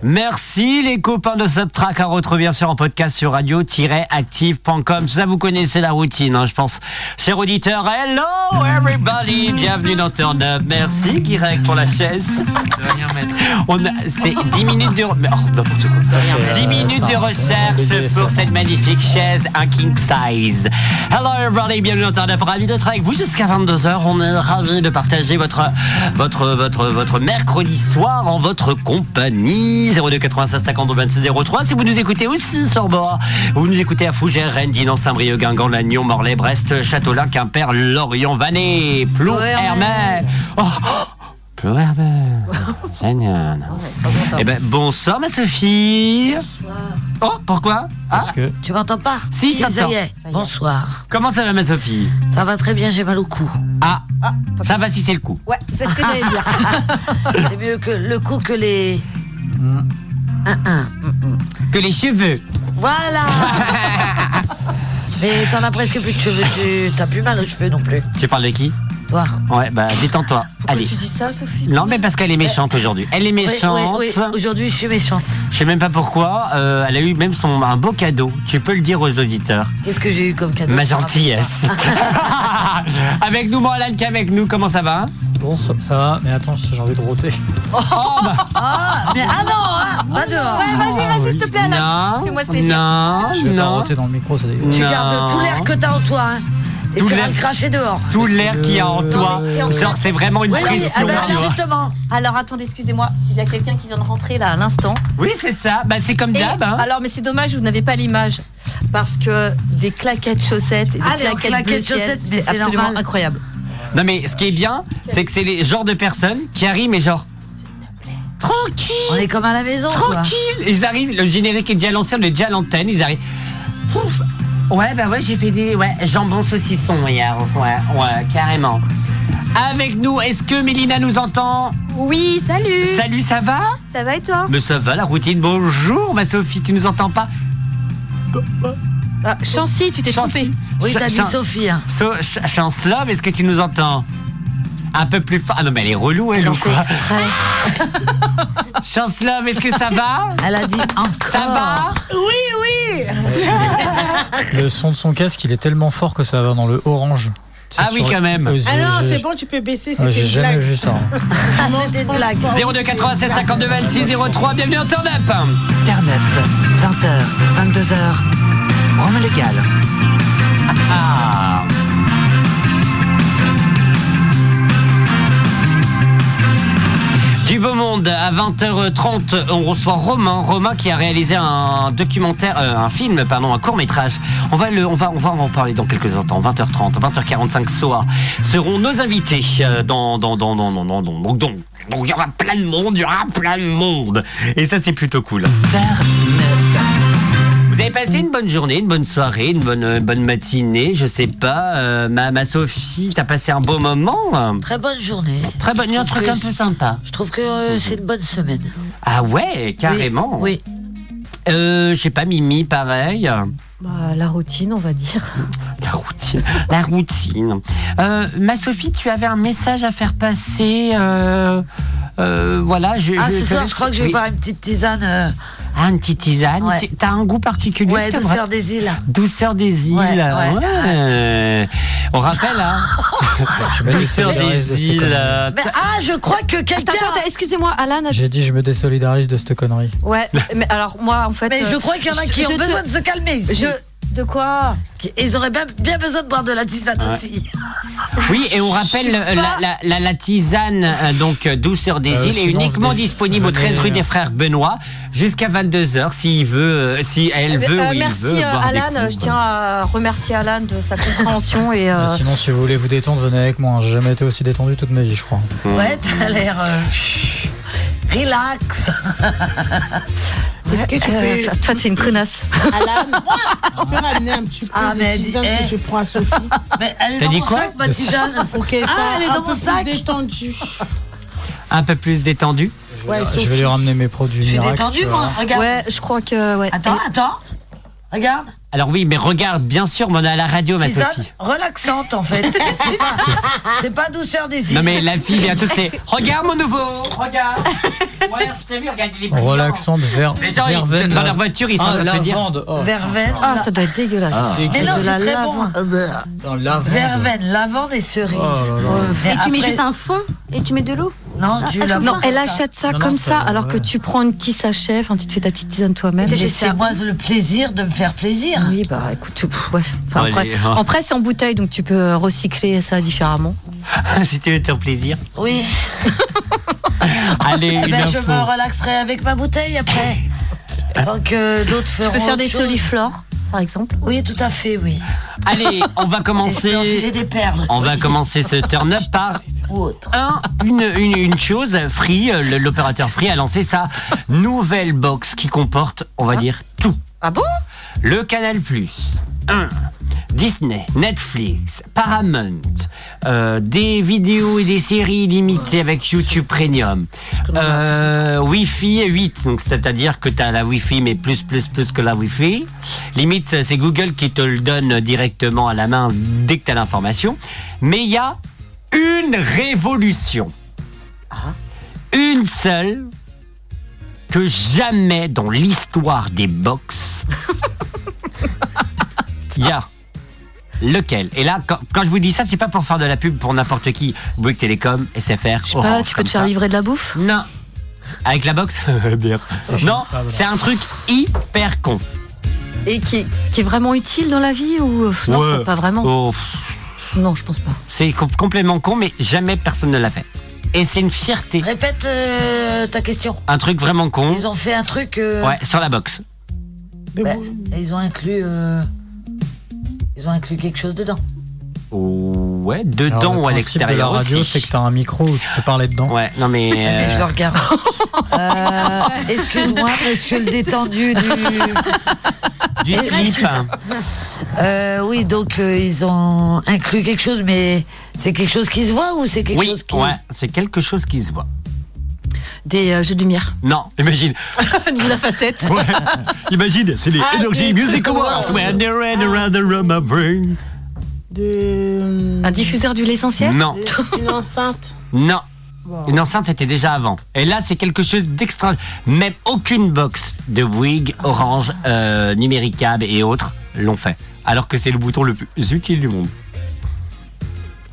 Merci les copains de Subtrack à retrouver bien sûr en podcast sur radio-active.com. Ça vous connaissez la routine, hein, je pense. Cher auditeur, hello everybody, bienvenue dans Turn Up. Merci Guirec pour la chaise. On a- c'est 10 minutes de, mais, oh, n'importe quoi. 10 minutes de recherche pour cette magnifique chaise, un king size. Hello everybody, bienvenue dans Turn Up. Ravi d'être avec vous jusqu'à 22h. On est ravi de partager votre, votre, votre, votre mercredi soir en votre compagnie. 02 96 50 26 03. Si vous nous écoutez aussi sur bord, vous nous écoutez à Fougères, Rennes, Dinan, Saint-Brieuc, Guingamp, Lannion, Morlaix, Brest, Châteaulin, Quimper, Lorient, Vannes, Plou, Hermel. Oh, oh, Plou, Hermel. Génial. Eh ben, bonsoir ma Sophie. Oh, pourquoi? Ah, Parce que Tu m'entends pas? Si, je ça t'entends. y est. Bonsoir. comment ça va ma Sophie? Ça va très bien, j'ai mal au cou. Ah, ça va si c'est le coup. Ouais, c'est ce que j'allais dire. C'est mieux que le cou que les. Mm. Un, un. Que les cheveux. Voilà Mais t'en as presque plus de cheveux, tu t'as plus mal aux cheveux non plus. Tu parles de qui? Toi Ouais, bah détends-toi. Allez. Tu dis ça, Sophie Non, mais parce qu'elle est méchante aujourd'hui. Elle est Oui, méchante. oui, oui. Aujourd'hui, je suis méchante. Je sais même pas pourquoi. euh, elle a eu même son un beau cadeau. Tu peux le dire aux auditeurs. Qu'est-ce que j'ai eu comme cadeau Ma gentillesse. avec nous, Morlan, qui est avec nous. Comment ça va bon, ça, ça va, mais attends, j'ai envie de roter. Ah, mais ah non, ah, pas dehors Ouais, vas-y, vas-y, s'il te plaît, Alain. Non. Fais-moi ce plaisir. Non. Je vais pas Non. roter dans le micro, c'est dégueulasse. Tu gardes tout l'air que t'as en toi, hein. Et Tout tu vas l'air- le cracher dehors. Tout l'air qu'il y a en toi. Genre, c'est vraiment une Oui, oui, pression. ah ben, vois. justement. Alors attendez, excusez-moi, il y a quelqu'un qui vient de rentrer là à l'instant. Oui, c'est ça. Bah, c'est comme Et- d'hab. hein. Alors, mais c'est dommage, vous n'avez pas l'image. Parce que des claquettes chaussettes et des Ah, les claquettes, claquettes bleu chaussettes, c'est absolument normal. incroyable. Non, mais ce qui est bien, c'est que c'est les genres de personnes qui arrivent, mais genre. Tranquille. On est comme à la maison, quoi. Tranquille Ils arrivent, le générique est déjà lancé, on est déjà à l'antenne, ils arrivent. Pouf Ouais, bah ouais, j'ai fait des ouais, jambon saucisson hier, ouais, ouais, carrément. Avec nous, est-ce que Mélina nous entend? Oui, salut. Salut, ça va? Ça va et toi? Mais ça va, la routine, bonjour ma Sophie, tu nous entends pas? Ah, Chancy, tu t'es trompée. Oui, t'as dit Sophie, hein. So, Ch- Chance Love, est-ce que tu nous entends? Un peu plus fort. Ah non, mais elle est relou, elle, Elle ou en fait quoi exprès. Chance Love, est-ce que ça va? Elle a dit encore. Ça va? Oui, oui. Le son de son casque, il est tellement fort que ça va dans le orange. C'est Ah oui, sur- quand même. Euh, Ah non, j'ai- c'est bon, tu peux baisser, Ouais, c'était J'ai une jamais blague. vu ça. hein. Ah, c'était une blague. 02 96 52 26 03, bienvenue en turn up Turn up, 20h, 22h, Rome légal. Ah. Du beau monde à 20h30, on reçoit Romain, Romain qui a réalisé un documentaire, euh, un film, pardon, un court métrage. On va on va, on va en parler dans quelques instants. 20h30, 20h45 SOA seront nos invités euh, dans, dans, dans, dans, dans- donc, donc, donc il y aura plein de monde, il y aura plein de monde. Et ça c'est plutôt cool. Vous avez passé une bonne journée, une bonne soirée, une bonne, euh, bonne matinée, je sais pas. euh, ma, ma Sophie, t'as passé un beau moment Très bonne journée. Très bonne, un Je truc un peu sympa. Je trouve que euh, c'est une bonne semaine. Ah ouais, carrément. Oui. Euh, je sais pas, Mimi, pareil. Bah, la routine, on va dire. La routine. La routine. Euh, ma Sophie, tu avais un message à faire passer. euh, euh, voilà, je. Ah, ce soir, je crois que je vais oui. boire une petite tisane. Euh, Ah, une petite tisane. Ouais. T'as un goût particulier ouais, douceur des îles. Douceur des îles. Ouais, ouais, ouais. On rappelle, hein. Douceur des îles. euh, Mais ah, je crois que quelqu'un. Attends, excusez-moi, Alan. a- J'ai dit, je me désolidarise de cette connerie. Ouais, mais alors moi, en fait. Mais euh, je crois qu'il y en a qui ont te- besoin de se calmer. ici. Je. De quoi Ils auraient bien, bien besoin de boire de la tisane aussi. Oui, et on rappelle la, la, la, la tisane, euh, donc euh, douceur des Euh, îles, est uniquement disponible au 13 rue des Frères Benoît jusqu'à 22h s'il veut, euh, si elle veut Euh, ou il Merci veut. des Alan, coups. je tiens à remercier Alan de sa compréhension et euh, sinon, si vous voulez vous détendre, venez avec moi. J'ai jamais été aussi détendu toute ma vie, je crois. Ouais, t'as l'air. euh, Relax. Est-ce que tu euh, peux, toi t'es une connasse. Alan, tu peux ramener un petit peu Ah, de mais tisane eh. que je prends à Sophie Mais elle est T'as dans dit mon quoi sac, ma tisane. pour qu'elle Ah, soit elle est un dans peu mon sac. plus détendue. Un peu plus détendu. Ouais, je vais lui ramener mes produits Je suis miracle. détendu, moi. Regarde. Ouais, je crois que ouais. Attends, attends. Regarde. Alors oui, mais regarde, bien sûr, mais on est à la radio, ma Sophie. relaxante en fait. C'est pas, c'est pas douceur des îles. Non mais la fille bientôt c'est Regarde mon nouveau Regarde Ouais, t'as vu, regarde, il est brillant. Relaxante, ver, Les gens, ils- verveine. dans leur voiture, ils sont en ah, train de dire. Oh. Verveine. Ah, ça doit être dégueulasse. Mais non, c'est très lavande. bon. Euh, Dans lavande. Verveine, lavande et cerise. Oh là là. Mais Et tu mets juste un fond et tu mets de l'eau? Non, tu la Non, elle achète ça Non, non, comme ça, ça, alors que tu prends un petit sachet, enfin tu te fais ta petite tisane toi-même. C'est moi le plaisir de me faire plaisir. Oui, bah écoute, pff, ouais. Enfin, Allez, après, hein. après, c'est en bouteille, donc tu peux recycler ça différemment. si tu veux te faire plaisir. Oui. Allez, Eh ben, je me relaxerai avec ma bouteille après. Tant que d'autres Tu feront peux faire des soliflores, par exemple? Oui, tout à fait, oui. Allez, on va Et commencer. des perles. On va commencer ce turn-up par Ou autre. un, une, une, une chose. Free, euh, l'opérateur Free a lancé sa nouvelle box qui comporte, on va dire, tout. Ah bon? Le Canal Plus, 1. Disney, Netflix, Paramount, euh, des vidéos et des séries limitées avec YouTube Premium, euh, Wi-Fi 8, donc c'est-à-dire que tu as la Wi-Fi mais plus plus plus que la Wi-Fi. Limite, c'est Google qui te le donne directement à la main dès que tu as l'information. Mais il y a une révolution. Une seule que jamais dans l'histoire des box il y a lequel? Et là, quand, quand je vous dis ça, c'est pas pour faire de la pub pour n'importe qui. Bouygues Télécom, SFR, Je sais pas, tu peux comme te faire ça. livrer de la bouffe Non. Avec la box Bien. Non, c'est un truc hyper con. Et qui est, qui est vraiment utile dans la vie ou non, Ouais. c'est pas vraiment. Oh, Non, je pense pas. c'est com- complètement con, mais jamais personne ne l'a fait. Et c'est une fierté. Répète euh, ta question. Un truc vraiment con. Ils ont fait un truc. euh, Ouais, sur la box. bah, ils ont inclus. euh, ils ont inclus quelque chose dedans. Ouais, dedans ou à l'extérieur la radio, c'est que t'as un micro où tu peux parler dedans. Ouais, non mais. euh, Je le regarde. Euh, Excuse-moi, monsieur le détendu du. du slip. Euh, oui, donc euh, ils ont inclus quelque chose, mais c'est quelque chose qui se voit ou c'est quelque Oui, chose qui. ouais, c'est quelque chose qui se voit. Des euh, jeux de lumière. Non, imagine. de la facette. Ouais. Imagine, c'est les Ah, Energy des Music trucs Awards. awards. When they're in around the room of brain. De. Un diffuseur d'huile essentielle Non, de- Une enceinte. non. Une enceinte était déjà avant. Et là, c'est quelque chose d'extra. Même aucune box de Bouygues, Orange, euh, Numéricable et autres l'ont fait. Alors que c'est le bouton le plus utile du monde.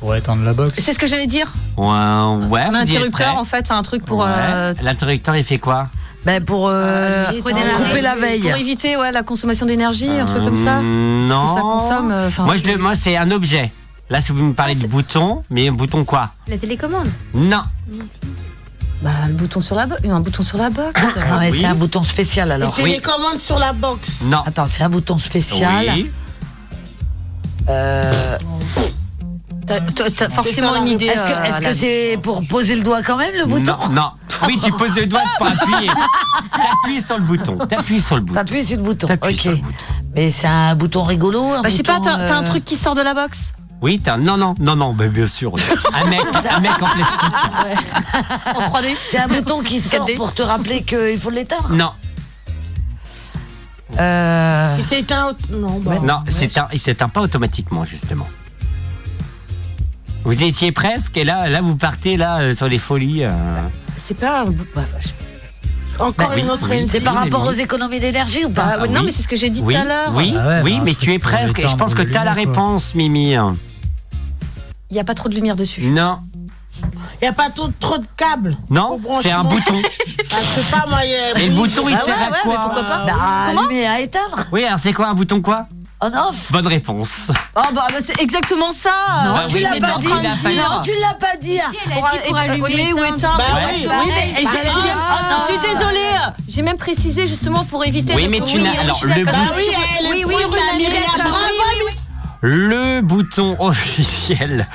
Pour éteindre la box. C'est ce que j'allais dire. Ouais, ouais. En fait, un truc pour, Ouais. euh, L'interrupteur, il fait quoi? Ben pour euh, Pour démarrer. couper la veille. pour éviter ouais, la consommation d'énergie, un truc comme ça. Parce Non. que ça consomme. euh, moi, je le- moi, c'est un objet. Là, si vous me parlez Ah, de bouton, mais un bouton quoi? La télécommande. Non. Bah, le bouton sur la box. Un bouton sur la box. Non, mais Oui. c'est un bouton spécial Les alors. télécommandes sur la box. Non. Attends, c'est un bouton spécial. Oui. Euh, t'as- forcément ça, une idée. Est-ce que euh, c'est pour poser le doigt quand même le bouton? Non, non. Oui, tu poses le doigt pour appuyer. T'appuies sur le bouton. T'appuies sur le bouton. T'appuies sur le bouton. T'appuies Ok. sur le bouton. Mais c'est un bouton rigolo. Un Bah, je sais pas, t'as un euh, truc qui sort de la box? Oui, t'as non, non, non, non, bah, bien sûr. Un mec, un mec en plastique. en 3D C'est un bouton qui sort 4D. pour te rappeler qu'il faut l'éteindre? Non, Euh, Il s'est éteint. au- Non, bah, non, un, il s'éteint pas automatiquement justement. Vous étiez presque et là, là vous partez là euh, sur les folies. euh. C'est pas un bout. bah, je- Encore Bah, une oui, autre oui, c'est par rapport aux économies d'énergie ou bah, pas ouais, non, oui. mais c'est ce que j'ai dit Oui, tout à l'heure. oui, Ah ouais, oui, bah, mais tu es presque. Et je pense que les t'as la quoi. réponse, Mimi. Il n'y a pas trop de lumière dessus. Non, Il n'y a pas trop, trop de câbles. non, Au c'est un bouton. Ah, je sais pas, moi. il y a- Et le bouton, il Ah ouais, sert à ouais, quoi mais pourquoi pas Bah, à allumer et à éteindre Oui, alors c'est quoi un bouton quoi? On off Bonne réponse. Oh bah, bah, c'est exactement ça Non, Bah tu oui, l'as pas dit Non, tu l'as pas dit Si, elle a Pour, dit pour allumer allumer ou éteindre. éteindre. Bah Ouais, oui, c'est oui, pareil. mais Et j'allais j'ai- dire- Ah, non. Je suis désolée, j'ai même précisé justement pour éviter Oui, mais tu oui, n'as- oui, alors, je suis le d'accord. Bah oui, Oui, est oui, oui, Le bouton officiel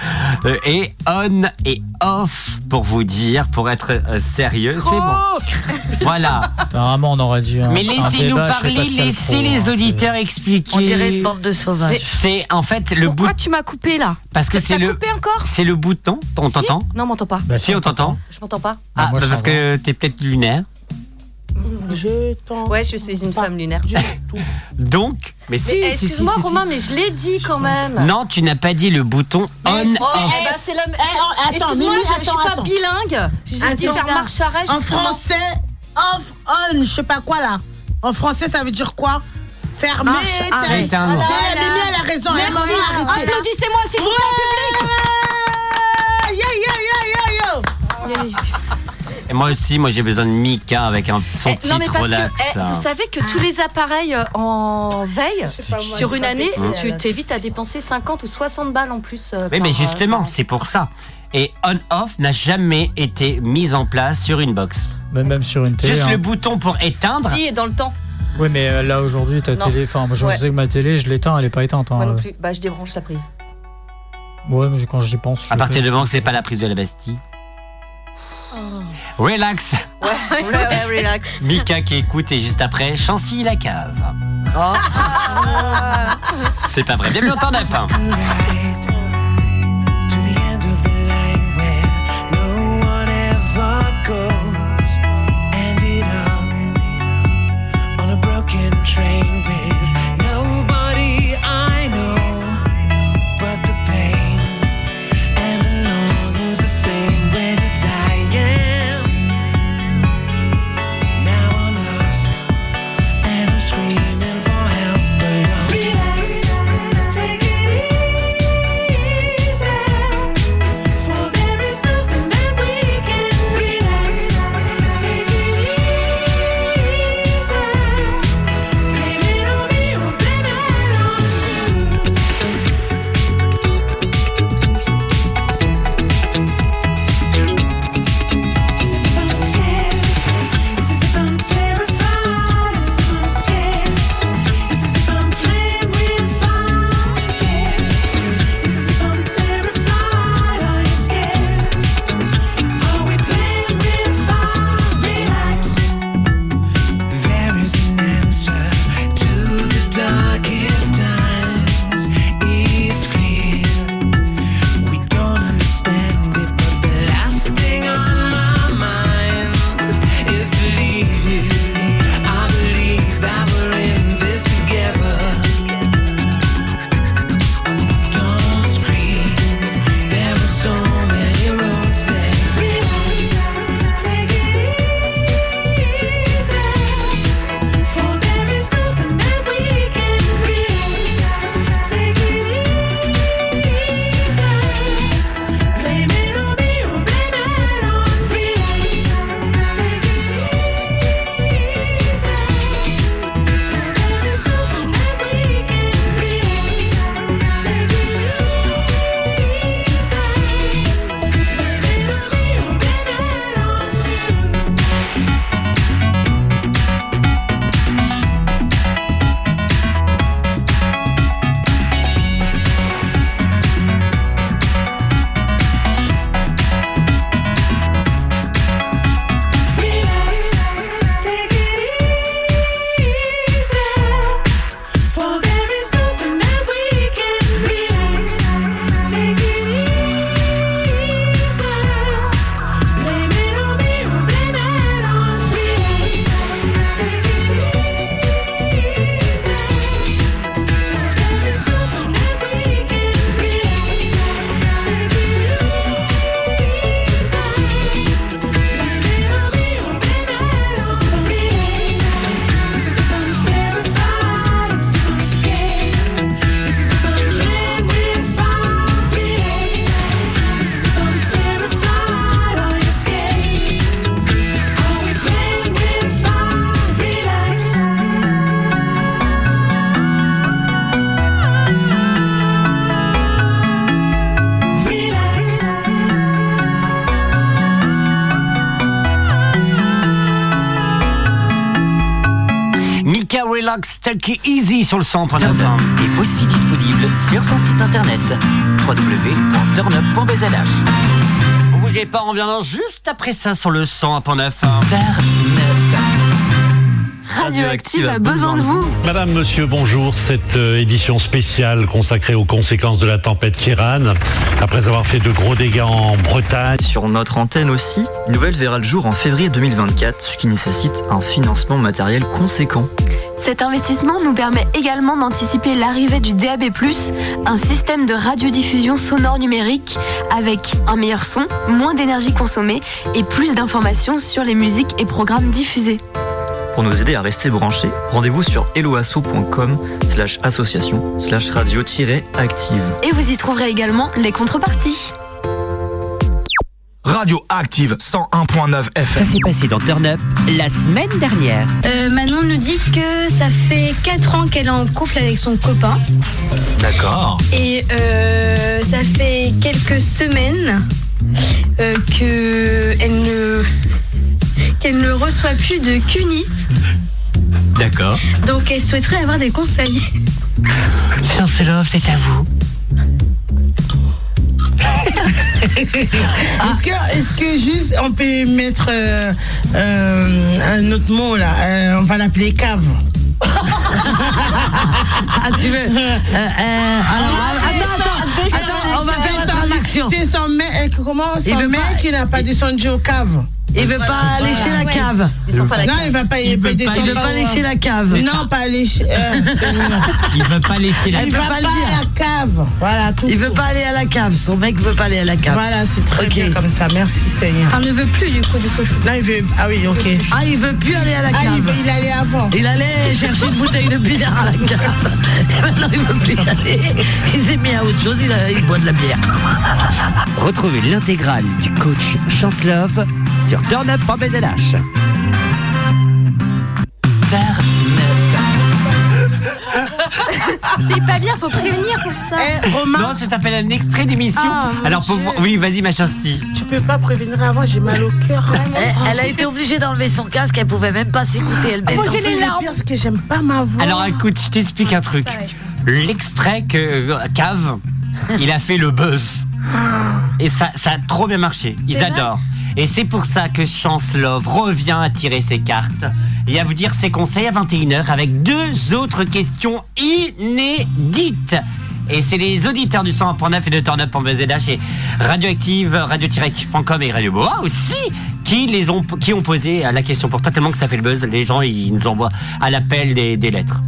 euh, est on et off pour vous dire, pour être euh, sérieux, c'est bon. Voilà. Vraiment, on aurait dû. un- Mais laissez-nous parler, laissez les hein, auditeurs On dirait une expliquer. bande de sauvages. C'est en fait le Pourquoi bout tu m'as coupé là? Parce que c'est le coupé encore? c'est le bouton. On t'entend? Non, on m'entend pas. Bah, Si on t'entend. Je m'entends pas. Ah, parce que t'es peut-être lunaire. Je t'en. Ouais, je suis une femme lunaire. du tout. Donc, mais si, Mais, si, si, Excuse-moi, si. Romain, mais je l'ai dit quand même. Non, tu n'as pas dit le bouton on. Mais Oh, off. eh ben, c'est la. Eh, oh, attends, Excuse-moi, Mimi, je, je suis attends, pas attends. bilingue. J'ai dit Attends. faire marche arrêt. En justement. français, off, on, je sais pas quoi là. En français, ça veut dire quoi? Fermer, Marche, éteindre. arrêt. Éteindre. Voilà, Mimi, elle a raison. Merci. Applaudissez-moi, s'il vous plaît, Ouais Yo, yo, yo, yo, yo Et moi aussi, moi j'ai besoin de Mika avec un son Eh, non, mais titre parce relax. que eh, vous savez que tous les appareils euh, en veille, moi, sur une année, tu t'évites à dépenser 50 ou 60 balles en plus. euh, Oui, par, mais euh, justement, c'est pour ça. Et on-off n'a jamais été mis en place sur une box. Même, même sur une télé. Juste hein. le bouton pour éteindre. Si, et dans le temps. Oui, mais euh, là aujourd'hui, ta Non. télé. Enfin, moi je Ouais. sais que ma télé, je l'éteins, elle est pas éteinte. hein. Moi non plus. Bah, je débranche la prise. Ouais, mais quand j'y pense. je À partir fais. du moment que c'est pas la prise de la Bastille. Relax. Ouais, ouais, ouais, relax. Mika qui écoute et juste après, Chancy la cave. Oh. C'est pas vrai. Bienvenue en temps neuf. Take It Easy sur le 100.9 est aussi disponible sur son site internet www.turnup.bzh. Ne bougez pas, on revient juste après ça sur le 100.9. Radioactive a besoin de vous. Madame, monsieur, bonjour. Cette euh, édition spéciale consacrée aux conséquences de la tempête Kiran, après avoir fait de gros dégâts en Bretagne. Sur notre antenne aussi, une nouvelle verra le jour en février 2024, ce qui nécessite un financement matériel conséquent. Cet investissement nous permet également d'anticiper l'arrivée du DAB+, un système de radiodiffusion sonore numérique avec un meilleur son, moins d'énergie consommée et plus d'informations sur les musiques et programmes diffusés. Pour nous aider à rester branchés, rendez-vous sur eloasso.com slash association slash radio-active. Et vous y trouverez également les contreparties. Radio Active 101.9 Ça FM. s'est passé dans Turn Up la semaine dernière. Euh, Manon nous dit que ça fait 4 ans qu'elle est en couple avec son copain. D'accord. Et euh, ça fait quelques semaines euh, que elle ne qu'elle ne reçoit plus de CUNY. D'accord. Donc elle souhaiterait avoir des conseils. Chance Love, c'est à vous. Est-ce que, est-ce que juste on peut mettre euh, euh, un autre mot là Euh, On va l'appeler cave. Ah, tu veux alors, Attends, attends, attends, on va faire la traduction. C'est son mec, comment? Son mec n'a pas descendu aux caves. Il veut pas aller chez la cave. Pas Non, il va pas, il veut pas- Il veut pas aller chez la cave. Non, pas aller chez. euh. Il veut pas laisser la il peut va pas pas le dire. à la cave. Voilà, tout. Il veut pas aller à la cave. Son mec veut pas aller à la cave. Voilà, c'est très bien comme ça. Merci Seigneur. Elle ne veut plus du coup de Sochaux. Là, il veut. Ah oui, ok. Ah, il veut plus aller à la Ah, il, cave. veut- il allait avant. Il allait chercher une bouteille de bière à la cave. Et maintenant, il veut plus y aller. Il s'est mis à autre chose. Il, a- il boit de la bière. Retrouvez l'intégrale du coach Chance Love sur turnup.bzh. C'est pas bien, faut prévenir pour ça. Eh, Romain, Non, ça s'appelle un extrait d'émission. Ah, Alors, pour oui, vas-y, ma chastie. tu peux pas prévenir avant, j'ai mal au cœur. Elle, elle a été obligée d'enlever son casque. Elle pouvait même pas s'écouter elle-même. Moi, j'ai les larmes. parce que j'aime pas ma voix. Alors, écoute, je t'explique un truc. L'extrait que euh, Cave, il a fait le buzz. Et ça, ça a trop bien marché. Ils adorent. Et c'est pour ça que Chance Love revient à tirer ses cartes et à vous dire ses conseils à 21h avec deux autres questions inédites. Et c'est les auditeurs du 101.9 et de Turn Up en et Radioactive, radio-active.com et Radio Boa aussi qui les ont, qui ont posé la question pour toi tellement que ça fait le buzz. Les gens, ils nous envoient à l'appel des, des lettres.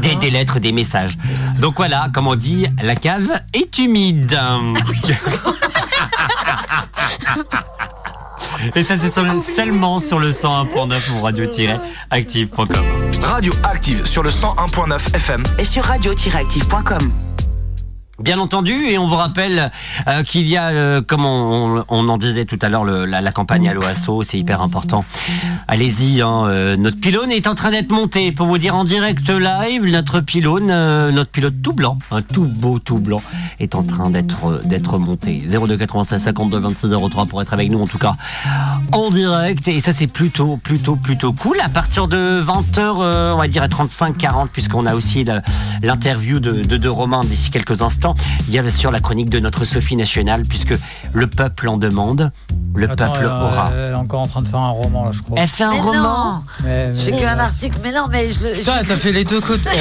Des, des lettres, des messages. Donc voilà, comme on dit, la cave est humide. Et ça, c'est sur le- seulement sur le 101.9 ou radio-active.com. Radio Active sur le 101.9 FM. Et sur radio-active.com. Bien entendu, et on vous rappelle euh, qu'il y a, euh, comme on, en disait tout à l'heure, la, campagne à l'OASO, c'est hyper important. Allez-y, hein, euh, notre pylône est en train d'être monté. Pour vous dire en direct live, notre pylône, notre pilote tout blanc, un tout beau tout blanc, est en train d'être monté. 02 96 52 26 03 pour être avec nous en tout cas en direct. Et ça c'est plutôt plutôt plutôt cool. À partir de 20h, on va dire à 35-40, puisqu'on a aussi l'interview de, de, de Romain d'ici quelques instants. Il y a bien sûr la chronique de notre Sophie nationale, puisque le peuple en demande. Le Attends, peuple aura. Elle est encore en train de faire un roman, là, je crois. Elle fait un Mais roman. J'ai qu'un article. Mais non, mais je le. Putain, je- t'as fait les deux côtés.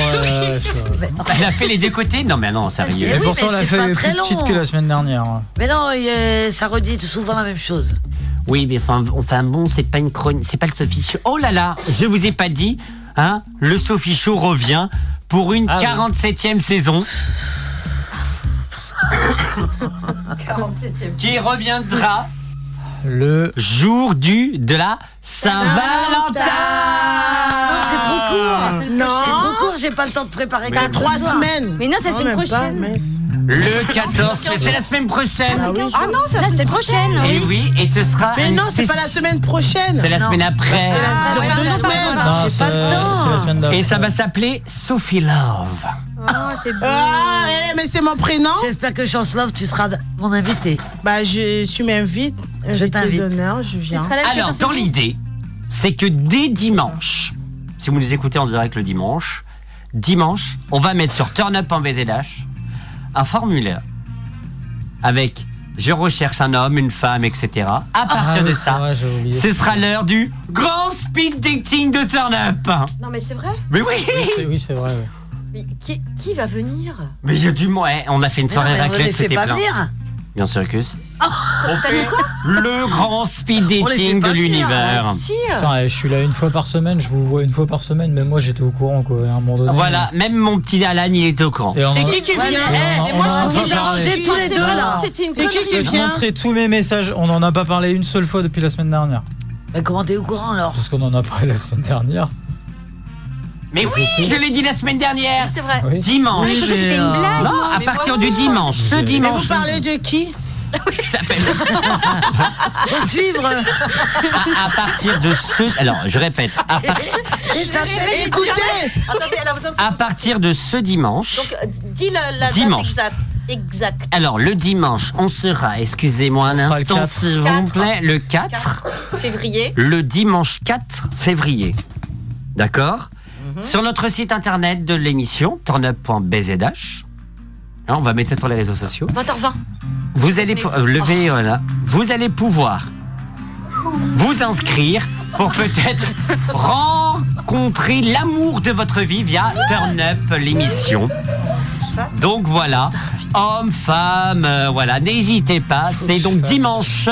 Je- Elle a fait les deux côtés Non mais non, sérieux. Eh Et oui, pourtant, mais elle a fait très plus petite que la semaine dernière. Mais non, ça redit souvent la même chose. Oui, mais enfin, enfin bon, c'est pas une chronique, c'est pas le Sophie Show. Oh là là, je vous ai pas dit, hein, le Sophie Show revient pour une Ah oui. 47e saison 47e. qui reviendra Le. jour du de la Saint-Valentin. J'ai pas le temps de préparer T'as trois semaines. Mais non, c'est la semaine prochaine. mais- Le 14, mais c'est la semaine prochaine. Ah oui. Ah non, c'est la semaine prochaine. Et oui, et ce sera. Mais non, c'est pas la semaine prochaine. C'est la semaine après. Ah, J'ai pas le temps. c'est la semaine d'après. Et ça va s'appeler Sophie Love. Oh, c'est beau. Ah, mais c'est mon prénom. J'espère que Chance Love, tu seras mon invité. Bah, je, tu m'invites. invité t'invite. d'honneur, je viens. Alors, dans l'idée, c'est que dès dimanche, si vous nous écoutez en direct le dimanche, dimanche, on va mettre sur Turn Up en VZH un formulaire avec je recherche un homme, une femme, etc. À partir Ah de oui, ça, vrai, ce sera l'heure du grand speed dating de Turn Up. Non, mais c'est vrai? Mais oui, Oui, c'est- Oui, vrai. oui. Mais qui, qui va venir? Mais il y a du monde. Eh, on a fait une soirée raclette, c'était pas plein. venir. Bien sûr si. On T'as dit fait quoi le grand speed dating de l'univers. Si Putain, eh, je suis là une fois par semaine, je vous vois une fois par semaine, mais moi j'étais au courant quoi, à un moment donné. Voilà, même mon petit Alan, il était au courant. Et C'est qui qui Ouais, vient on en- eh, moi, je a pense pas qu'ils changé tous les deux, là. C'était une C'est qui qui vient montrer tous mes messages, on en a pas parlé une seule fois depuis la semaine dernière. Mais comment t'es au courant alors Parce qu'on en a parlé la semaine dernière. Mais oui, je l'ai dit la semaine dernière. C'est vrai. Oui. Dimanche. Oui, C'était une blague. Non, à Mais partir moi du aussi. dimanche, ce dimanche, vous parlez de qui ça s'appelle- Faut suivre. à, à partir de ce, alors je répète, à, par- Écoutez Attendez, elle a besoin de à partir de ce dimanche, Donc, euh, dis la, la date Dimanche. exacte. Exact. alors le dimanche, on sera, excusez-moi un On sera le instant 4. s'il vous plaît, le 4, Février. le dimanche 4 février. D'accord? Mhm. Sur notre site internet de l'émission, turnup.bzh, hein, on va mettre ça sur les réseaux sociaux. 20h20. Vous allez pou- euh, lever. Vous allez pouvoir vous inscrire pour peut-être rencontrer l'amour de votre vie via Turn Up l'émission. Donc voilà, hommes, femmes, euh, voilà, n'hésitez pas. C'est donc dimanche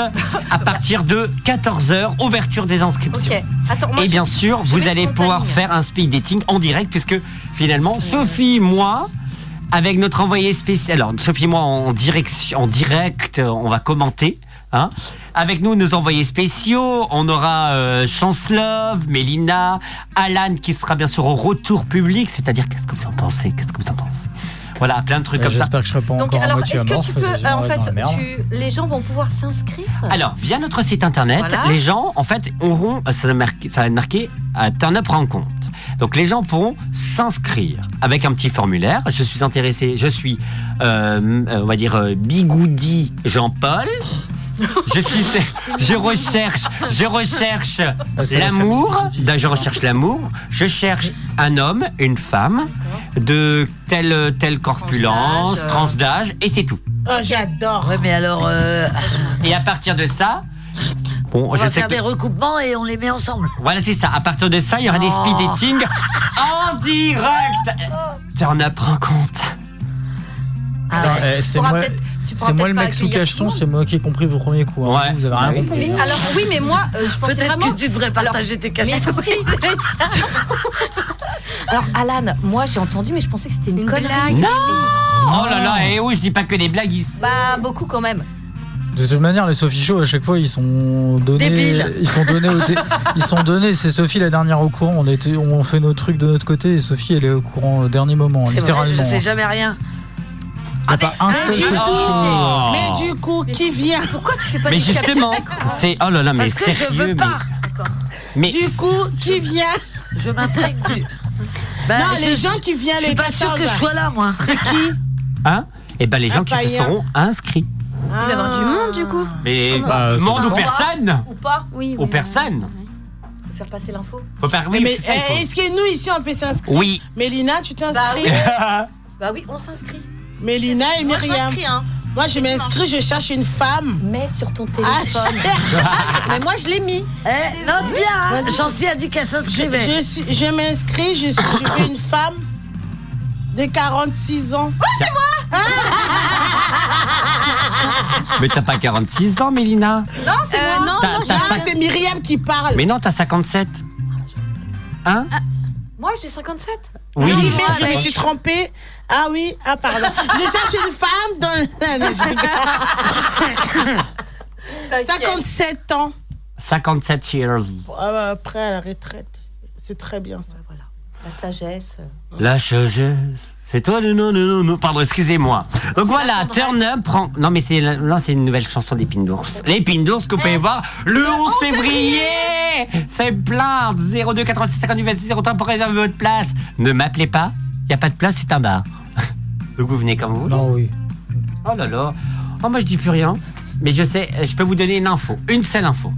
à partir de 14h, ouverture des inscriptions. Ok. Attends, moi, Et je- bien sûr, je vous allez le pouvoir planning. faire un speed dating en direct puisque finalement, Sophie, moi, avec notre envoyé spécial, alors Sophie, moi, en direction, en direct, euh, on va commenter. Hein. Avec nous, nos envoyés spéciaux, on aura euh, Chancelove, Mélina, Alan qui sera bien sûr au retour public, c'est-à-dire qu'est-ce que vous en pensez? Qu'est-ce que vous en pensez? Voilà, plein de trucs Euh, comme ça. J'espère que je Donc, encore à alors, moitié est-ce que tu peux. euh, en fait, tu- les gens vont pouvoir s'inscrire Alors, via notre site internet, Voilà. les gens, en fait, auront, ça va marquer, ça va être marqué à Turn Up Rencontre. Donc, les gens pourront s'inscrire avec un petit formulaire. Je suis intéressé, je suis, euh, euh, on va dire, euh, Bigoudi Jean-Paul. Je suis, je recherche, je recherche Ah, l'amour. Ben, Je recherche l'amour. Je cherche un homme, une femme de telle telle corpulence, Tranche d'âge, et c'est tout. Oh, j'adore. Ouais, mais alors, euh, Et à partir de ça, bon, on je va sais faire que des recoupements et on les met ensemble. Voilà, c'est ça. À partir de ça, il y aura des Oh. speed dating en direct. Turn up rencontre. Ah ouais. eh, c'est moi, peut-être- peut-être le mec sous cacheton, c'est moi qui ai compris au premier coup. hein. Ouais. Vous avez rien oui. compris. Mais alors, oui, mais moi, euh, je pensais Peut-être vraiment. que tu devrais partager tes Mais cadeaux. si, c'est ça. Alors, Alan, moi j'ai entendu, mais je pensais que c'était une, Une connerie. blague. Non Oh là là, et oui, je dis pas que des blagues ici. Bah, beaucoup quand même. De toute manière, les Sophie Show, à chaque fois, ils sont donnés. Débiles. Ils sont donnés. dé- ils sont donnés. C'est Sophie la dernière au courant. On, était, on fait nos trucs de notre côté et Sophie, elle est au courant au dernier moment, C'est vrai, littéralement. je sais jamais rien. Il n'y a pas un seul Show. euh, Mais du coup, qui vient Pourquoi tu fais pas Mais justement, c'est oh là là, mais Parce que je veux mais- pas. mais, Du coup, qui vient Je m'imprègne du. Ben, Non, je- les gens qui viennent Je suis les pas sûre 14 que je sois là, moi. C'est qui hein Eh ben les gens qui se seront inscrits. Il va y avoir du monde du coup. Mais Bah, monde ou pas- personne Ou pas Oui. Aux personnes. Faut faire passer l'info. Faut faire oui, Mais c'est ça, il eh, est-ce que nous ici on peut s'inscrire Oui. Mélina, tu t'inscris Bah Bah oui, on s'inscrit. Mélina et Moi, je Myriam. m'inscris, hein. Moi, je m'inscris, je cherche une femme. Mets sur ton Ah, téléphone. Mais moi, je l'ai mis. Eh, note bien, hein. Chancy a dit qu'elle Je, s'inscrivait. je, suis- je m'inscris, je, je veux une femme de 46 ans. Mais t'as pas 46 ans, Mélina Non, c'est Euh, moi. non, non, Ah, cinq- c'est Myriam qui parle. Mais non, t'as 57. Hein Moi, j'ai 57. Oui. Ah, mais moi, je me suis trompée. Ah oui, ah pardon. je cherche une femme dans le... Non, je rigole. 57 ans. 57 years. Ah Après, à la retraite. C'est très bien ça. Voilà. La sagesse. La sagesse. C'est toi le non, non, non, non. Pardon, excusez-moi. Donc voilà. Turn Up prend. Non, mais c'est là, c'est une nouvelle chanson d'Épine d'ours. L'Épine d'ours que vous pouvez voir le 11 février. C'est plein. 02 86 58 26 03 pour réserver votre place. Ne m'appelez pas. Il n'y a pas de place, c'est un bar. Donc vous venez comme vous. voulez. Non, oui. Oh là là. Oh, moi je dis plus rien. Mais je sais, je peux vous donner une info. Une seule info.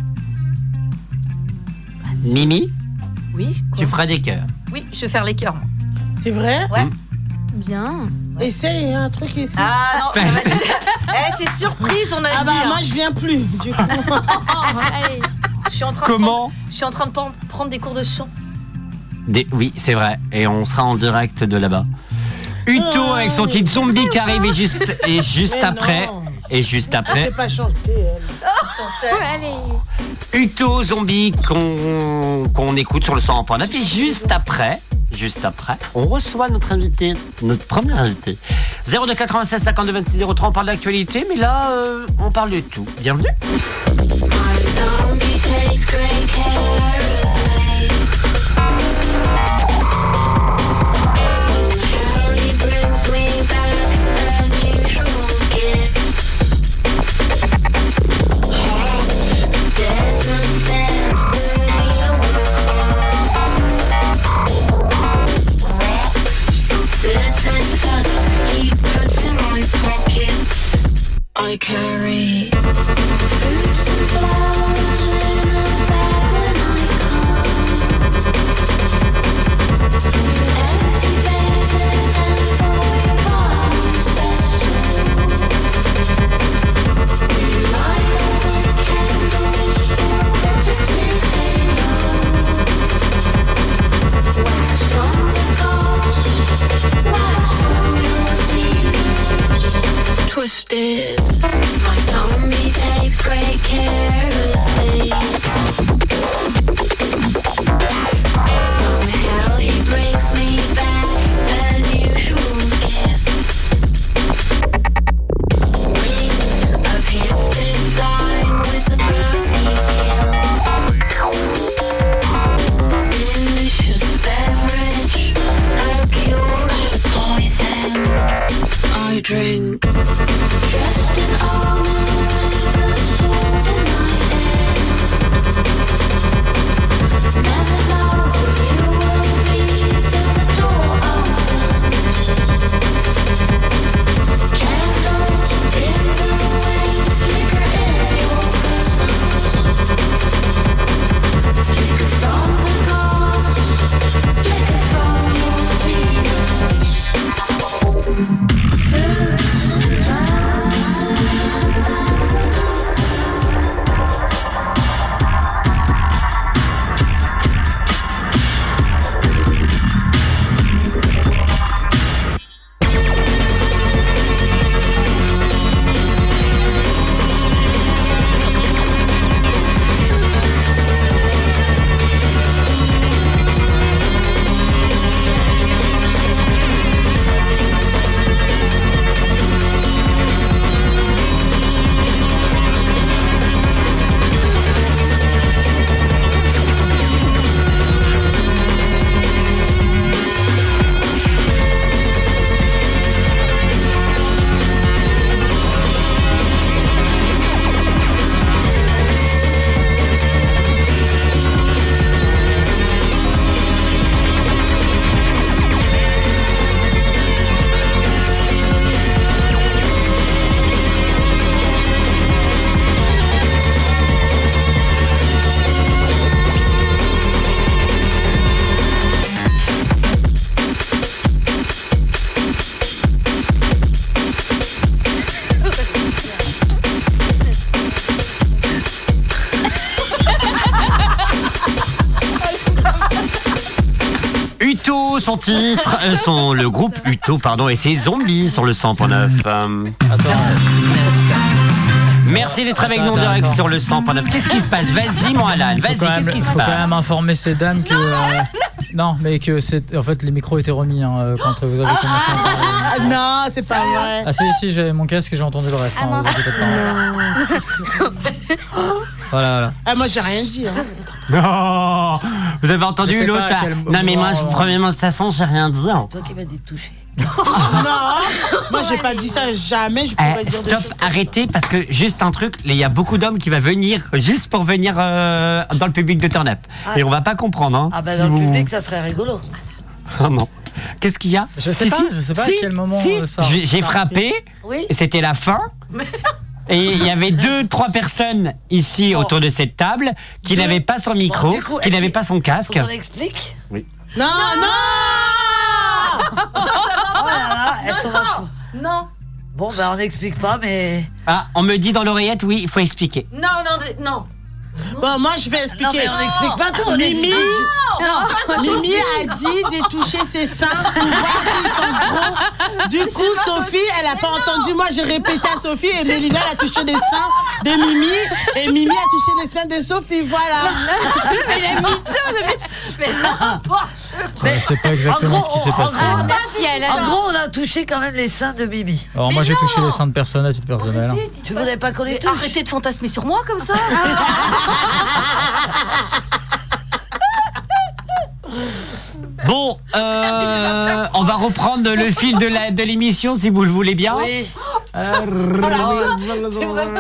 Mimi, Oui. quoi? tu feras des cœurs. Oui, je vais faire les cœurs. moi. C'est vrai? Ouais. Bien. Essaye un truc ici. Ah non, va être- Eh, c'est surprise, on a Ah dit. bah hein. moi je viens plus. Du coup. Allez, je suis en train Comment de prendre, Je suis en train de prendre- prendre des cours de chant. Des- Oui, c'est vrai. Et on sera en direct de là-bas. Uto avec son titre zombie qui arrive et juste, et juste après. non. Et juste après. pas chanter. elle. allez. Uto zombie qu'on qu'on écoute sur le 100.9 et juste après, juste après, on reçoit notre invité, notre premier invité. 02 96 52 26 03, on parle d'actualité, mais là, euh, on parle de tout. Bienvenue. I carry fruits and flowers Twisted. My zombie takes great care of me. He brings me back gifts. Wings of with the he. Delicious beverage, a cure poison. I drink. Son, le groupe Uto, pardon, et ses zombies sur le 100.9. Euh, Merci d'être avec nous en direct attends. sur le 100.9. Qu'est-ce qui se passe? Vas-y, mon Alan, vas-y, qu'est-ce qui se faut quand passe? même informer ces dames que. euh, non, mais que c'est. En fait, les micros étaient remis hein, euh, quand vous avez commencé à parler. Ah non, c'est pas vrai. Ah si, si, j'avais mon casque et j'ai entendu le reste. hein, vous inquiétez pas. Voilà, voilà. Ah, moi j'ai rien dit. Hein. Oh, vous avez entendu l'autre pas à là quel Non mais moi, je, moment- premièrement de toute façon, j'ai rien dit. hein. Toi qui m'as dit de toucher. non, moi j'ai pas dit ça jamais. Je pourrais Eh, dire des stop, arrêtez parce que juste un truc, il y a beaucoup d'hommes qui va venir juste pour venir euh, dans le public de Turn Up. Ah. Et on va pas comprendre. Hein, Ah bah si dans le vous- public, ça serait rigolo. Oh non. Qu'est-ce qu'il y a Je sais pas, je sais pas à quel moment, si. euh, ça- J'ai frappé, Oui. et c'était la fin. Et il y avait deux, trois personnes ici autour de cette table qui Deux. n'avaient pas son micro, Bon, du coup, qui n'avaient pas son casque. qu'on explique Oui. Non, non Oh là elles sont vachement. Non. Bon, ben on n'explique pas, mais. Ah, on me dit dans l'oreillette, oui, il faut expliquer. Non, non, non. Bon, moi je vais expliquer. Non, mais on n'explique pas tout, Mimi, non, Mimi a dit de toucher ses seins pour voir s'ils sont gros. Du coup, Sophie, elle a pas entendu. Moi, j'ai répété à Sophie et Mélina elle a touché les seins de Mimi et Mimi a touché les seins de Sophie. Voilà. Mais la mytho, mais n'importe Ouais, c'est pas exactement ce qui s'est passé. En hein. gros, en gros, on a touché quand même les seins de Mimi. Alors moi j'ai touché les seins de personne à titre personnel. Tu voudrais pas qu'on les touche Arrêtez de fantasmer sur moi comme ça. Bon, euh, on va reprendre le fil de la- de l'émission si vous le voulez bien. Oui. Euh,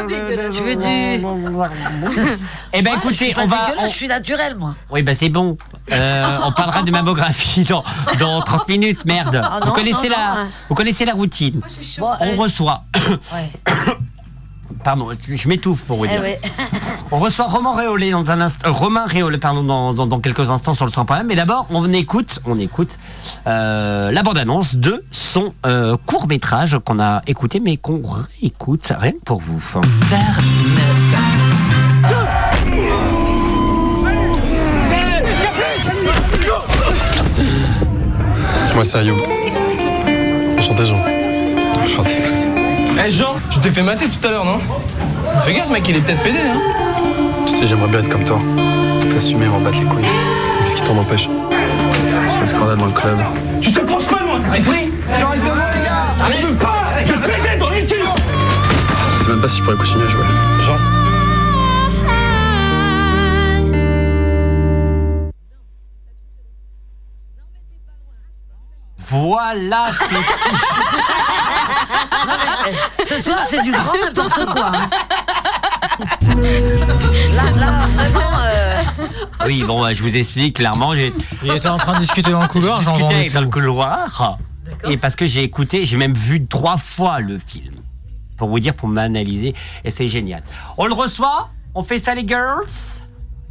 dégueulasse. Tu veux du. Eh ben Moi, je suis écoutez, pas on va. on- Je suis naturel, moi. Oui, ben c'est bon. Euh, on parlera de mammographie dans, dans 30 minutes, merde. Ah vous, connaissez non, la, non, hein. vous connaissez la routine. Bon, On euh, reçoit. ouais. Pardon, je m'étouffe pour vous Eh dire. ouais. On reçoit Romain Réolé dans un instant. euh, Romain Réolé, pardon, dans, dans, dans quelques instants sur le 100 Mais d'abord, on écoute, on écoute euh, la bande-annonce de son euh, court métrage qu'on a écouté, mais qu'on réécoute rien que pour vous. Moi, c'est Ayoub. Enchanté, Jean. Enchanté. Eh Jean, tu t'es fait mater tout à l'heure, non? Fais gaffe, mec, il est peut-être pédé, hein Tu sais, j'aimerais bien être comme toi. T'assumer, m'en battre les couilles. Qu'est-ce qui t'en empêche C'est le scandale dans le club. Tu te poses pas, moi, t'as compris J'arrête de voir, les gars Arrive pas de péter dans les yeux Je sais même pas si je pourrais continuer à jouer. Jean Voilà, c'est Non, mais, euh, ce soir, c'est du grand n'importe quoi. hein. Là, là, vraiment. euh, Oui, bon, bah, je vous explique clairement. J'ai Il était en train de discuter dans le couloir, J'ai j'en avec dans le couloir. Et parce que j'ai écouté, j'ai même vu trois fois le film. Pour vous dire, pour m'analyser. Et c'est génial. On le reçoit, on fait ça les girls.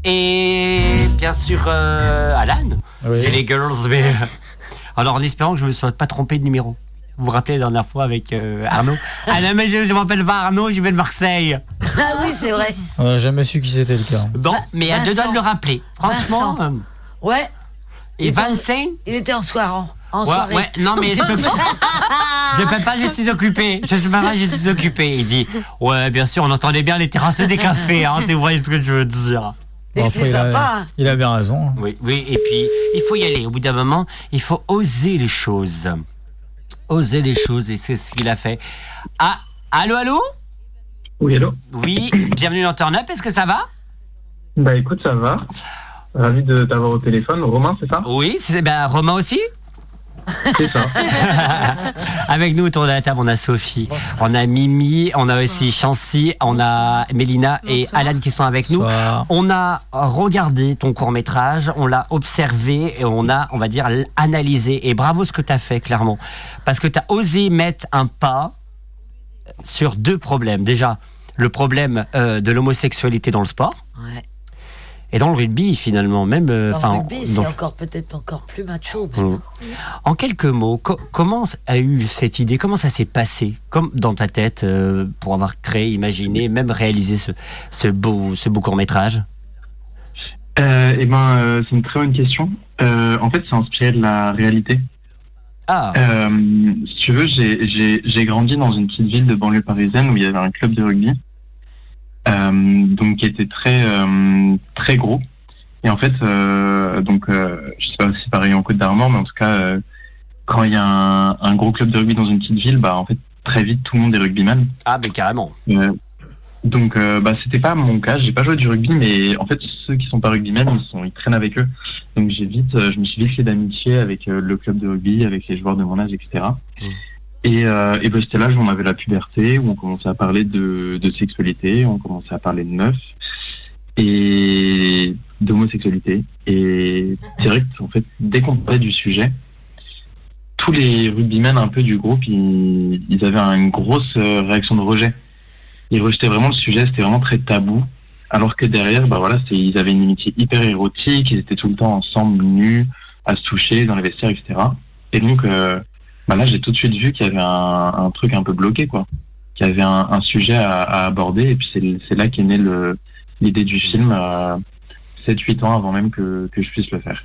Et bien sûr, euh, Alan. Oui. J'ai les girls, mais. Alors en espérant que je ne me sois pas trompé de numéro. Vous vous rappelez la dernière fois avec euh, Arnaud? Ah non, mais je ne m'appelle pas Arnaud, je vais de Marseille. Ah oui, c'est vrai. On n'a jamais su qui c'était le cas. Non, mais elle Vincent. doit le rappeler. Franchement. Vincent. euh, Ouais. Et Vincent? Il était en soirée. En Ouais, soirée. ouais, non, mais je peux pas. Je peux pas, je suis occupé. Je peux pas, je suis occupé. Il dit, ouais, bien sûr, on entendait bien les terrasses des cafés, hein, tu vois ce que je veux dire. Bon, après, il, a, il a bien raison. Oui, oui, et puis, il faut y aller. Au bout d'un moment, il faut oser les choses. Oser les choses, et c'est ce qu'il a fait. Ah, allô, allô Oui, allô Oui, bienvenue dans Turn Up, est-ce que ça va? Bah écoute, ça va. Ravi de t'avoir au téléphone. Romain, c'est ça? Oui, c'est ben, Romain aussi C'est ça. Avec nous autour de la table, on a Sophie, on a Mimi, on a aussi Chancy, on a Mélina et. Alan qui sont avec nous. On a regardé ton court métrage, on l'a observé et on a, on va dire, analysé. Et bravo ce que tu as fait, clairement. Parce que tu as osé mettre un pas sur deux problèmes. Déjà, le problème euh, de l'homosexualité dans le sport. Ouais. Et dans le rugby, finalement, même. euh, Dans le rugby, c'est encore peut-être encore plus macho. mais- Mm. En quelques mots, co- comment a eu cette idée Comment ça s'est passé Comme dans ta tête euh, pour avoir créé, imaginé, même réalisé ce, ce beau, ce beau court métrage Euh, eh ben, euh, c'est une très bonne question. Euh, en fait, c'est inspiré de la réalité. Ah. Euh, si tu veux, j'ai- grandi dans une petite ville de banlieue parisienne où il y avait un club de rugby, donc qui était très euh, très gros. Et en fait, euh, donc, euh, je sais pas si c'est pareil en Côte d'Armor, mais en tout cas, euh, quand il y a un, un gros club de rugby dans une petite ville, bah en fait, très vite, tout le monde est rugbyman. Ah, mais carrément. Euh, donc, euh, bah, c'était pas mon cas. J'ai pas joué du rugby, mais en fait, ceux qui sont pas rugbymen, ils sont, ils traînent avec eux. Donc, j'ai vite, euh, je me suis vite fait d'amitié avec euh, le club de rugby, avec les joueurs de mon âge, etc. Et, euh, et ben, l'âge où on avait la puberté, où on commençait à parler de, de sexualité, on commençait à parler de meufs et d'homosexualité. Et direct, en fait, dès qu'on parlait du sujet, tous les rugbymen un peu du groupe, ils, ils avaient une grosse euh, réaction de rejet. Ils rejetaient vraiment le sujet, c'était vraiment très tabou. Alors que derrière, bah voilà, ils avaient une amitié hyper érotique, ils étaient tout le temps ensemble, nus, à se toucher dans les vestiaires, etc. Et donc, euh, bah là j'ai tout de suite vu qu'il y avait un, un truc un peu bloqué quoi, qu'il y avait un, un sujet à, à aborder et puis c'est là qu'est née le l'idée du film euh, 7-8 ans avant même que, que je puisse le faire.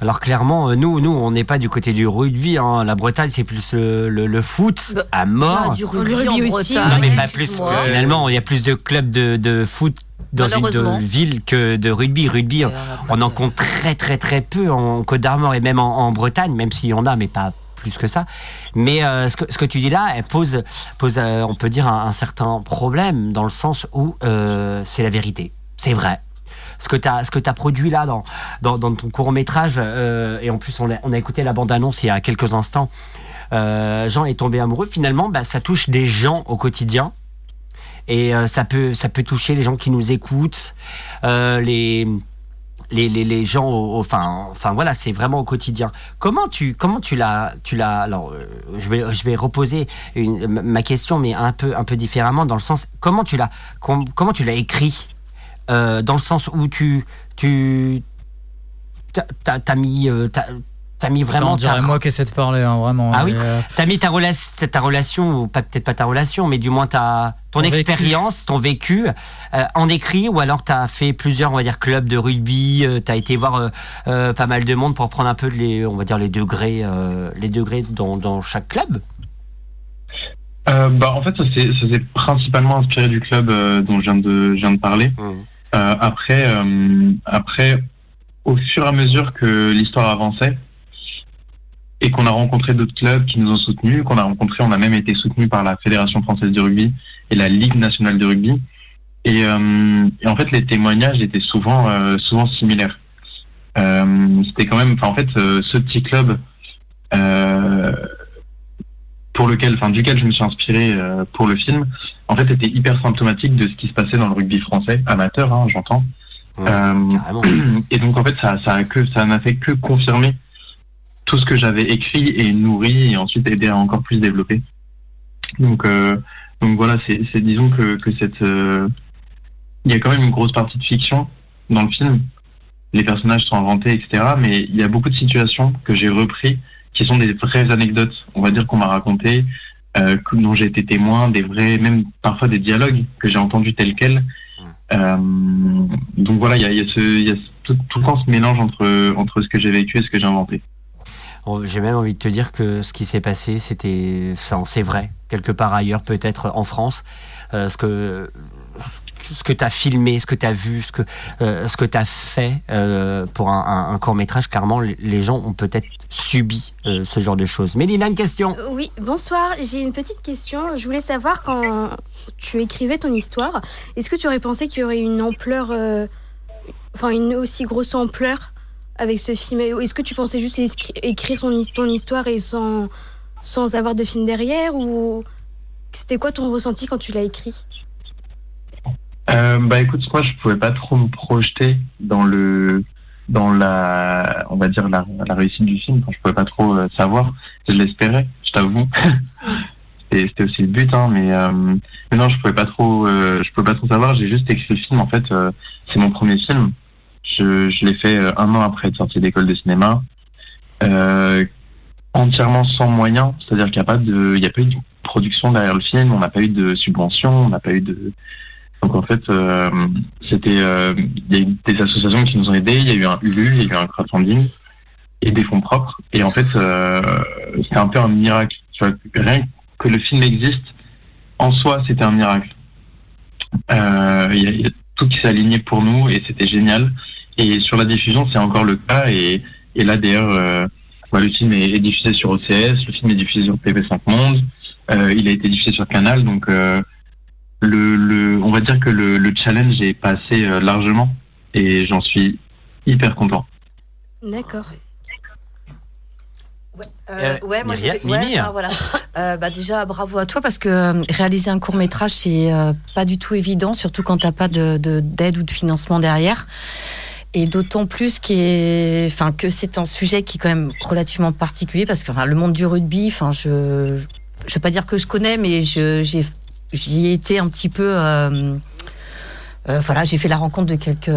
Alors clairement, euh, nous, nous, on n'est pas du côté du rugby. Hein. La Bretagne, c'est plus le, le- le foot à mort. Ah, du rugby, en aussi. Bretagne, Non, mais pas plus. Finalement, il y a plus de clubs de, de foot dans une ville que de rugby. Rugby, on en compte très très très peu en Côte d'Armor et même en, en Bretagne, même s'il y en a, mais pas plus que ça. Mais euh, ce, que, tu dis là, elle pose, pose euh, on peut dire, un, certain problème dans le sens où euh, c'est la vérité. C'est vrai. Ce que tu as, as produit là dans, dans, ton court métrage, et en plus on a, écouté la bande-annonce il y a quelques instants, Jean est tombé amoureux, finalement, bah, ça touche des gens au quotidien. Et ça, peut, ça peut toucher les gens qui nous écoutent, les, les, les, les gens, au- au- enfin, enfin voilà, c'est vraiment au quotidien. Comment tu, comment tu l'as, tu l'as. Alors, euh, je vais, je vais reposer une- ma- question, mais un peu, un peu différemment, dans le sens, comment tu l'as, com- comment tu l'as écrit, euh, dans le sens où tu, tu, t'as- mis, euh, t'as mis vraiment. Attends, ta- moi qui essaie de parler, hein, vraiment. ah oui, euh, t'as mis ta, rela- ta relation, ou pas peut-être pas ta relation, mais du moins ta, ton expérience, ton vécu, euh, en écrit, ou alors t'as fait plusieurs, on va dire, clubs de rugby, euh, t'as été voir euh, euh, pas mal de monde pour prendre un peu les, on va dire, les degrés, euh, les degrés dans, dans chaque club? Euh, bah, en fait, ça s'est principalement inspiré du club euh, dont je viens de, je viens de parler. Euh, après, euh, après, au fur et à mesure que l'histoire avançait et qu'on a rencontré d'autres clubs qui nous ont soutenus, qu'on a rencontré, on a même été soutenu par la Fédération française de rugby et la Ligue nationale de rugby. Et, euh, et en fait, les témoignages étaient souvent, euh, souvent similaires. Euh, C'était quand même, en fait, euh, ce petit club. Euh, pour lequel, enfin, duquel je me suis inspiré euh, pour le film, en fait, était hyper symptomatique de ce qui se passait dans le rugby français, amateur, hein, j'entends. Euh, et donc, en fait, ça, ça a que, ça n'a fait que confirmer tout ce que j'avais écrit et nourri et ensuite aidé à encore plus développer. Donc, euh, donc voilà, c'est, disons que, que cette, euh, il y a quand même une grosse partie de fiction dans le film. Les personnages sont inventés, etc. Mais il y a beaucoup de situations que j'ai repris qui sont des vraies anecdotes, on va dire qu'on m'a raconté, euh, dont j'ai été témoin, des vrais, même parfois des dialogues que j'ai entendus tels quels. Euh, donc voilà, il y a, il y a ce, il y a tout, tout le temps ce mélange entre entre ce que j'ai vécu et ce que j'ai inventé. Oh, J'ai même envie de te dire que ce qui s'est passé, c'était, c'est vrai, quelque part ailleurs, peut-être en France, euh, ce que ce que tu as filmé, ce que tu as vu, ce que euh, que tu as fait euh, pour un, court métrage, clairement, les- gens ont peut-être subi ce genre de choses. Mélina, une question. Oui, bonsoir. J'ai une petite question. Je voulais savoir quand tu écrivais ton histoire, est-ce que tu aurais pensé qu'il y aurait une ampleur, enfin une aussi grosse ampleur avec ce film Est-ce que tu pensais juste écri- écrire ton, his- ton histoire et sans, sans avoir de film derrière ou c'était quoi ton ressenti quand tu l'as écrit? Euh, bah écoute, moi je pouvais pas trop me projeter dans le dans la on va dire la, la réussite du film. Enfin, je pouvais pas trop euh, savoir. Je l'espérais, je t'avoue. C'était c'était aussi le but, hein, mais, euh, mais non, je pouvais pas trop je pouvais pas trop savoir. J'ai juste écrit le film. En fait, c'est mon premier film. Je, l'ai fait euh, un an après être sorti d'école de cinéma. Euh, entièrement sans moyens, c'est-à-dire qu'il n'y a pas de, a pas eu de production derrière le film, on n'a pas eu de subvention, on n'a pas eu de, donc en fait, euh, c'était, il y a eu des associations qui nous ont aidés, il y a eu un ULU, il y a eu un crowdfunding et des fonds propres. Et en fait, c'était un peu un miracle. Rien que le film existe, en soi, c'était un miracle. Il y, a- il y a tout qui s'est aligné pour nous et c'était génial. Et sur la diffusion, c'est encore le cas. Et, et là, d'ailleurs, euh, bah, le film est, est diffusé sur OCS, le film est diffusé sur TV5 Monde, euh, il a été diffusé sur Canal, donc euh, le, le, on va dire que le, le challenge est passé euh, largement et j'en suis hyper content. D'accord. Euh, ouais, moi j'ai ouais, Mimi. enfin, voilà. Euh, bah, déjà bravo à toi parce que réaliser un court métrage c'est euh, pas du tout évident, surtout quand t'as pas de de- d'aide ou de financement derrière. Et d'autant plus est- enfin, que c'est un sujet qui est quand même relativement particulier parce que enfin, le monde du rugby, enfin, je je vais pas dire que je connais, mais j'y ai été un petit peu. euh, euh, voilà, j'ai fait la rencontre de quelques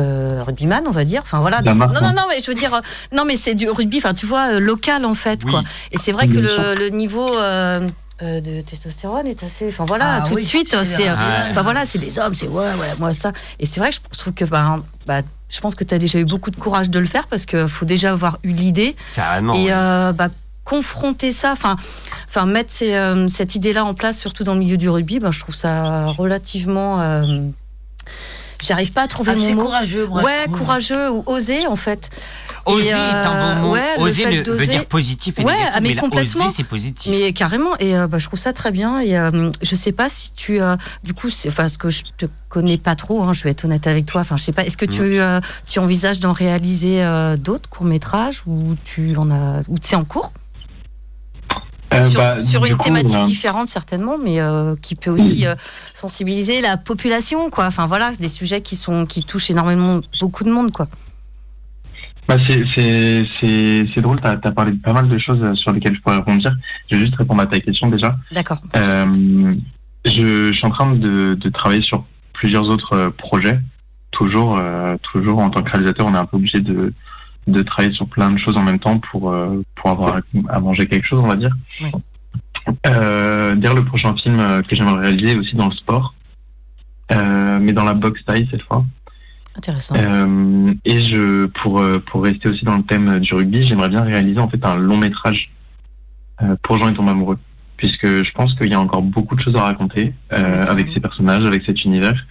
rugbyman, on va dire. Enfin voilà. Non, non, hein. non, mais je veux dire, euh, non, mais c'est du rugby. Enfin, tu vois, local en fait, quoi. Et c'est vrai que le, le niveau. euh, de testostérone est assez enfin voilà Ah tout oui, de suite c'est euh, enfin voilà c'est des hommes c'est ouais ouais moi ça et c'est vrai que je, trouve que bah, je pense que tu as déjà eu beaucoup de courage de le faire parce qu'il faut déjà avoir eu l'idée Carrément. et ouais. euh, bah, confronter ça, enfin, enfin mettre ces, euh, cette idée-là en place, surtout dans le milieu du rugby, bah, je trouve ça relativement. euh, J'arrive pas à trouver Assez mon mot. courageux, moi, Ouais, courageux ou osé en fait. Oser Et, est un bon mot. ouais, le oser ne- veut dire positif et Ouais, négatif, mais mais complètement. oser, c'est positif. Mais carrément, et euh, bah, je trouve ça très bien. Et euh, je sais pas si tu, euh, du coup, enfin, ce que je te connais pas trop, hein, je vais être honnête avec toi. Enfin, je sais pas. Est-ce que tu, euh, tu envisages d'en réaliser euh, d'autres courts métrages ou tu en as, ou c'est en cours? Euh, sur, bah, sur une coup, thématique euh, différente certainement, mais euh, qui peut aussi euh, sensibiliser la population, quoi. Enfin voilà, des sujets qui sont qui touchent énormément beaucoup de monde, quoi. Bah c'est drôle. T'as as parlé de pas mal de choses euh, sur lesquelles je pourrais rebondir. Je vais juste répondre à ta question déjà. D'accord. Euh, je, je suis en train de, de travailler sur plusieurs autres euh, projets. Toujours, euh, toujours en tant que réalisateur, on est un peu obligé de, de travailler sur plein de choses en même temps pour, euh, pour avoir à, manger quelque chose, on va dire. Oui. Euh, le prochain film que j'aimerais réaliser est aussi dans le sport, mais dans la boxe taille cette fois. Intéressant. Euh, et je, pour, euh, pour rester aussi dans le thème du rugby, j'aimerais bien réaliser en fait un long métrage euh, pour Jean et tombe amoureux, puisque je pense qu'il y a encore beaucoup de choses à raconter euh, avec ces personnages, avec cet univers.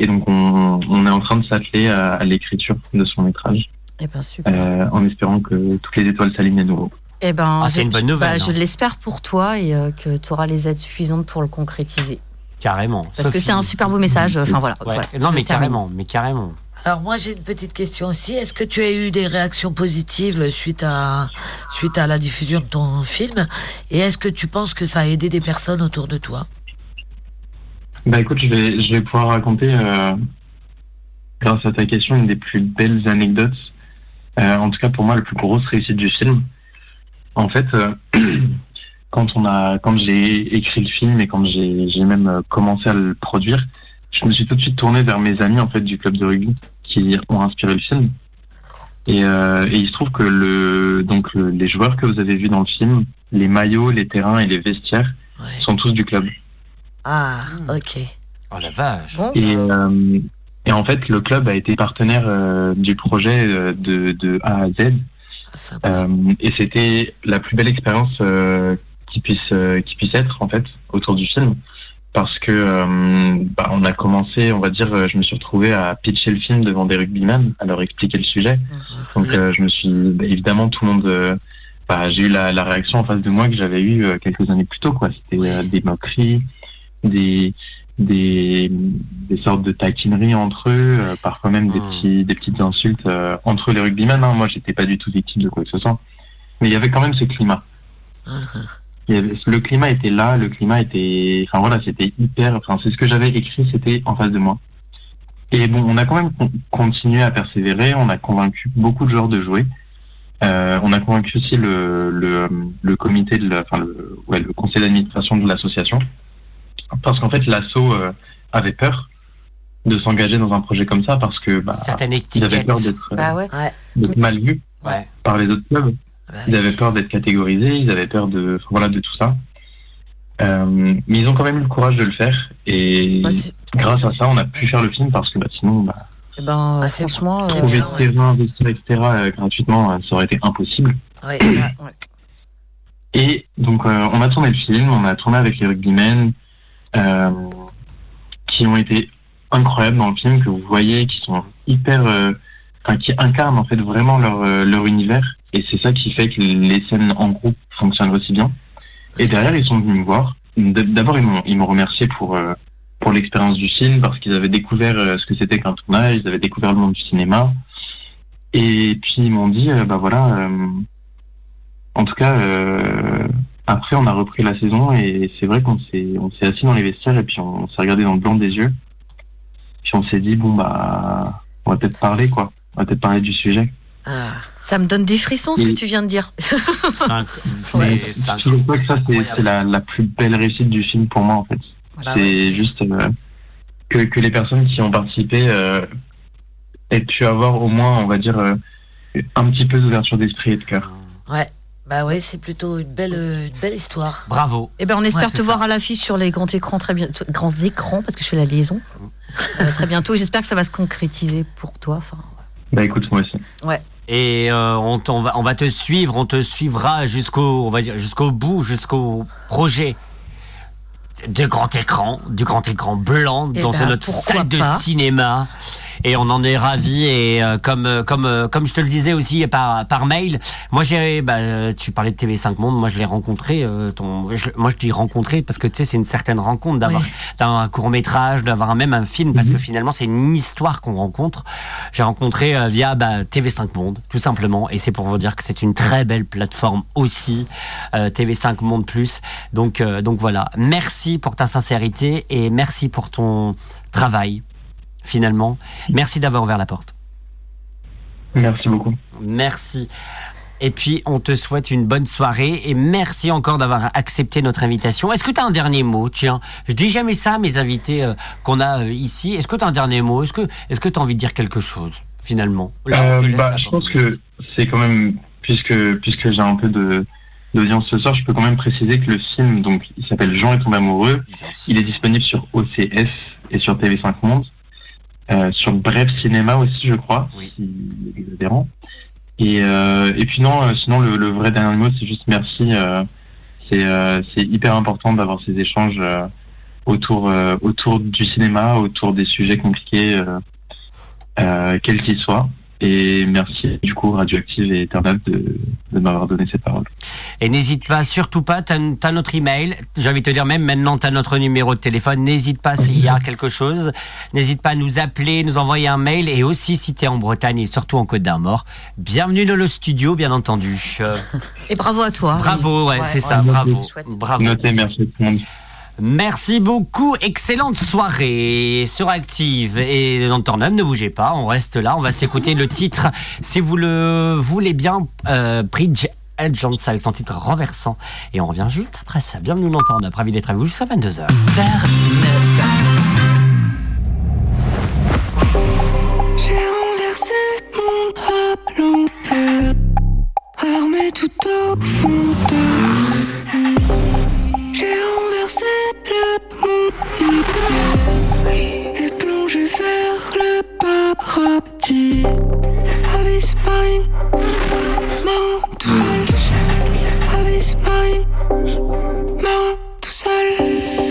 Et donc on, on est en train de s'atteler à, à l'écriture de son métrage, Eh ben super. euh, en espérant que toutes les étoiles s'alignent à nouveau. Eh ben, Ah, c'est je- une bonne je- nouvelle, bah, hein. Je l'espère pour toi et euh, que tu auras les aides suffisantes pour le concrétiser. Carrément. Parce que c'est un super beau message. Enfin voilà. Ouais. voilà. Non, Je mais carrément, mais carrément. Alors moi j'ai une petite question aussi. Est-ce que tu as eu des réactions positives suite à suite à la diffusion de ton film? Et est-ce que tu penses que ça a aidé des personnes autour de toi? Bah écoute, je vais, je vais pouvoir raconter, euh, grâce à ta question, une des plus belles anecdotes. Euh, en tout cas, pour moi, la plus grosse réussite du film. En fait, euh, quand on a, quand j'ai écrit le film et quand j'ai, même commencé à le produire, je me suis tout de suite tourné vers mes amis en fait du club de rugby qui ont inspiré le film. Et, euh, et il se trouve que le, donc le- les joueurs que vous avez vus dans le film, les maillots, les terrains et les vestiaires sont tous du club. Ah, ok. Oh la vache. Et, euh, et en fait, le club a été partenaire euh, du projet euh, de, de A à Z. Euh, et c'était la plus belle expérience euh, qui puisse euh, qui puisse être en fait autour du film parce que euh, bah, on a commencé on va dire euh, je me suis retrouvé à pitcher le film devant des rugbymen à leur expliquer le sujet donc euh, je me suis évidemment tout le monde euh, bah, j'ai eu la, la réaction en face de moi que j'avais eu quelques années plus tôt quoi c'était des moqueries des des, des sortes de taquineries entre eux, parfois même des, petits, des petites insultes entre les rugbymen. Hein. Moi, j'étais pas du tout victime de quoi que ce soit. Mais il y avait quand même ce climat. Le climat était là, le climat était... Enfin voilà, c'était hyper... Enfin, c'est ce que j'avais écrit, c'était en face de moi. Et bon, on a quand même con- continué à persévérer, on a convaincu beaucoup de joueurs de jouer. Euh, on a convaincu aussi le, le, le comité, de la, enfin le, ouais, le conseil d'administration de l'association. Parce qu'en fait, l'asso euh, avait peur de s'engager dans un projet comme ça parce que bah, Certaines ils avaient étiquettes. peur d'être euh, Bah ouais. d'être mal vus Ouais. par les autres clubs. Ils avaient peur d'être catégorisés, ils avaient peur de, voilà, de tout ça. Euh, mais ils ont quand même eu le courage de le faire et Bah, grâce à ça, on a pu faire le film parce que bah, sinon, bah, Eh ben, euh, franchement, euh, trouver terrain, investir, etc. euh, gratuitement, euh, ça aurait été impossible. Ouais. Et donc, euh, on a tourné le film, on a tourné avec les rugbymen euh, qui ont été incroyables dans le film, que vous voyez, qui sont hyper. Enfin, qui incarnent en fait vraiment leur, euh, leur univers. Et c'est ça qui fait que les scènes en groupe fonctionnent aussi bien. Et derrière, ils sont venus me voir. D'abord, ils m'ont ils m'ont remercié pour, euh, pour l'expérience du film, parce qu'ils avaient découvert euh, ce que c'était qu'un tournage, ils avaient découvert le monde du cinéma. Et puis, ils m'ont dit, euh, bah voilà. euh, en tout cas, après, on a repris la saison et c'est vrai qu'on s'est, on s'est assis dans les vestiaires et puis on, s'est regardé dans le blanc des yeux. Puis on s'est dit, bon, bah, on va peut-être parler, quoi. On va peut-être parler du sujet. ça me donne des frissons ce que tu viens de dire. C'est Je crois que ça, c'est, la, la plus belle réussite du film pour moi, en fait. C'est ouais, juste euh, que, que les personnes qui ont participé euh, aient pu avoir au moins, on va dire, euh, un petit peu d'ouverture d'esprit et de cœur. Ouais. Bah ouais, c'est plutôt une belle, euh, une belle histoire. Bravo. Eh ben, on espère Ouais, te voir à l'affiche sur les grands écrans très bientôt, grands écrans parce que je fais la liaison Euh, très bientôt. J'espère que ça va se concrétiser pour toi. Enfin, Bah écoute, moi aussi. ouais. Et euh, on, va, on va te suivre, on te suivra jusqu'au, on va dire jusqu'au bout, jusqu'au projet de grand écran, du grand écran blanc Eh dans ben, notre salle de pas. cinéma. Et on en est ravis. Et euh, comme euh, comme euh, comme je te le disais aussi par par mail, moi j'ai bah, euh, tu parlais de TV5 Monde, moi je l'ai rencontré. euh, ton, je- moi je dis rencontré parce que tu sais c'est une certaine rencontre d'avoir d'avoir un court métrage, d'avoir même un film parce que finalement c'est une histoire qu'on rencontre. J'ai rencontré euh, via bah, TV5 Monde tout simplement et c'est pour vous dire que c'est une très belle plateforme aussi euh, TV5 Monde Plus. Donc euh, donc voilà, merci pour ta sincérité et merci pour ton travail finalement. Merci d'avoir ouvert la porte. Merci beaucoup. Merci. Et puis, on te souhaite une bonne soirée et merci encore d'avoir accepté notre invitation. Est-ce que tu as un dernier mot? Tiens, je dis jamais ça à mes invités euh, qu'on a euh, ici. Est-ce que tu as un dernier mot? Est-ce que est-ce que tu as envie de dire quelque chose finalement? Là, Euh, bah, je pense que c'est quand même, puisque, puisque j'ai un peu de d'audience ce soir, je peux quand même préciser que le film, donc, il s'appelle Jean est tombé amoureux. Il est disponible sur OCS et sur TV5 Monde. Euh, sur Bref Cinéma aussi, je crois, si les adhérents. Et, euh, et puis non, euh, sinon le, le vrai dernier mot, c'est juste merci. euh, c'est euh, c'est hyper important d'avoir ces échanges euh, autour euh, autour du cinéma, autour des sujets compliqués, euh, euh, quels qu'ils soient. Et merci du coup Radioactive et Eternal de, de m'avoir donné cette parole. Et n'hésite pas, surtout pas, tu as, notre email. J'ai envie de te dire, même maintenant, tu as notre numéro de téléphone. N'hésite pas s'il y a quelque chose. N'hésite pas à nous appeler, nous envoyer un mail. Et aussi, si tu es en Bretagne et surtout en Côte d'Armor, bienvenue dans le studio, bien entendu. Euh, Et bravo à toi. bravo, ouais, c'est ça, bravo. chouette. bravo. Notez, merci tout le monde. Merci beaucoup, excellente soirée sur Active et dans temps ne bougez pas, on reste là, on va s'écouter le titre, si vous le voulez bien, euh, Bridge Jones avec son titre renversant. Et on revient juste après ça. Bienvenue dans temps ravi d'être avec vous jusqu'à 22h. J'ai renversé mon armé tout au fond de et plongé vers le paradis. Abyss mine, marrant tout seul. Abyss mine, marrant tout seul.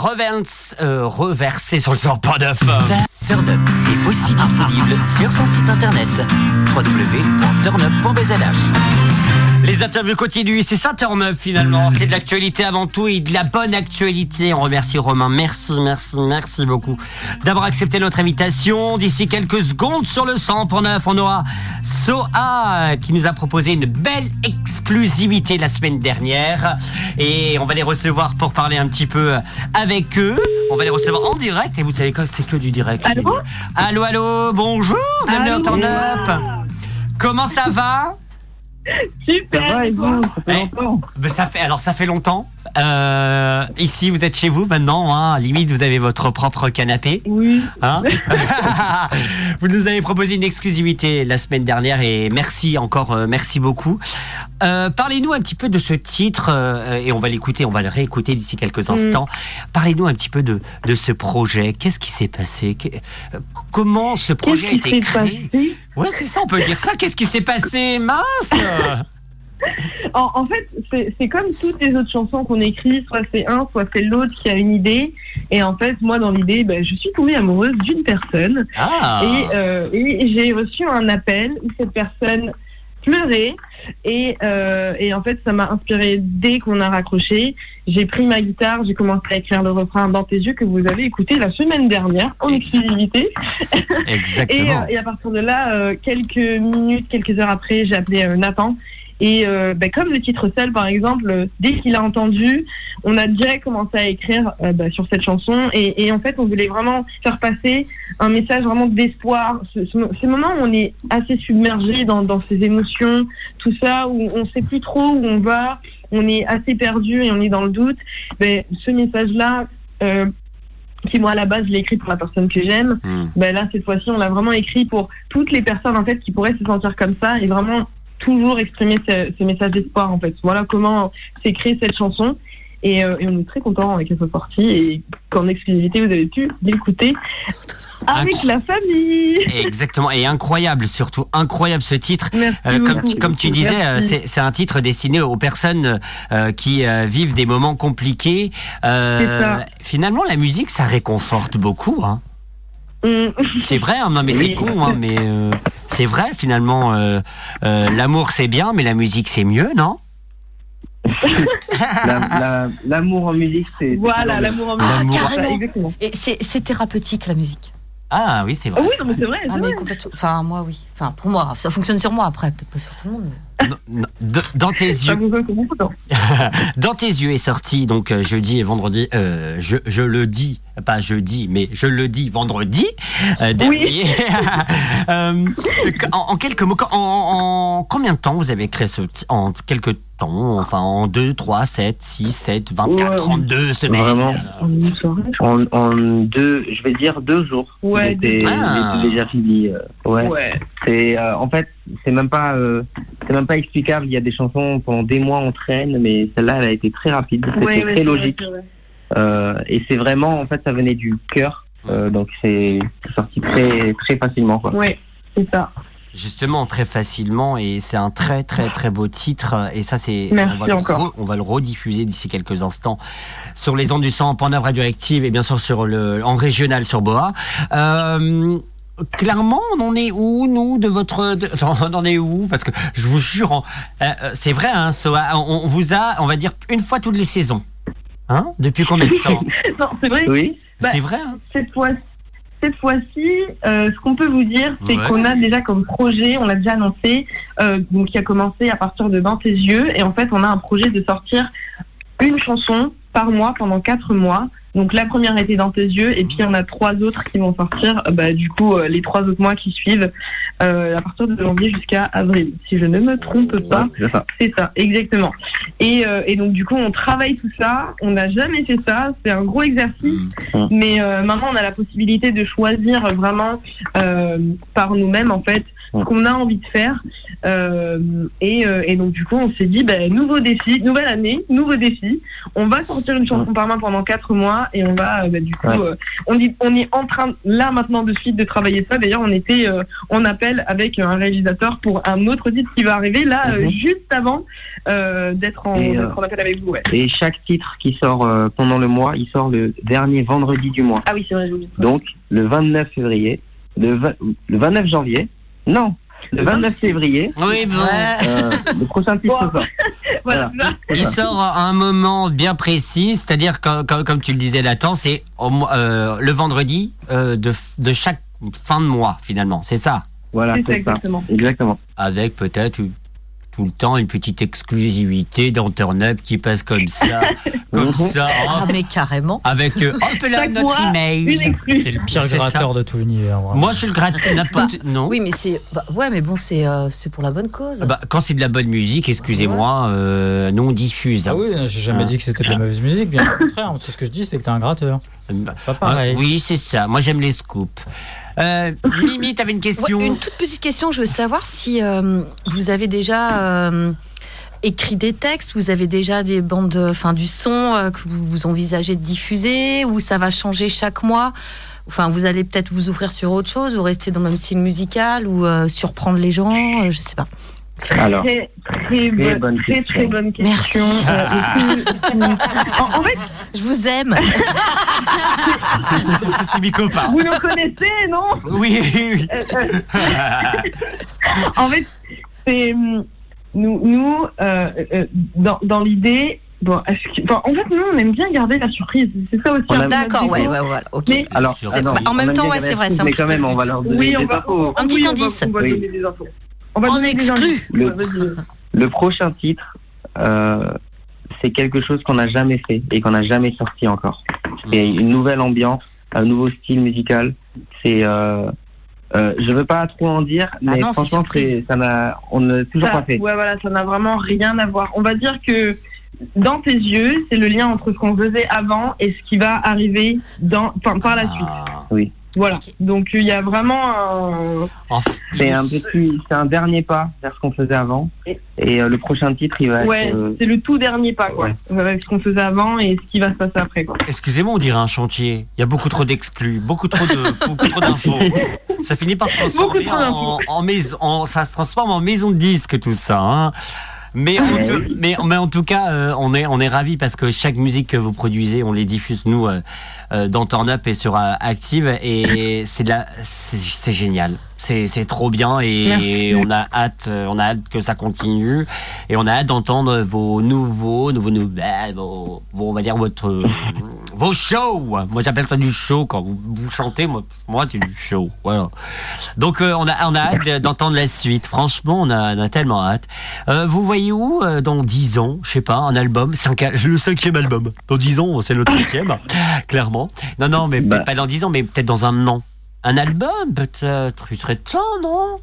Reverse, euh, reversé sur le sort pas de Turn Up est aussi disponible sur son site internet www.turnup.bzh. Les interviews continuent, c'est ça Turn Up finalement. C'est de l'actualité avant tout et de la bonne actualité. On remercie Romain. Merci, merci, merci beaucoup d'avoir accepté notre invitation. D'ici quelques secondes sur le 100.9, on aura Soa qui nous a proposé une belle exclusivité la semaine dernière. Et on va les recevoir pour parler un petit peu avec eux. On va les recevoir en direct et vous savez quoi, c'est que du direct. Allô? Allô, allô, bonjour, bienvenue au Turn Up. Comment ça va? Super. Ça va et vous Ça fait longtemps. ça fait alors ça fait longtemps. Euh, ici vous êtes chez vous maintenant. Hein, limite vous avez votre propre canapé. Oui. Hein vous nous avez proposé une exclusivité la semaine dernière et merci encore, euh, merci beaucoup. Euh, Parlez-nous un petit peu de ce titre et on va l'écouter, on va le réécouter d'ici quelques Mm. instants. Parlez-nous un petit peu de, de ce projet. Qu'est-ce qui s'est passé? Que- Comment ce projet a été créé? Ouais, c'est ça, on peut dire ça. Qu'est-ce qui s'est passé? Mince En, en fait, c'est comme toutes les autres chansons qu'on écrit, soit c'est un, soit c'est l'autre qui a une idée. Et en fait, moi, dans l'idée, ben, je suis tombée amoureuse d'une personne. Ah. Et, euh, et j'ai reçu un appel où cette personne pleurait. Et, euh, et en fait, ça m'a inspiré dès qu'on a raccroché. J'ai pris ma guitare, j'ai commencé à écrire le refrain dans tes yeux que vous avez écouté la semaine dernière en exclusivité. Et, Exactement. euh, et à partir de là, quelques minutes, quelques heures après, j'ai appelé Nathan. Et euh, ben, comme le titre seul, par exemple, dès qu'il a entendu, on a direct commencé à écrire euh, ben, sur cette chanson. Et, et en fait, on voulait vraiment faire passer un message vraiment d'espoir. Ce, ce, ce moment où on est assez submergé dans, dans ses émotions, tout ça, où on sait plus trop où on va, on est assez perdu et on est dans le doute. Ben, ce message-là, euh, qui moi à la base je l'ai écrit pour la personne que j'aime, ben là cette fois-ci on l'a vraiment écrit pour toutes les personnes en fait qui pourraient se sentir comme ça et vraiment toujours exprimer ce, ce message d'espoir en fait. Voilà comment s'est créée cette chanson et, euh, et on est très content qu'elle soit sortie et qu'en exclusivité vous avez pu l'écouter avec la famille. Exactement, et incroyable, surtout incroyable ce titre. Merci comme, tu, comme tu disais, euh, c'est un titre destiné aux personnes euh, qui euh, vivent des moments compliqués. Euh, finalement, la musique, ça réconforte beaucoup. Hein. C'est vrai, hein, non mais c'est con, hein, mais euh, c'est vrai finalement. euh, euh, L'amour c'est bien, mais la musique c'est mieux, non? La- la- L'amour en musique, c'est. Voilà, l'amour en musique. Ah, carrément. exactement. Et c'est c'est thérapeutique la musique. Ah oui, c'est vrai. Ah oui, non, mais c'est vrai. Ah, mais complètement. Enfin, moi, oui. Enfin, pour moi, ça fonctionne sur moi après, peut-être pas sur tout le monde. mais- Dans tes yeux. Dans tes yeux est sorti donc euh, jeudi et vendredi. euh, je, je le dis, pas jeudi, mais je le dis vendredi euh, dernier. Euh, en, en quelques mots, en, en combien de temps vous avez créé ce en quelques temps, enfin en 2, 3, 7, 6, 7, 24, Ouais, 32 semaines. Vraiment. En, en deux, je vais dire deux jours. Ouais, Ah. déjà fini. euh, ouais. Ouais. C'est euh, en fait, c'est même pas, euh, c'est même pas explicable. Il y a des chansons pendant des mois on traîne, mais celle-là, elle a été très rapide. C'était Ouais, ouais, très logique. vrai. Euh, et c'est vraiment, en fait, ça venait du cœur. Euh, donc c'est sorti très très facilement. Quoi. Ouais, c'est ça. Justement, très facilement, et c'est un très très très beau titre. Et ça, c'est on va, le encore. on va le rediffuser d'ici quelques instants sur les ondes du 100.9 radioactive et bien sûr sur le en régional sur Boa. Euh, Clairement, on en est où, nous, de votre... de- on en est où? Parce que je vous jure, on- euh, euh, c'est vrai, hein, Soa, on, on vous a, on va dire, une fois toutes les saisons. Hein Depuis combien de temps non, c'est vrai. Oui. Bah, C'est vrai, hein. Cette fois, cette fois-ci, euh, ce qu'on peut vous dire, c'est Ouais. qu'on a déjà comme projet, on l'a déjà annoncé, euh, donc qui a commencé à partir de Dans tes yeux, et en fait, on a un projet de sortir une chanson par mois pendant quatre mois. Donc la première était Dans tes yeux, et puis on a trois autres qui vont sortir, euh, bah, du coup, euh, les trois autres mois qui suivent, euh, à partir de janvier jusqu'à avril, si je ne me trompe pas. C'est ça. Ça, exactement. Et, euh, et donc du coup, on travaille tout ça. On n'a jamais fait ça. C'est un gros exercice. Mais euh, maintenant, on a la possibilité de choisir vraiment par nous-mêmes, en fait, ce qu'on a envie de faire. Euh, et, euh, et donc du coup, on s'est dit, ben, nouveau défi, nouvelle année, nouveau défi. On va sortir une chanson par mois pendant quatre mois et on va, euh, ben, du coup, Ouais. euh, on, est en train, là maintenant de suite, de travailler ça. D'ailleurs, on était euh, en appel avec un réalisateur pour un autre titre qui va arriver là, Mhm. juste avant d'être en, en appel avec vous. Ouais. Et chaque titre qui sort pendant le mois, il sort le dernier vendredi du mois. Ah oui, c'est vrai. Donc le 29 février, le, vingt- le 29 janvier. Non, le 29 février. Oui, bon. Euh, le prochain sort. Voilà. Il sort à un moment bien précis, c'est-à-dire comme, comme tu le disais, Nathan, c'est au mo- euh, le vendredi euh, de, de chaque fin de mois, finalement. C'est ça? Voilà, C'est ça, c'est ça. exactement. Exactement. Avec peut-être une- tout le temps une petite exclusivité Up qui passe comme ça, comme ça. Ah, mais carrément. avec euh, hop là notre email. C'est le pire gratteur ça. de tout l'univers. Moi, je suis le gratteur. N'importe. non. Oui, mais c'est. bah, ouais, mais bon, c'est euh, c'est pour la bonne cause. Bah, quand c'est de la bonne musique, excusez-moi, euh, nous on diffuse. Ah oui, j'ai jamais dit que c'était de la mauvaise musique, bien au contraire. Tout ce que je dis, c'est que t'es un gratteur. C'est pas pareil. Ah, oui, c'est ça. Moi, j'aime les scoops. Euh, Mimi, t'avais une question Ouais, une toute petite question. Je veux savoir si euh, vous avez déjà euh, écrit des textes, vous avez déjà des bandes, enfin du son que vous, vous envisagez de diffuser, ou ça va changer chaque mois? Enfin, vous allez peut-être vous ouvrir sur autre chose, ou rester dans le même style musical, ou surprendre les gens, je sais pas. Alors, Très, très, bonne, bonne très, question. très bonne question. Merci. Euh, tout- en, en fait, Je vous aime. C'est vous nous connaissez, non? Oui, oui. Euh, euh, En fait, c'est hum, nous, nous euh, euh, dans, dans l'idée. Bon, est-ce que- bon, en fait, nous, on aime bien garder la surprise. C'est ça aussi. D'accord, ouais, ouais, voilà. Ok. Mais- alors, C'est attends, pas- en même temps, ouais, c'est vrai, c'est Mais quand même, on va leur donner Oui, on des va, infos. Un petit oui, on va- indice. On va, Oui. donner des infos. On va On exclut. Le-. Le prochain titre, euh, c'est quelque chose qu'on n'a jamais fait et qu'on n'a jamais sorti encore. C'est une nouvelle ambiance, un nouveau style musical. C'est, euh, euh, je veux pas trop en dire, Bah mais non, c'est franchement, ça n'a, on n'a toujours Ça- pas fait. Ouais, voilà, ça n'a vraiment rien à voir. On va dire que dans tes yeux, c'est le lien entre ce qu'on faisait avant et ce qui va arriver dans, par la suite. Ah. Oui. Voilà. Donc il y a vraiment un. C'est un petit, c'est un dernier pas vers ce qu'on faisait avant. Et euh, le prochain titre, il va Ouais, être. euh, c'est le tout dernier pas, quoi. Ouais. Avec ce qu'on faisait avant et ce qui va se passer après, quoi. Excusez-moi, on dirait un chantier. Il y a beaucoup trop d'exclus, beaucoup trop de, beaucoup trop d'infos. Ça finit par se transformer en, en maison, en- ça se transforme en maison de disque tout ça. hein. Mais, en tout- mais, mais en tout cas, euh, on est, on est ravis parce que chaque musique que vous produisez, on les diffuse nous euh, euh, dans Turn Up et sur euh, Active et c'est de la, c'est c'est génial. C'est c'est trop bien et Merci. on a hâte, euh, on a hâte que ça continue et on a hâte d'entendre vos nouveaux, nouveaux nouvelles, vos, vos- on va dire votre, euh, vos shows. Moi j'appelle ça du show quand vous, vous chantez, moi, moi c'est du show. Voilà. Donc euh, on a, on a hâte de- d'entendre la suite. Franchement, on a, on a tellement hâte. Euh, vous voyez où euh, dans 10 ans, je sais pas, un album, cinq, le cinquième album? Dans 10 ans, c'est notre cinquième, clairement. Non, non, mais Bah. pas dans 10 ans, mais peut-être dans un an. Un album, peut-être. Il serait temps, non?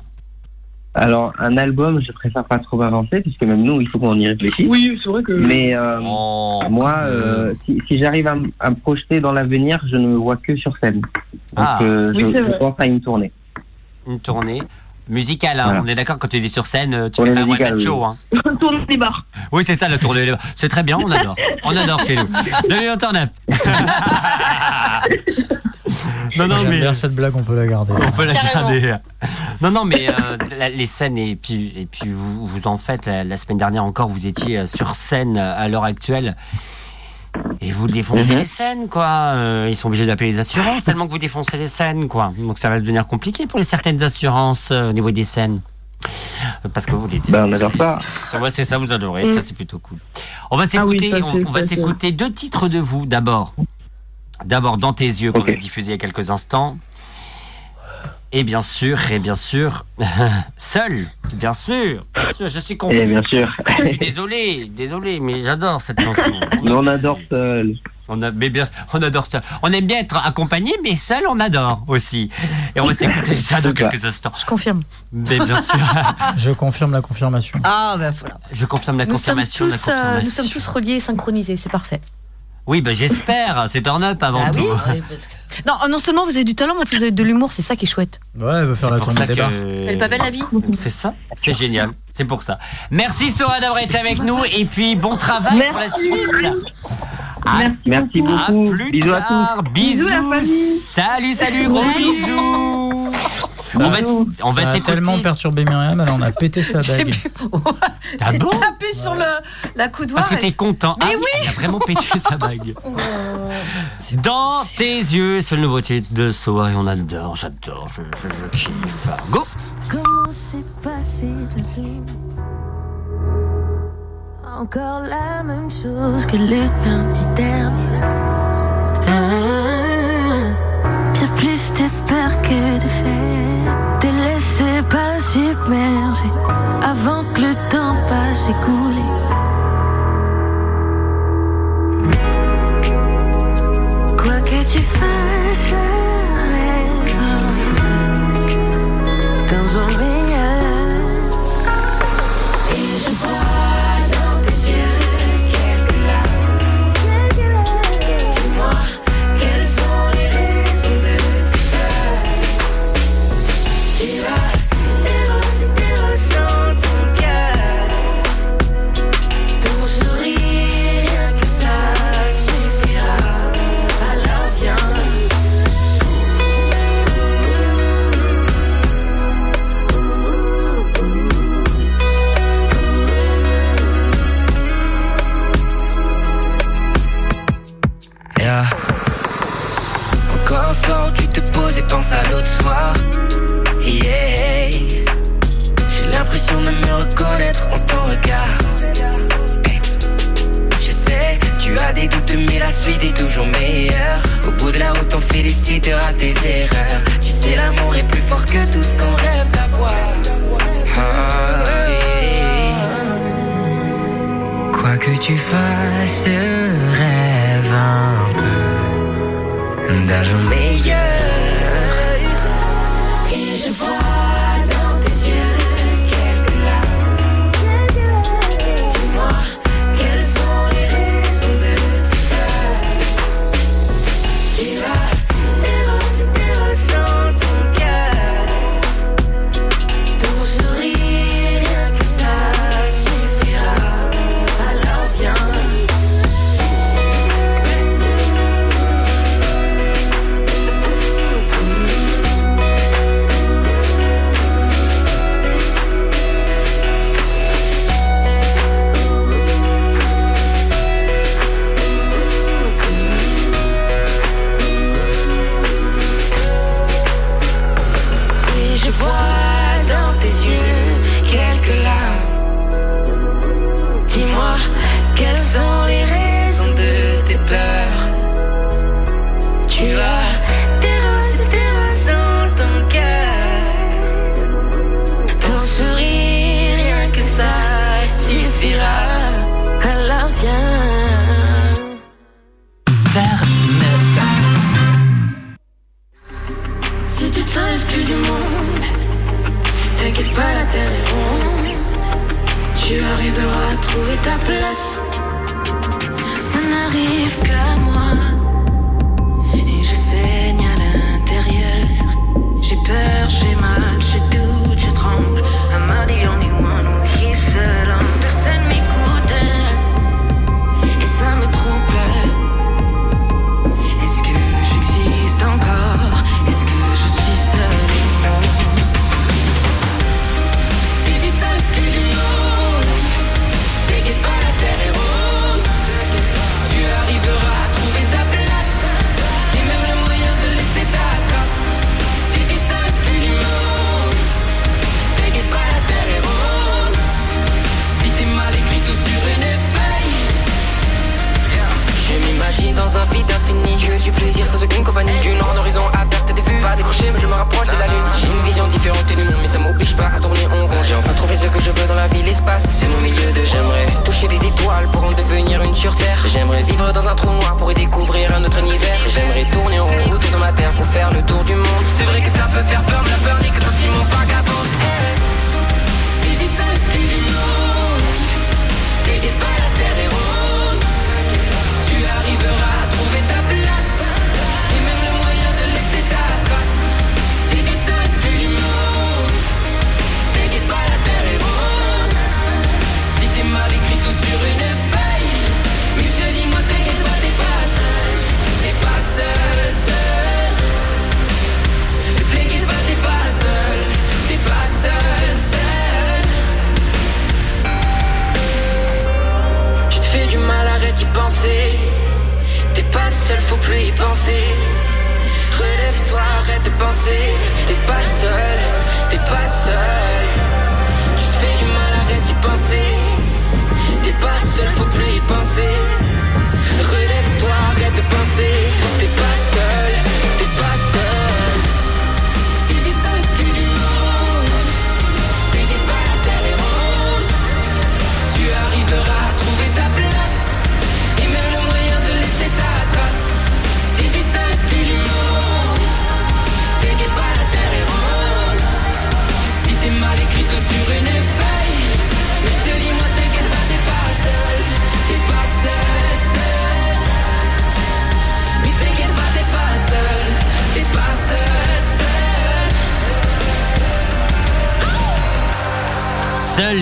Alors, un album, je préfère pas trop avancer, puisque même nous, il faut qu'on y réfléchisse. Oui, c'est vrai que. Mais euh, Oh, moi, euh, si, si j'arrive à, me projeter dans l'avenir, je ne me vois que sur scène. Donc, Ah. euh, Oui, je, pense à une tournée. Une tournée musicale, hein. Voilà. on est d'accord quand tu es sur scène, tu Tournée fais pas un one-man oui. show. Hein. Tourne des bars. Oui, c'est ça la tournée. C'est très bien, on adore. On adore chez nous. Bienvenue dans Turn. Non, non, mais bien cette blague, on peut la garder. on peut la Carrément. garder. Non, non, mais euh, la- les scènes, et puis, et puis vous, vous en faites, la, la semaine dernière encore, vous étiez euh, sur scène euh, à l'heure actuelle. Et vous défoncez Mhm. les scènes, quoi. Euh, ils sont obligés d'appeler les assurances tellement que vous défoncez les scènes, quoi. Donc ça va devenir compliqué pour les certaines assurances euh, au niveau des scènes. Parce que vous les Ben, on adore ça. ça, ouais, c'est ça, vous adorez. Mm. Ça, c'est plutôt cool. On va Ah oui, s'écouter, on, va s'écouter deux titres de vous d'abord. D'abord, dans tes yeux, qu'on a diffusé il y a quelques instants. Et bien sûr, et bien sûr, seul, bien sûr, bien sûr, je suis Et convaincu. Eh, bien sûr. Je suis désolé, désolé, mais j'adore cette chanson. Mais on adore seul. On, a, mais bien, on adore ça. On aime bien être accompagné, mais seul, on adore aussi. Et on va s'écouter ça dans quelques instants. Je confirme. Mais bien sûr, Je confirme la confirmation. Ah, ben voilà. je confirme la Nous sommes, confirmation. la tous, euh, nous sommes tous reliés et synchronisés, c'est parfait. Oui, ben j'espère. C'est turn up avant Ah tout. oui. Oui, parce que- Non, non seulement vous avez du talent, mais en plus vous avez de l'humour, c'est ça qui est chouette. Ouais, elle veut faire la tournée des bars. Elle est pas belle la vie C'est ça, c'est génial, c'est pour ça. Merci Sora d'avoir été avec nous et puis bon travail pour la suite. À, Merci à beaucoup. plus Bisous à tard. Bisous. Bisous, la famille. Salut, salut, gros bisous. Ça, on va, on va ça a tellement perturbé Myriam, elle en a pété sa dague. Ah bon tapé sur le, la coudoir. Parce que t'es content. Mais ah, oui Elle a vraiment pété sa dague. Dans tes yeux, c'est le nouveau titre de Soa et on adore, j'adore, je, je, je kiffe. Go Comment s'est passé ta semaine Encore la même chose que le lundi dernier J'espère que te fait Te laisser pas submerger Avant que le temps passe écoulé Quoi que tu fasses, rêve Dans un reconnaître en ton regard.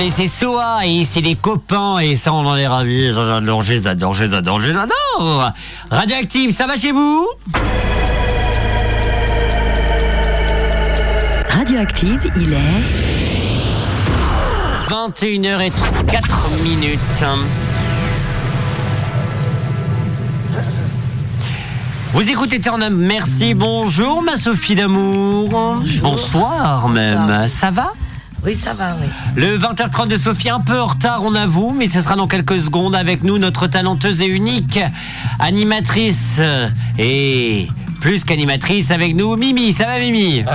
Et c'est Soa et c'est les copains et ça on en est ravis. J'adore, j'adore, j'adore, j'adore. Radioactive, ça va chez vous Radioactive, il est 21h04 minutes. Vous écoutez Turn Up, merci, bonjour ma Sophie d'amour. Bonsoir même, ça va Oui, ça va, oui. Le 20h30 de Sophie, un peu en retard, on avoue, mais ce sera dans quelques secondes avec nous, notre talenteuse et unique animatrice et plus qu'animatrice avec nous, Mimi. Ça va, Mimi?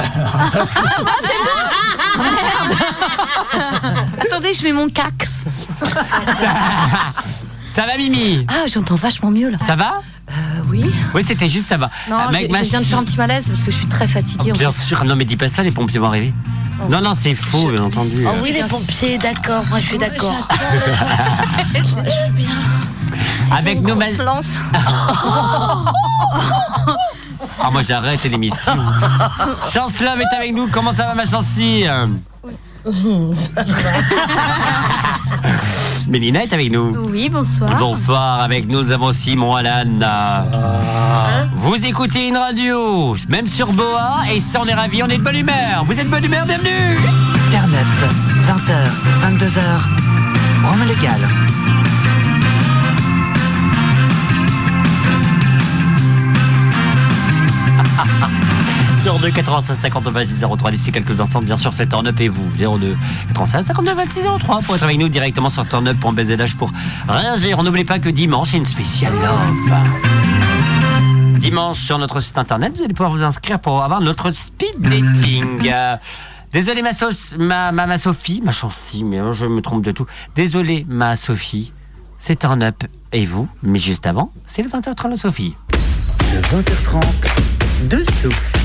Attendez, je mets mon cax. Ça va, Mimi? Ah, j'entends vachement mieux là. Ça va? Euh, oui. Oui, c'était juste ça va. Non, Euh, ma je viens de faire un petit malaise parce que je suis très fatiguée. en Bien sûr, non mais dis pas ça, les pompiers vont arriver. Non, non, c'est faux, bien entendu. Oh oui, les pompiers, d'accord, moi je suis d'accord. Avec nos ma- Grosse lance. Ah, moi j'arrête l'émission. Chancelove est avec nous, comment ça va ma chancy Mélina est avec nous. Oui, bonsoir. Bonsoir, avec nous nous avons Simon Alan. Vous écoutez une radio, même sur Boa, et ça on est ravis, on est de bonne humeur. Vous êtes de bonne humeur, bienvenue Up, 20h, 22h, Rome légal. 02 96 50 26 03 d'ici quelques instants bien sûr c'est Turn Up et vous 02 96 52 26 03 pour être avec nous directement sur turnup.bzh pour réagir. On n'oublie pas que dimanche c'est une spéciale love. Dimanche sur notre site internet vous allez pouvoir vous inscrire pour avoir notre speed dating. Désolé ma, sauce- ma, ma, ma Sophie ma mais euh, je me trompe de tout. Désolé ma Sophie c'est Turn Up et vous mais juste avant c'est le 20h30 de Sophie. Le 20h30 de Sophie.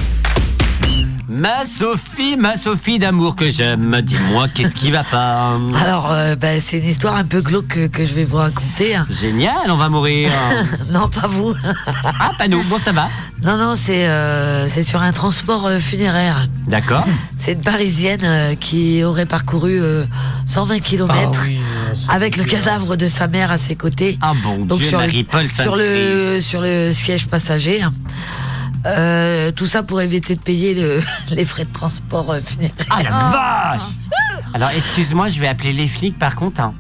Ma Sophie, ma Sophie d'amour que j'aime, dis-moi qu'est-ce qui va pas Alors, euh, ben, c'est une histoire un peu glauque que, que je vais vous raconter. hein. Génial, on va mourir. non, pas vous. ah, pas nous, bon ça va. Non, non, c'est euh, c'est sur un transport euh, funéraire. D'accord. C'est une Parisienne qui aurait parcouru euh, 120 km avec le cadavre de sa mère à ses côtés. Ah bon Donc Dieu, sur le, Marie-Paul sur le Sainte-Christ. sur le siège passager. Euh, tout ça pour éviter de payer le- les frais de transport euh, funéraire. Ah la vache Alors excuse-moi, je vais appeler les flics par contre. Hein.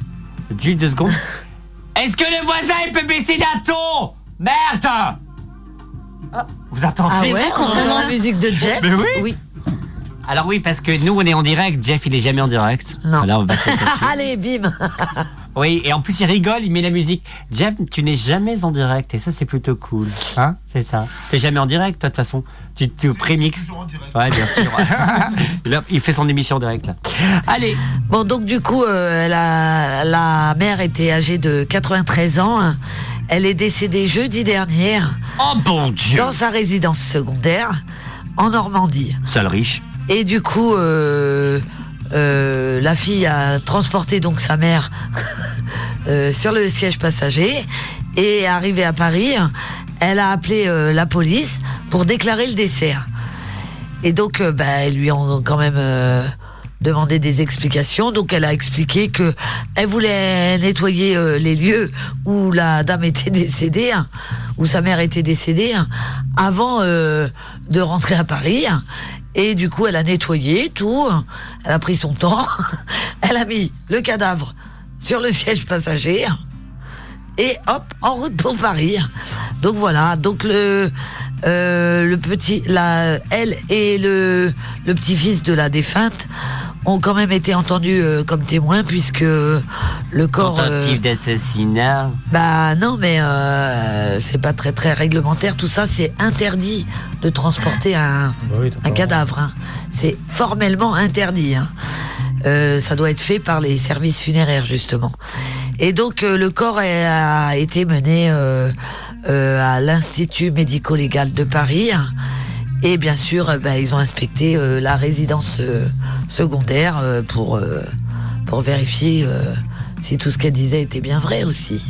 Juste deux secondes. Est-ce que le voisin il peut baisser d'un ton? Merde Vous entendez Ah ouais, on entend la musique de Jeff Mais oui. Oui. Alors oui, parce que nous on est en direct, Jeff il est jamais en direct. Non. Alors, on va passer là-dessus. Allez, bim Oui, et en plus il rigole, il met la musique. Jeff, tu n'es jamais en direct et ça c'est plutôt cool. Hein? C'est ça. T'es jamais en direct toi de toute façon. Tu, tu prémixes. Ouais, bien sûr. Là, il fait son émission en direct là. Allez. Bon, donc du coup, euh, la, la mère était âgée de 93 ans. hein. Elle est décédée jeudi dernier. Oh bon Dieu Dans sa résidence secondaire en Normandie. Seul riche. Et du coup, euh, euh, la fille a transporté donc sa mère euh, sur le siège passager et arrivée à Paris, elle a appelé euh, la police pour déclarer le décès. Et donc, euh, bah, elles lui ont quand même euh, demandé des explications. Donc, elle a expliqué que elle voulait nettoyer les lieux où la dame était décédée, hein, où sa mère était décédée, hein, avant de rentrer à Paris. hein. Et du coup, elle a nettoyé tout. Elle a pris son temps. Elle a mis le cadavre sur le siège passager. Et hop, en route pour Paris. Donc voilà. Donc le euh, le petit, la, elle et le le petit-fils de la défunte ont quand même été entendus euh, comme témoins puisque le corps. euh, Tentative d'assassinat. bah non, mais euh, c'est pas très très réglementaire. Tout ça, c'est interdit de transporter un, un cadavre. hein. C'est formellement interdit. hein. Euh, ça doit être fait par les services funéraires justement. Et donc euh, le corps a été mené euh, euh, à l'Institut médico-légal de Paris. Et bien sûr, euh, bah, ils ont inspecté euh, la résidence euh, secondaire euh, pour, euh, pour vérifier euh, si tout ce qu'elle disait était bien vrai aussi.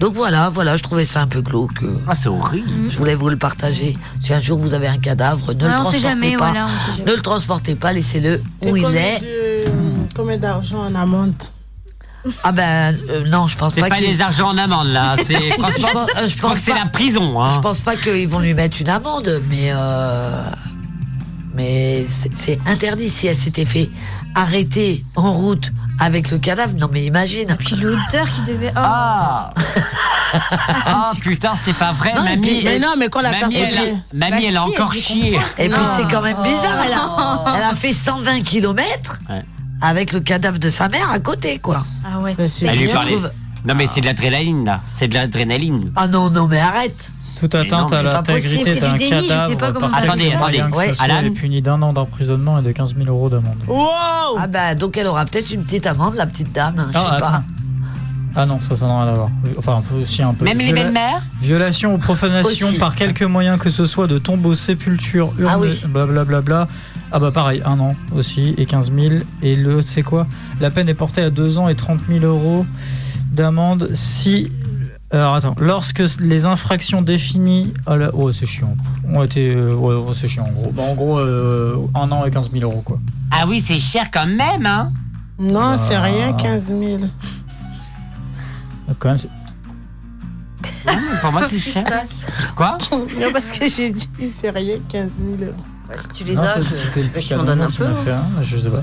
Donc voilà, voilà, je trouvais ça un peu glauque. Ah, c'est horrible. Je voulais vous le partager. Si un jour vous avez un cadavre, ne Ouais, le on sait transportez jamais, pas. voilà, on sait jamais. ne le transportez pas, laissez-le où il combien est. de- Combien d'argent en amende? Ah ben euh, non, je pense C'est pas. pas qu'il- les argents en amende, là. C'est, je pense, euh, je je crois pense que c'est pas- la prison. Hein. Je pense pas qu'ils vont lui mettre une amende, mais euh, mais c'est- c'est interdit si elle s'était fait arrêter en route avec le cadavre. Non mais imagine. Puis l'odeur qui devait. Oh. Ah Ah putain, c'est pas vrai, Non, et mamie. puis- mais non, mais quand la mamie, personne elle a, est- mamie, Bah elle a encore chié. Et puis c'est quand même bizarre, elle Oh. a, elle a fait 120 km Ouais. Avec le cadavre de sa mère à côté, quoi. Ah ouais, Elle lui parlait. trouve- Non, mais c'est de l'adrénaline, là. C'est de l'adrénaline. Ah non, non, mais arrête. Toute atteinte non, à c'est l'intégrité c'est d'un je sais cadavre pas comment Ouais, ce soit Alan est puni d'un an d'emprisonnement et de 15 000 euros d'amende. Ah bah donc elle aura peut-être une petite amende, la petite dame, hein, je Ah, sais pas. attends. Ah non, ça, ça n'a rien à voir. Enfin, un peu aussi un peu. Même les belles-mères Violation ou profanation Aussi. par quelque moyen que ce soit de tombeaux, sépultures, urnes, Ah oui. blablabla. Ah bah pareil, un an aussi et 15 000. Et le, c'est quoi? La peine est portée à 2 ans et 30 000 euros d'amende si. Alors attends, lorsque les infractions définies. Oh, là, oh c'est chiant. Ont été. euh, ouais, ouais, c'est chiant en gros. Bah, en gros, euh, un an et 15 000 euros quoi. Ah oui, c'est cher quand même, hein. Non, c'est Ah. rien, 15 000. Donc, Quand même, c'est- Pour moi, c'est cher. Quoi? Non, parce que j'ai dit, c'est rien, 15 000 euros. Si tu les Non, as, je- le tu m'en donnes un peu. m'a hein. fait un, je sais pas.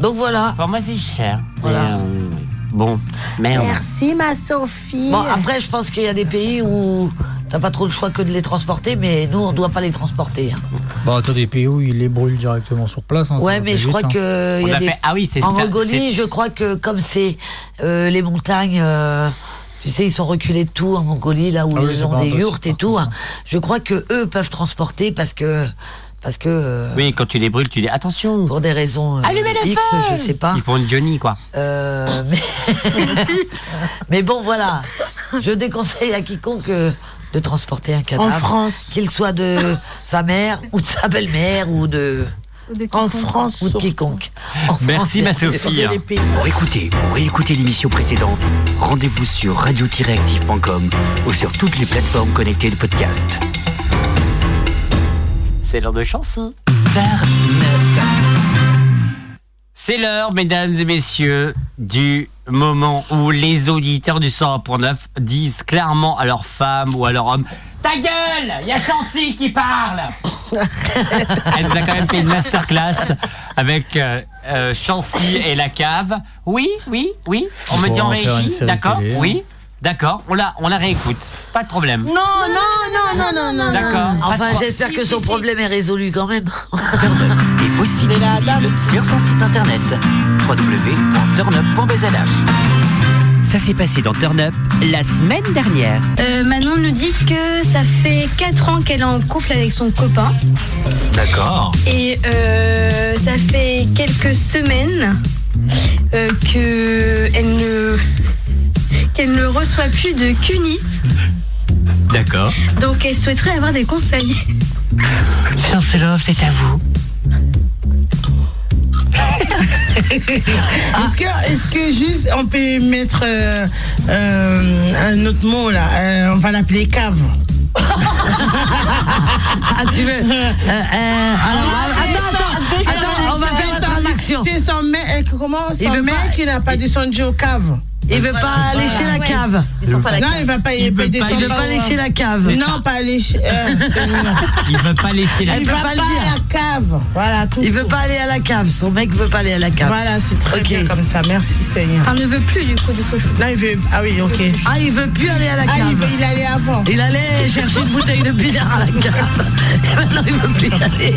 Donc voilà. Pour moi, c'est cher. Voilà. Mais, euh, bon, merde. Merci, ma Sophie. Bon, après, je pense qu'il y a des pays où t'as pas trop le choix que de les transporter, mais nous, on doit pas les transporter. hein. Bah, attends, des pays où ils les brûlent directement sur place. hein, Ouais, mais je vite, crois hein. que. Y a a des- fait- ah oui, c'est En Mongolie, je crois que comme c'est euh, les montagnes. euh, tu sais, ils sont reculés de tout en Mongolie, là où Ah oui, ils ont des yurts et tout. hein. Je crois que eux peuvent transporter parce que. Parce que. euh, Oui, quand tu les brûles, tu dis attention. Pour des raisons euh, Allumez le X, feu je sais pas. Ils font une Johnny, quoi. Euh, mais... mais bon, voilà. Je déconseille à quiconque euh, de transporter un cadavre. En France. Qu'il soit de sa mère ou de sa belle-mère ou de. En France. Ou de quiconque. En Merci, France, ma. Sophie. Pour écouter ou réécouter l'émission précédente, rendez-vous sur radio-active.com ou sur toutes les plateformes connectées de podcast. C'est l'heure de chanson. C'est l'heure, mesdames et messieurs, du moment où les auditeurs du 101.9 disent clairement à leur femme ou à leur homme Ta gueule Il y a Chancy qui parle Elle nous a quand même fait une masterclass avec euh, euh, Chancy et la cave. Oui, oui, oui. On me dit en régie, d'accord hein. Oui, d'accord. On la, on la réécoute. Pas de problème. Non, non, non, non, non, non. D'accord. Enfin, j'espère que son problème est résolu quand même. Et aussi disponible sur son site internet www.turnup.bzh. Ça s'est passé dans Turn Up la semaine dernière. Euh, Manon nous dit que ça fait 4 ans qu'elle est en couple avec son copain. D'accord. Et euh, ça fait quelques semaines euh, que elle ne qu'elle ne reçoit plus de CUNY. D'accord. Donc elle souhaiterait avoir des conseils. Chancelov, c'est à vous. Est-ce que, est-ce que juste on peut mettre euh, euh, un autre mot là euh, On va l'appeler cave. ah, tu veux euh, euh, alors, attends, attends, attends, on va faire la traduction. C'est son mec, comment? Il Son mec qui n'a pas descendu au cave. Il veut pas aller chez la cave. Non, il va pas, il, veut pas- il veut pas aller chez la cave. Non, pas aller chez. Il veut pas laisser la Il veut va pas le à la cave. Voilà, tout. Il veut pas aller à la cave. Son mec veut pas aller à la cave. Voilà, c'est très bien comme ça. Merci Seigneur. Enfin, ne veut plus du coup de ce. Là, il veut. Ah oui, ok. Ah, il veut plus aller à la Ah, cave. il, il allait avant. Il allait chercher une bouteille de bière à la cave. Et maintenant, il veut plus y aller.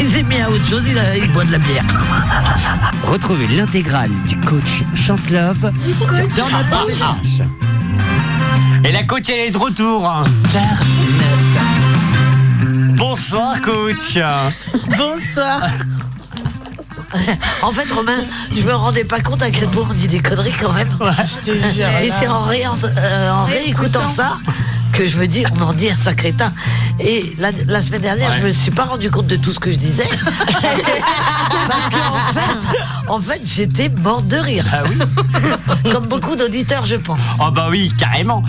Il s'est mis à autre chose. Il, il boit de la bière. Retrouvez l'intégrale du coach Chance Love sur Turn Up RH. Et la coach, elle est de retour. Bonsoir, coach. Bonsoir. En fait, Romain, je me rendais pas compte à quel point on dit des conneries quand même. Je te jure. Et c'est en, ré- euh, en réécoutant ça que je me dis, on en dit un sacré tas. Et la, la semaine dernière, Ouais. je me suis pas rendu compte de tout ce que je disais. Parce qu'en fait, en fait, j'étais mort de rire. Ah oui Comme beaucoup d'auditeurs, je pense. Oh bah oui, carrément.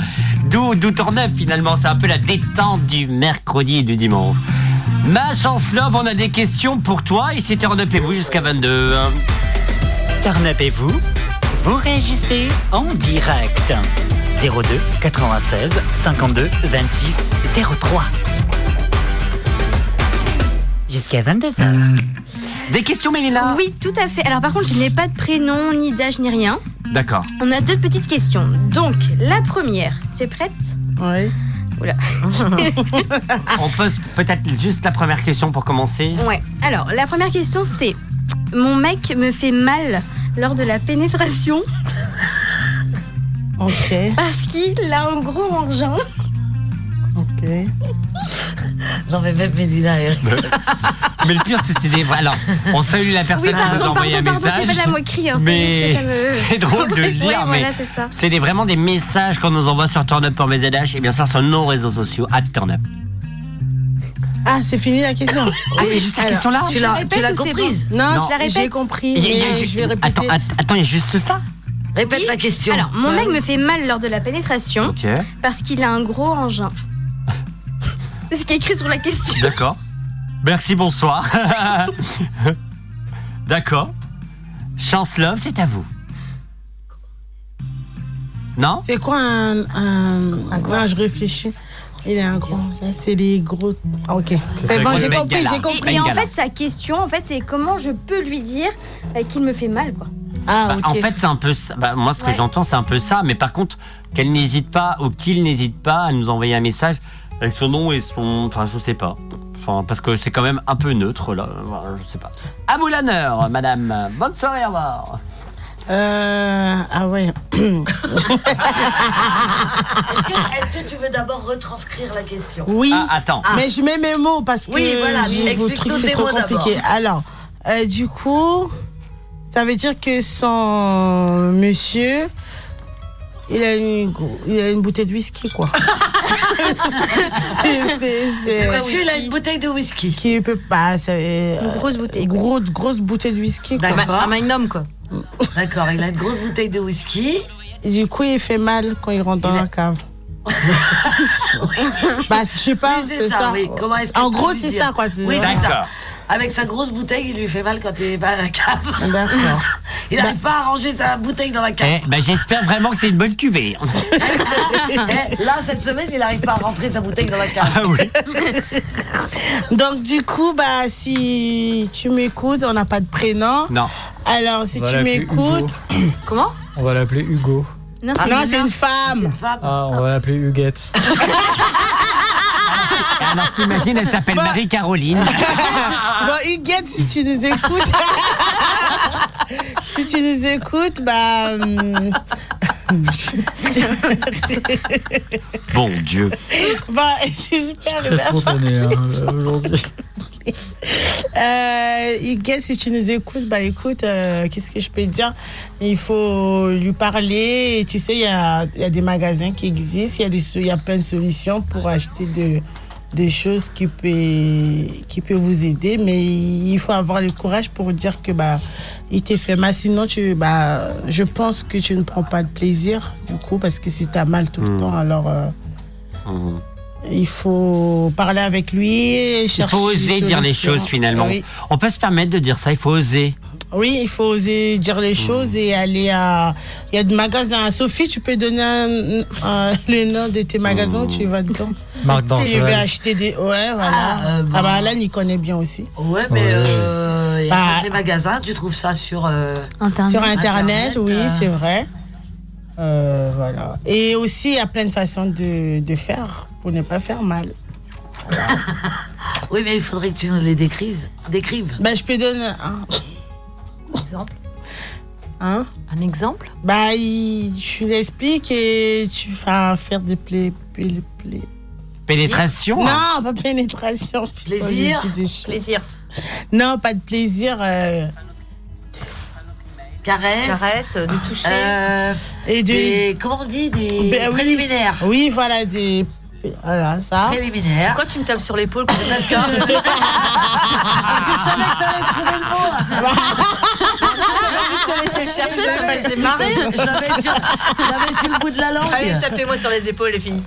D'où d'où Tourneuf finalement, c'est un peu la détente du mercredi et du dimanche. Ma chance love, on a des questions pour toi et c'est Turn Up et vous jusqu'à 22. hein. Turn Up et vous, vous réagissez en direct. 02 96 52 26 03. Jusqu'à 22h. Des questions, Mélina Oui, tout à fait. Alors par contre, je n'ai pas de prénom, ni d'âge, ni rien. D'accord. On a deux petites questions. Donc, la première, tu es prête? Oui. Oula. On pose peut-être juste la première question pour commencer. ouais. Alors, la première question, c'est Mon mec me fait mal lors de la pénétration Ok. parce qu'il a un gros engin. Ok. Non, mais même Mélina, Eric. Mais le pire, c'est c'est des. Alors, on salue la personne Oui, qui nous a pardon, envoyé pardon, un pardon, message. c'est pas de la moquerie, hein, c'est mais juste que ça me- c'est drôle de le dire, mais voilà, c'est ça. c'est des- vraiment des messages qu'on nous envoie sur Turn Up pour mes ZH et bien sûr sur nos réseaux sociaux, at Turn Up. Ah, c'est fini la question. Ah, c'est juste la question là Tu l'as, tu l'as ou c'est comprise bon Non, Non. Je la j'ai répète compris. Il y a- il y a mais juste- je vais répéter. Attends, att- attends, il y a juste ça Répète Oui. la question. Alors, mon mec me fait mal lors de la pénétration Ok, parce qu'il a un gros engin. C'est ce qui est écrit sur la question. d'accord. Merci, bonsoir. d'accord. Chance Love, c'est à vous. Non? C'est quoi un. un... Non, je réfléchis. Il est un gros. C'est les gros. Ah, ok. C'est vrai bon, j'ai compris, j'ai Et, compris. et en fait, sa question, en fait, c'est comment je peux lui dire euh, qu'il me fait mal, quoi. Ah, Bah, ok. En fait, c'est un peu ça. Bah, moi, ce que Ouais. j'entends, c'est un peu ça. Mais par contre, qu'elle n'hésite pas ou qu'il n'hésite pas à nous envoyer un message avec son nom et son. Enfin, je sais pas. Enfin, parce que c'est quand même un peu neutre, là. Voilà, je sais pas. À vous l'honneur, madame. Bonne soirée, au revoir. Euh, ah ouais. Est-ce que, tu veux d'abord retranscrire la question? Oui. Ah, attends. Mais je mets mes mots parce que Oui, voilà, j'ai- vos explique trucs tous c'est tes trop mots compliqué. d'abord. Alors, euh, du coup, ça veut dire que son monsieur, il a une, il a une bouteille de whisky, quoi. c'est, Monsieur, il a une bouteille de whisky. Qui peut pas. Une grosse bouteille. Gros, grosse bouteille de whisky, quoi. D'accord. Un magnum, quoi. D'accord, il a une grosse bouteille de whisky. Du coup, il fait mal quand il rentre dans Il a- la cave. bah, je sais pas, Oui, c'est ça. oui. Comment est-ce que en gros, c'est ça, quoi. Oui, c'est ça. Avec sa grosse bouteille, il lui fait mal quand il est pas à la cave. D'accord. Il n'arrive pas à ranger sa bouteille dans la cave. Eh, bah, j'espère vraiment que c'est une bonne cuvée. Eh, là, cette semaine, il n'arrive pas à rentrer sa bouteille dans la cave. Ah oui. Donc du coup, bah si tu m'écoutes, on n'a pas de prénom. Non. Alors si On va tu l'appeler m'écoutes, Comment? On va l'appeler Hugo. Non, ah c'est non, une c'est une. Femme. Ah, on va l'appeler Huguette. Alors qu'imagine, elle s'appelle Bah. Marie-Caroline. Bon, Huguette, si tu nous écoutes, si tu nous écoutes, bah hum, Bon Dieu. bah c'est super. Très spontané hein, aujourd'hui. Euh, Huguette, si tu nous écoutes, bah écoute, euh, qu'est-ce que je peux dire? Il faut lui parler. Et tu sais, il y a, il y a des magasins qui existent, il y, a des so- il y a plein de solutions pour acheter de, des choses qui peut, qui peut vous aider. Mais il faut avoir le courage pour dire que bah, il t'est fait mal. Sinon, tu, bah, je pense que tu ne prends pas de plaisir, du coup, parce que si tu as mal tout le Mm. temps, alors. euh, Mhm. Il faut parler avec lui et Il chercher faut des oser dire les choses finalement. Oui. On peut se permettre de dire ça, il faut oser. Oui, il faut oser dire les choses et aller à. Il y a des magasins. Sophie, tu peux donner un- un- le nom de tes magasins où tu vas dedans Marc Tu Dorcel. veux acheter des. Ouais, voilà. Ah, bah Alan, il connaît bien aussi. Ouais, mais euh, il y a Bah, les magasins, tu trouves ça sur. euh, Sur Internet, oui, euh, c'est vrai. Euh, voilà. Et aussi, il y a plein de façons de, de faire pour ne pas faire mal. Oui, mais il faudrait que tu nous les décrives. décrives. Bah, je peux donner un exemple. Hein? Un exemple? Bah, il- tu l'expliques et tu vas faire des plaies. Pénétration? Non, pas pénétration. Plaisir? Plaisir. Non, pas de plaisir. euh, Caresse. Caresse, de toucher. Euh, et de... des- comment on dit Des Ben oui, préliminaires. Oui, voilà, des. Voilà, ça. Préliminaires. Pourquoi tu me tapes sur l'épaule Parce que savais que le mot. J'avais chercher, ça m'a fait marrer. Je l'avais sur, je l'avais sur le bout de la langue. Allez, tapez-moi sur les épaules, les filles.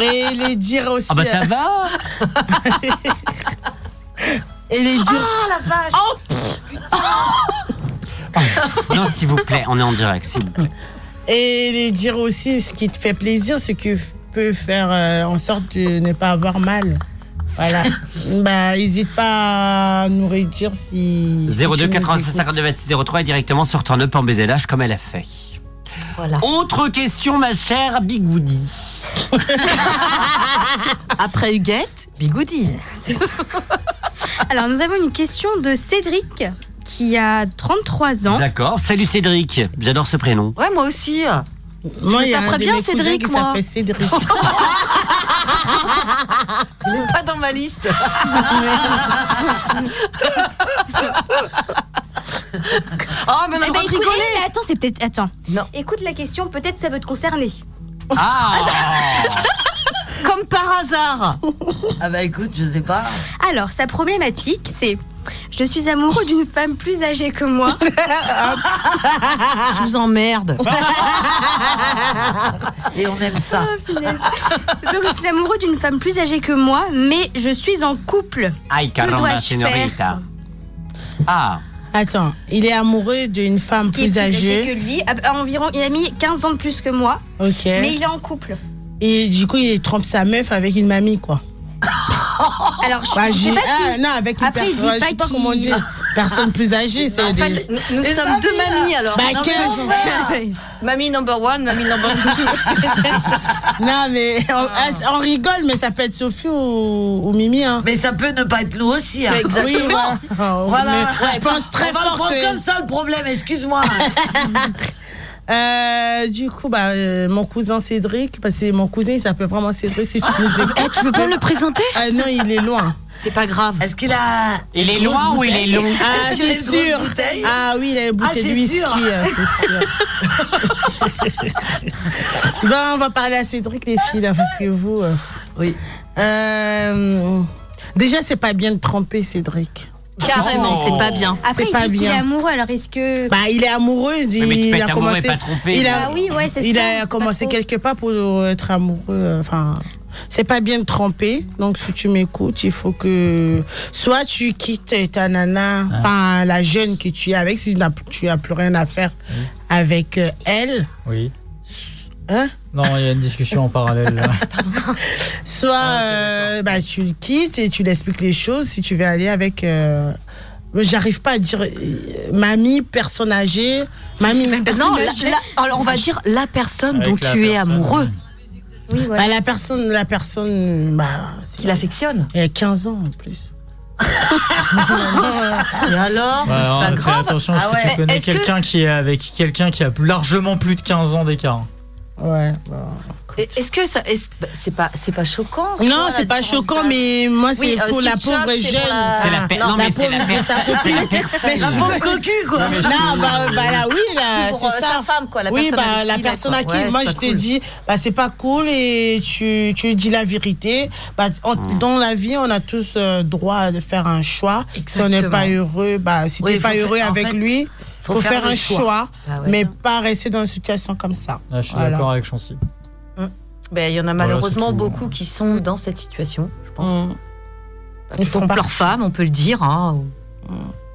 Et les dire aussi. Ah bah ça va Et les dire. Oh la vache Non, s'il vous plaît, on est en direct, s'il vous plaît. Et dire aussi ce qui te fait plaisir, ce qui f- peut faire euh, en sorte de ne pas avoir mal. Voilà. bah, n'hésite pas à nous redire si. si 02 tu nous 96 écoutes. 52 26 03 et directement sur ton up en BZH comme elle a fait. Voilà. Autre question, ma chère Bigoudi. Après Huguette, Bigoudi. Alors, nous avons une question de Cédric qui a 33 ans. D'accord. Salut Cédric. J'adore ce prénom. Ouais, moi aussi. Moi, Je taperais bien Cédric, qui moi. Cédric. Il n'est pas dans ma liste. Oh, mais on a Eh ben, droit de écoute, rigoler. eh, mais attends, c'est peut-être. Attends. Non. Écoute la question, peut-être ça peut te concerner. Ah Comme par hasard. Ah bah écoute, je sais pas. Alors, sa problématique, c'est. Je suis amoureux d'une femme plus âgée que moi. Je vous emmerde. Et on aime ça. Oh. Donc, je suis amoureux d'une femme plus âgée que moi, mais je suis en couple. Aïe, Que caramba, señorita. Ah, Attends, il est amoureux d'une femme Qui est plus plus âgée que lui. À- à environ, il a mis 15 ans de plus que moi, Ok. mais il est en couple. Et du coup, il trompe sa meuf avec une mamie, quoi. Alors, je Bah, sais pas ah, si- non, avec une Après, personne, je sais pas comment dire. Personne plus âgée, c'est En des... fait, nous, sommes deux mamies alors. Bah, Non, mais 15 mon ans. frère. Mamie number one, mamie number two. Non, mais on, ah, on rigole, mais ça peut être Sophie ou, ou Mimi. Hein. Mais ça peut ne pas être nous aussi. Hein. Exactement. Oui, voilà. Voilà. Mais je pense très on va le fort prendre que... comme ça le problème, excuse-moi. Euh, du coup, bah, euh, mon cousin Cédric, parce que mon cousin, il s'appelle vraiment Cédric, si tu nous écoutes. Eh, tu veux pas me le présenter Ah non, il est loin. C'est pas grave. Est-ce qu'il a. il est loin ou il est long Ah, c'est sûr. Ah oui, il a une Ah, bouteille de c'est whisky, sûr. euh, c'est sûr. bon, on va parler à Cédric, les filles, là, parce que vous. euh, Oui. euh, déjà, c'est pas bien de tromper Cédric. Carrément, c'est pas bien. Après, C'est il pas dit qu'il est amoureux, alors est-ce que. Bah, il est amoureux. Il, Oui, mais tu peux il être a amoureux commencé. et pas trompé. Il a, Ah oui, ouais, c'est il ça, a c'est commencé pas trop. quelque part pour être amoureux. euh, Enfin, c'est pas bien de tromper. Donc, si tu m'écoutes, il faut que soit tu quittes ta nana, enfin la jeune que tu es avec, si tu n'as tu plus rien à faire avec euh, elle. Oui. Hein? Non, il y a une discussion en parallèle. là. Soit euh, bah, tu le quittes et tu lui expliques les choses si tu veux aller avec. euh, J'arrive pas à dire euh, mamie, personne âgée, mamie. Non, la- la- alors on va dire la personne Avec dont la tu es personne. amoureux, Oui, voilà. Bah, la personne, la personne, bah, qui l'affectionne. elle a 15 ans en plus. Et alors, Ouais, c'est pas grave. attention parce Ah que tu connais que- quelqu'un qui est avec quelqu'un qui a largement plus de 15 ans d'écart. Ouais. Est-ce que ça, bah, c'est pas, c'est pas choquant Non, c'est pas choquant, mais moi, c'est Oui, euh, pour ce la pauvre choque, c'est jeune. pour la- C'est la per- non, mais c'est la pauvre- personne. sa C'est la personne. La pauvre cocu, quoi. Non, Non, suis- bah, bah là, oui, là, Pour, euh, ça. sa femme, quoi, la oui, personne bah, la personne à qui, Ouais, moi, je pas te cool. dis, bah, c'est pas cool et tu, tu dis la vérité. Bah, on- Mm. Dans la vie, on a tous euh, droit de faire un choix. Si on n'est pas heureux, bah, si t'es pas heureux avec lui, faut faut, faire un choix. choix, Ah ouais. mais pas rester dans une situation comme ça. Ah, je suis Voilà. d'accord avec Chancy. Ben, il y en a malheureusement beaucoup qui sont dans cette situation, je pense. Mm. Ils trompent leur femme, on peut le dire. hein.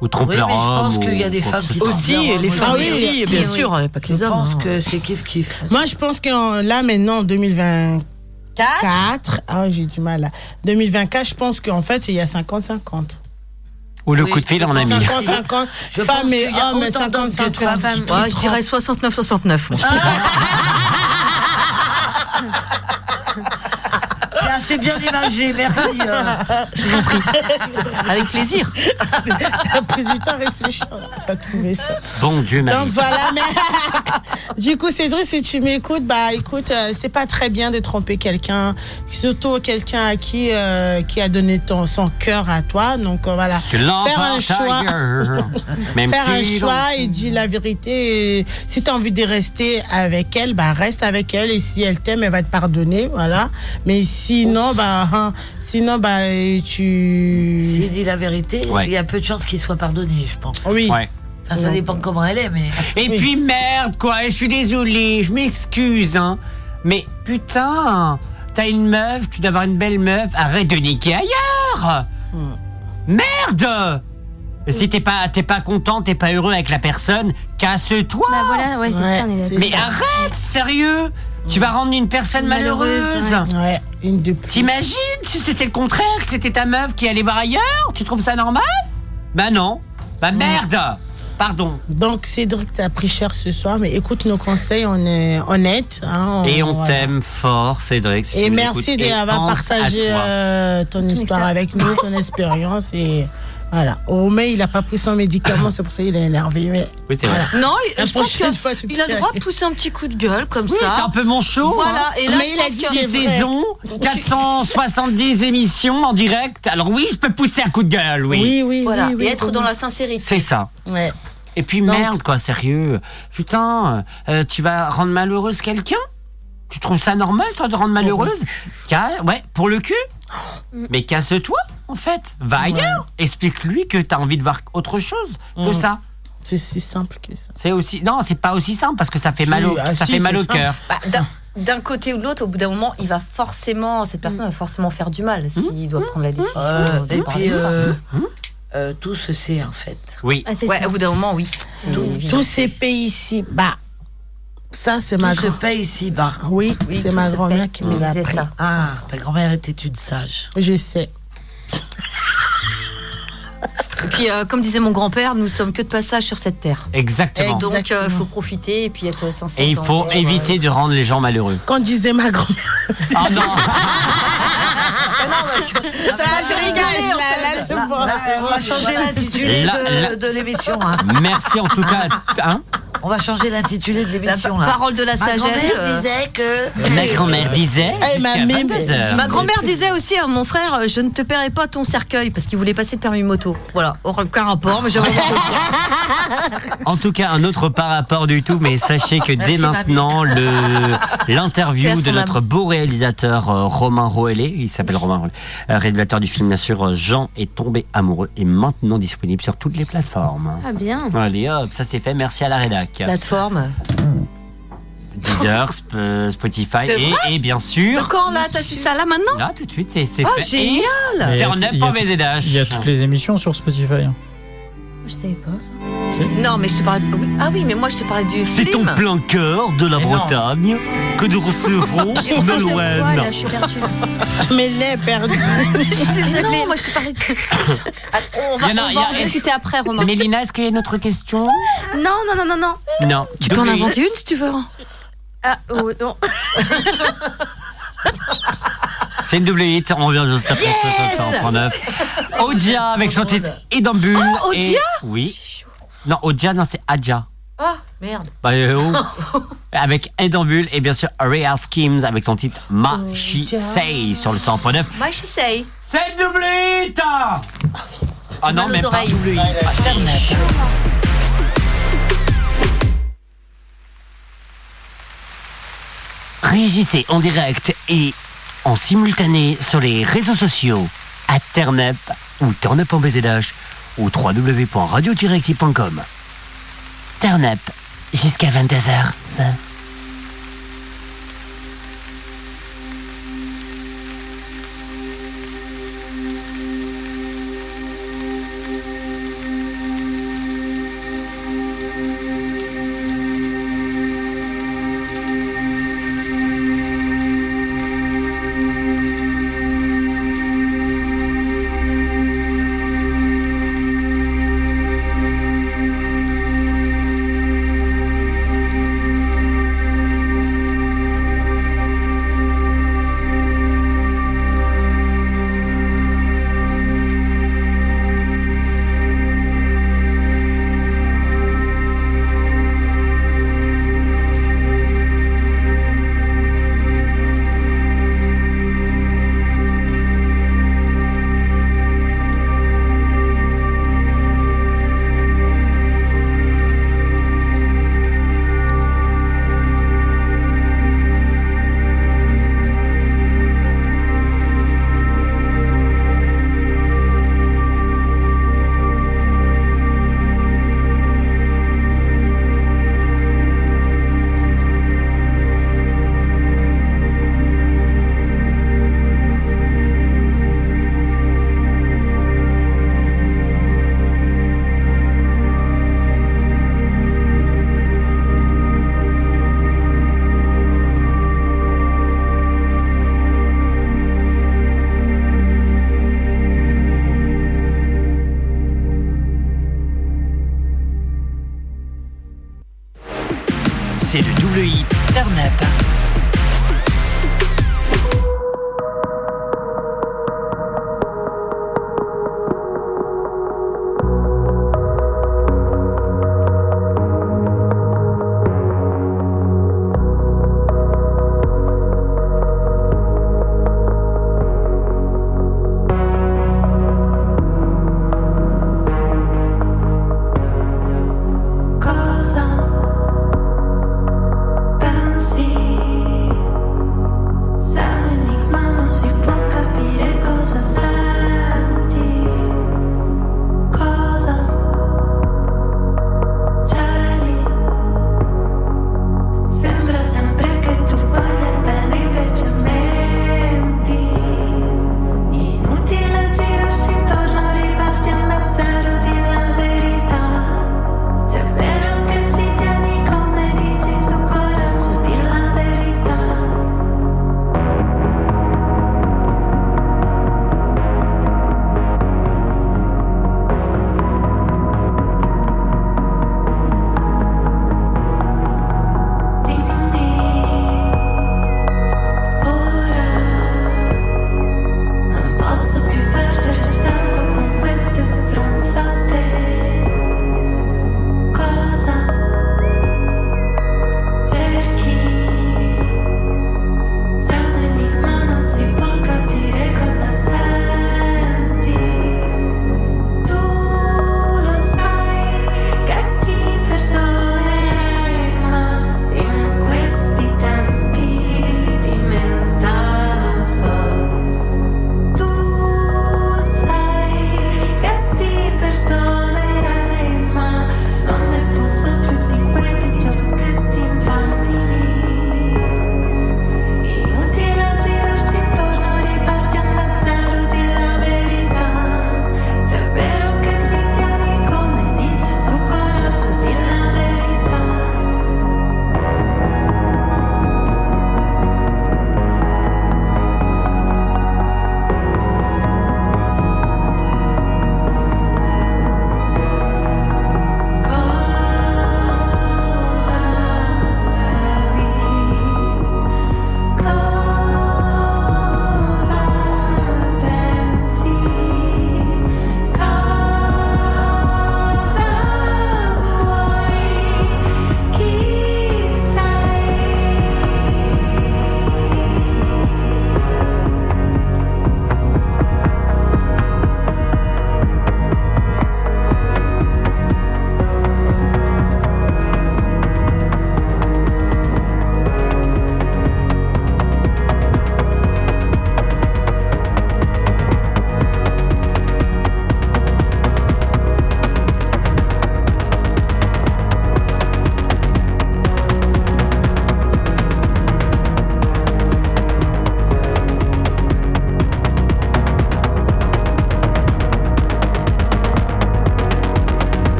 Ou trompe Oui, leur mais je pense homme, qu'il y a des femmes qui trompent leur homme Ah oui, aussi, bien sûr, pas que les Je hommes, pense hein. que c'est kiff kiff. Moi, je pense que en- là, maintenant, en 2024, ah, j'ai du mal là. 2024, je pense qu'en fait, il y a 50-50. Ou le coup de fil, on a mis. 50-50, Je pense femmes et qu'il y a hommes, autant d'hommes que de 50-50. femmes qui Ouais, je dirais 69-69. moi. C'est bien imagé, merci. euh. Je vous en prie. Avec plaisir. T'as pris du temps à réfléchir, tu as trouvé ça. Bon Dieu, Marie. Donc voilà, mais du coup, Cédric, si tu m'écoutes, bah écoute, euh, c'est pas très bien de tromper quelqu'un, surtout quelqu'un à qui euh, qui a donné ton, son cœur à toi. Donc euh, voilà, Tu faire un choix. Même faire un si choix et dis la vérité. Et si tu as envie de rester avec elle, bah reste avec elle. Et si elle t'aime, elle va te pardonner, voilà. Mais sinon, bah hein, sinon bah tu. S'il dit la vérité, Ouais. il y a peu de chances qu'il soit pardonné, je pense. Oui. Ouais. Enfin, ça dépend comment elle est, mais. Et puis merde, quoi, je suis désolé, je m'excuse, hein. Mais putain, t'as une meuf, tu dois avoir une belle meuf, arrête de niquer ailleurs Merde Si t'es pas, t'es pas content, t'es pas heureux avec la personne, casse-toi Bah voilà, ouais, c'est Ouais, ça, on est. Mais arrête, sérieux Tu vas rendre une personne malheureuse, Malheureuse, Ouais, une de plus. T'imagines si c'était le contraire, que c'était ta meuf qui allait voir ailleurs? Tu trouves ça normal? Bah non Bah merde Pardon Donc Cédric, t'as pris cher ce soir, mais écoute nos conseils, on est honnête. hein, Et on voilà. t'aime fort, Cédric. si Et merci d'avoir partagé euh, ton histoire avec nous, ton expérience. Et voilà. Romain, il n'a pas pris son médicament, c'est pour ça qu'il est énervé. Mais Oui, c'est vrai. Non, La je pense qu'il a le droit de pousser un petit coup de gueule comme Oui, ça. c'est un peu mon show. Voilà, hein. et là, Mais je il a dit saisons, 470 émissions en direct. Alors oui, je peux pousser un coup de gueule, oui. Oui, oui, Voilà, oui, oui, et être oui. dans la sincérité. C'est ça. Ouais. Et puis merde, quoi, sérieux. Putain, euh, tu vas rendre malheureuse quelqu'un? Tu trouves ça normal, toi, de rendre malheureuse Ouais, pour le cul Mais casse-toi, en fait. Va ailleurs. Explique-lui que t'as envie de voir autre chose que Mm. ça. C'est si simple que ça. C'est aussi non, c'est pas aussi simple parce que ça fait mal au, ah, ça si, fait mal c'est au simple. cœur. Bah, d'un- côté ou de l'autre, au bout d'un moment, il va forcément, cette personne va forcément faire du mal s'il doit prendre la décision. Euh, de et puis, euh, euh, tout se sait, en fait. Oui. Ah, Ouais, au bout d'un moment, oui. Tout-. Tous ces pays ici, bah, ça c'est ma Tout se grand paye ici-bas. Oui, Oui, c'est ma grand-mère qui me l'a disait appris. ça. Ah, ta grand-mère était une sage. Je sais. Et puis, euh, comme disait mon grand-père, nous sommes que de passage sur cette terre. Exactement. Donc, il Exactement. faut profiter et puis être sincère. Et il faut éviter de rendre les gens malheureux. Quand disait ma grand-mère. Ah non Ça m'a Là, fait. là, c'est Là, bon. là, on va changer l'intitulé de, l'émission. hein. Merci en tout cas. Hein On va changer l'intitulé de l'émission. La parole de la Ma sagesse, grand-mère euh. disait que. Ma grand-mère disait. Eh, ma jusqu'à mime. 22 heures. Ma grand-mère disait aussi à mon frère euh, Je ne te paierai pas ton cercueil parce qu'il voulait passer le permis moto. Voilà, aucun rapport, mais j'avais En tout cas, un autre par rapport du tout, mais sachez que dès maintenant, l'interview de notre beau réalisateur euh, Romain Roellet, il s'appelle Romain Roellet, euh, réalisateur du film bien sûr euh, Jean est tombé amoureux, est maintenant disponible sur toutes les plateformes. Ah bien. Allez hop, ça c'est fait, merci à la rédac. Plateforme. Deezer, Sp- euh, Spotify et, et bien sûr... Quand là, t'as su ça là maintenant? Là tout de suite c'est Oh, fait. génial Et y a- Turn Up il y a en tout- BZH. Il y a toutes les émissions sur Spotify. hein. Je savais pas ça. Non, mais je te parlais. oui. Ah oui, mais moi je te parlais du C'est film. en plein cœur de la Mais non. Bretagne que nous recevrons Quoi, Nolwenn. là, je suis perdue. Mais l'est perdu. Désolée, moi je te parlais de. Ah, on va, Il y en a- on il y va a- en discuter après, Romain. Mélina, est-ce qu'il y a une autre question Non, non, non, non, non. Non. Tu peux en inventer une si tu veux. Ah, oh, non. C'est une double hit, on revient juste après Yes 9. Odia avec son titre Idambule. Oh, Odia et... Oui. Non, Odia, non, c'est Adja. Ah, merde. Bah, euh, oh. avec Edambule et bien sûr Rhea Schemes avec son titre Ma She Say sur le 100.9. My she say. C'est une double hit Ah non, mal aux même pas double hit. Ah, si. Réagissez en direct et en simultané sur les réseaux sociaux à Turnep ou Turnup ou www.radio-active.com. Turnep jusqu'à 22h.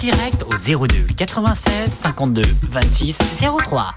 Direct au 02 96 52 26 03.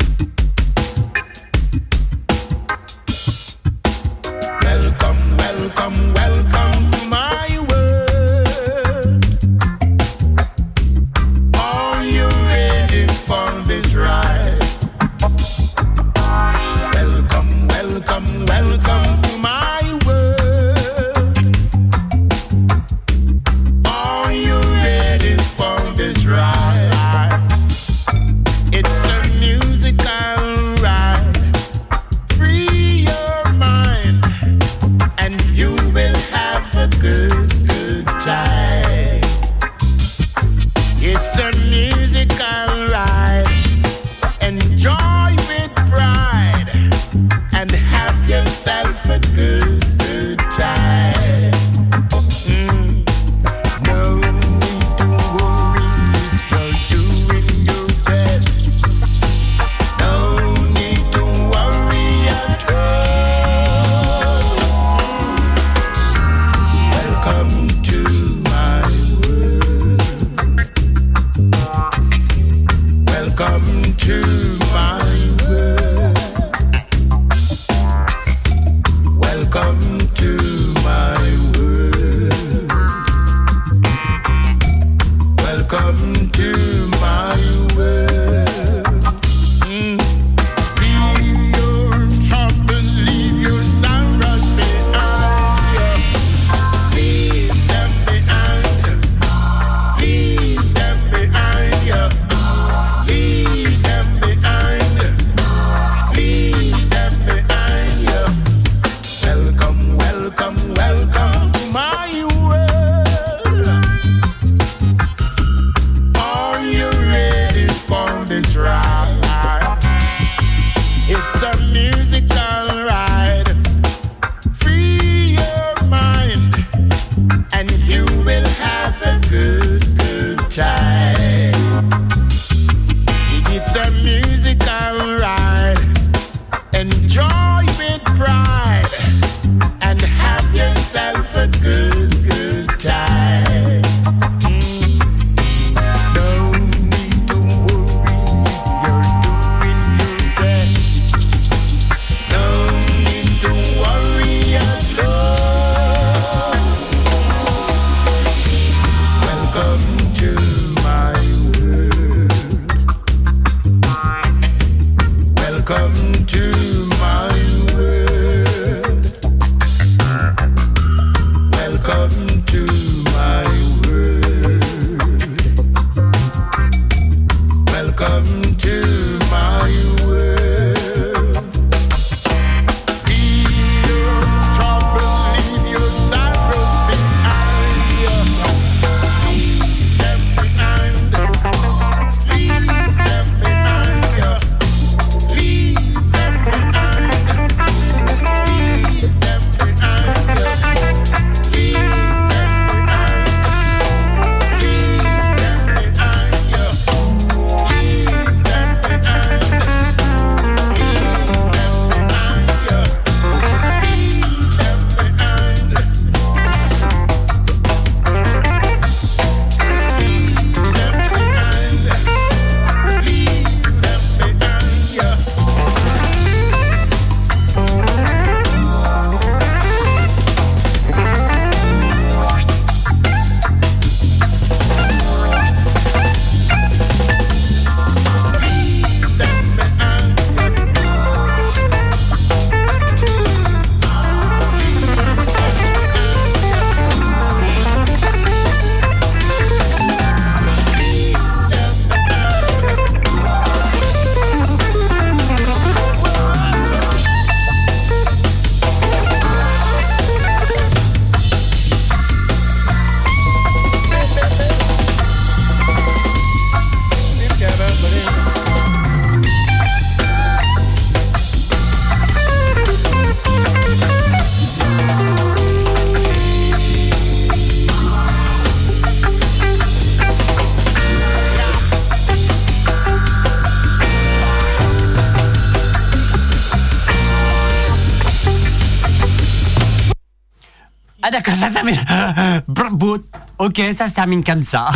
Ok, ça se termine comme ça.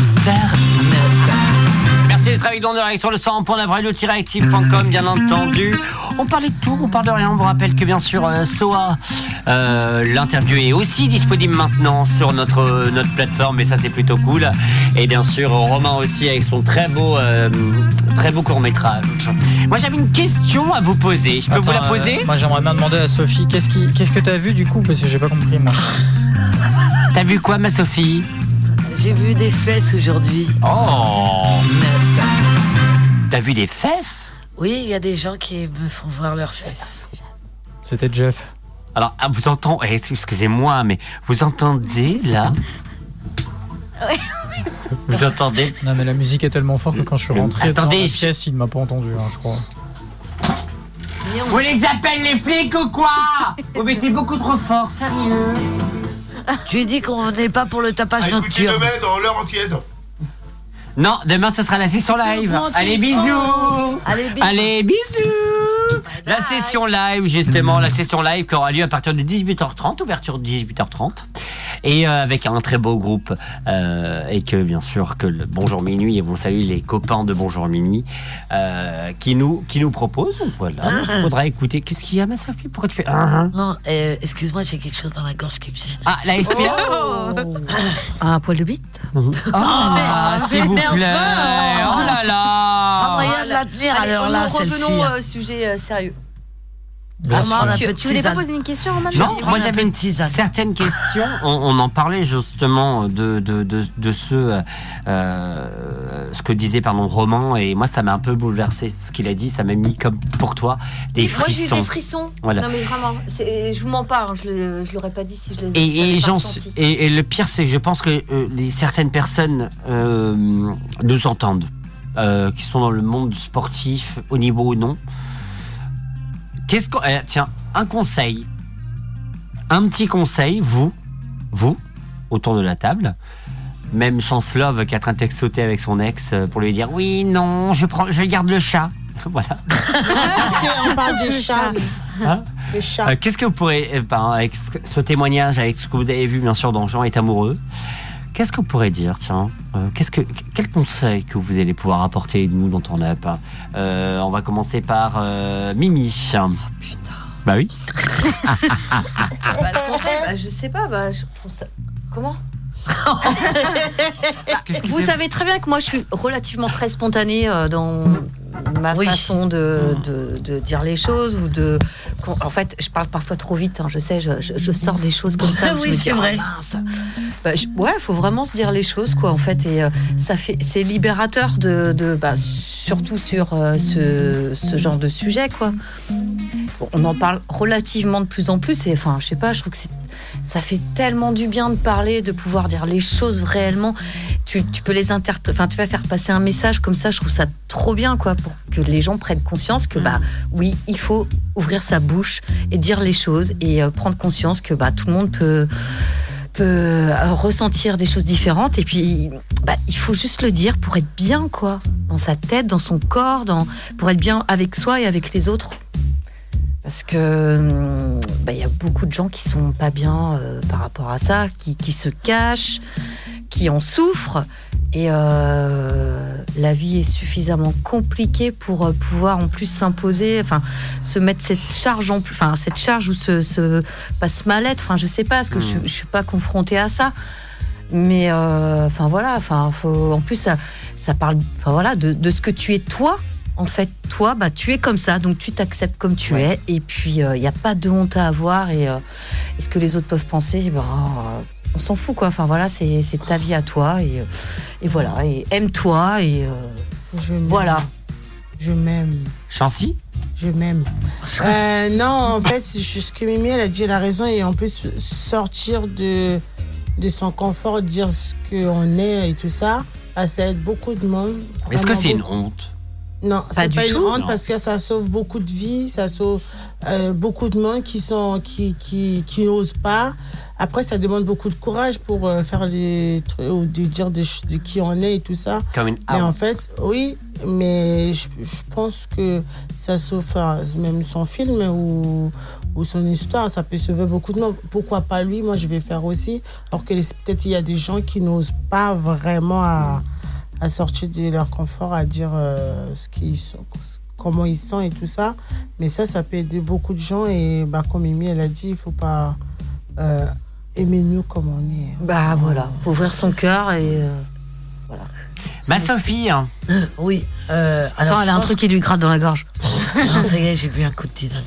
Merci d'être avec nous en direct sur le 100.9 radio-active.com, bien entendu. On parlait de tout, on parle de rien. On vous rappelle que bien sûr, euh, Soa, euh, l'interview est aussi disponible maintenant sur notre, notre plateforme, et ça c'est plutôt cool. Et bien sûr, Romain aussi avec son très beau, euh, très beau court métrage. Moi j'avais une question à vous poser. Je peux vous la poser? Moi, j'aimerais bien demander à Sophie, qu'est-ce qui, qu'est-ce que t'as vu du coup? Parce que j'ai pas compris moi. T'as vu quoi, ma Sophie? J'ai vu des fesses aujourd'hui. Oh T'as vu des fesses? Oui, il y a des gens qui me font voir leurs fesses. C'était Jeff. Alors, ah, vous entendez, eh, excusez-moi, mais vous entendez là? Vous entendez? Non mais la musique est tellement forte que quand je suis rentré Attendez, dans la pièce, il m'a pas entendu, hein, je crois. Vous que j'appelle les flics ou quoi? Vous mettez beaucoup trop fort, sérieux? Tu dis qu'on n'est pas pour le tapage Ah, écoutez, nocturne. dans l'heure entière. Non, demain ce sera la session live. Allez, bisous. Allez, bisous. Allez, bisous La session live, justement, la session live qui aura lieu à partir de 18h30, ouverture de 18h30. Et euh, avec un très beau groupe. euh, et que, bien sûr, que le Bonjour Minuit, et bon salut les copains de Bonjour Minuit, euh, qui, nous, qui nous proposent. Donc voilà, il faudra écouter. Qu'est-ce qu'il y a, ma Sophie Pourquoi tu fais. Ah, ah Non, euh, excuse-moi, j'ai quelque chose dans la gorge qui me gêne. Ah, la SPA Un poil de bite? Ah, s'il vous plaît Oh là là Pas moyen de la tenir à Allez, l'heure là, celle-ci. revenons au sujet euh, sérieux. Bien Armand, sûr. un Tu, voulais pas poser une question, Roman Non, moi j'avais une certaines questions. On, on en parlait justement de de de, de ce euh, ce que disait pardon Roman et moi ça m'a un peu bouleversé ce qu'il a dit. Ça m'a mis comme pour toi des Moi j'ai eu frissons. des frissons. Voilà. Non mais vraiment, je vous mens pas, hein, je, je l'aurais pas dit si je les Et, et, pas et, et le pire, c'est que je pense que euh, les, certaines personnes euh, nous entendent, euh, qui sont dans le monde sportif, au niveau ou non. Qu'est-ce qu'on. eh, tiens, un conseil. Un petit conseil, vous, vous, autour de la table. Même Chance Love qui est en train de textoter avec son ex euh, pour lui dire Oui, non, je, prends, je garde le chat. voilà. on parle des chats. Hein. Euh, Qu'est-ce que vous pourrez, euh, ben, avec ce- ce témoignage, avec ce que vous avez vu bien sûr dans Jean est amoureux, qu'est-ce que vous pourrez dire, tiens euh, qu'est-ce que, Quel conseil que vous allez pouvoir apporter nous dans ton up Euh, On va commencer par euh, Mimi. Oh putain. Bah oui. Bah, le conseil, bah, je sais pas, bah, je trouve ça. Comment? Bah, Vous savez très bien que moi je suis relativement très spontanée euh, dans ma façon de, de- de dire les choses ou de. En fait, je parle parfois trop vite, hein, je sais, je, je- je sors des choses comme ça. Oui, c'est dis, vrai. Oh, mince. Bah, je- ouais, faut vraiment se dire les choses, quoi, en fait, et euh, ça fait, c'est libérateur de, de bah, surtout sur euh, ce, ce genre de sujet, quoi. Bon, on en parle relativement de plus en plus et enfin je sais pas je trouve que c'est- ça fait tellement du bien de parler de pouvoir dire les choses réellement. Tu, peux les interpréter enfin tu vas faire passer un message comme ça je trouve ça trop bien quoi pour que les gens prennent conscience que bah oui il faut ouvrir sa bouche et dire les choses et euh, prendre conscience que bah tout le monde peut peut euh, ressentir des choses différentes. Et puis bah, il faut juste le dire pour être bien quoi dans sa tête dans son corps pour être bien avec soi et avec les autres parce que hum, bah, il y a beaucoup de gens qui sont pas bien euh, par rapport à ça, qui, qui se cachent, qui en souffrent. Et euh, la vie est suffisamment compliquée pour euh, pouvoir en plus s'imposer, enfin se mettre cette charge en plus, enfin cette charge ou ce, ce pas ce mal-être. Enfin je sais pas, parce que je, je suis pas confrontée à ça. Mais euh, enfin voilà, enfin faut en plus ça, ça parle, enfin voilà de, de ce que tu es toi. En fait, toi, bah tu es comme ça, donc tu t'acceptes comme tu es. Et puis il n'y a pas de honte à avoir. Et, euh, et ce que les autres peuvent penser, ben, euh, on s'en fout quoi. Enfin voilà, c'est c'est ta vie à toi et, euh, et voilà. Et aime-toi et euh, Je voilà. Je m'aime. Chancy? Je m'aime. Euh, non, en fait, c'est juste que Mimi, elle a dit, elle a raison. Et en plus, sortir de, de son confort, dire ce qu'on est et tout ça, bah, ça aide beaucoup de monde. Est-ce que c'est une honte? Non, Pas c'est du pas une tout. honte Non. parce que ça sauve beaucoup de vies, ça sauve euh, beaucoup de monde qui sont qui, qui, qui n'osent pas. Après, ça demande beaucoup de courage pour euh, faire des trucs ou de dire de qui on est et tout ça. Comme une Mais en fait, oui, mais je, je pense que ça sauve enfin, même son film ou, ou son histoire, ça peut sauver beaucoup de monde. Pourquoi pas lui? Moi, je vais faire aussi. Alors que les- peut-être il y a des gens qui n'osent pas vraiment à, à sortir de leur confort, à dire euh, ce qu'ils sont, comment ils sont et tout ça. Mais ça, ça peut aider beaucoup de gens. Et bah, comme Mimi, elle a dit, il faut pas euh, aimer nous comme on est. Bah voilà, faut ouvrir son cœur et. euh, Ma Sophie. hein. Oui. euh, Attends, elle a un truc qui lui gratte dans la gorge. non, ça y est, j'ai bu un coup de tisane.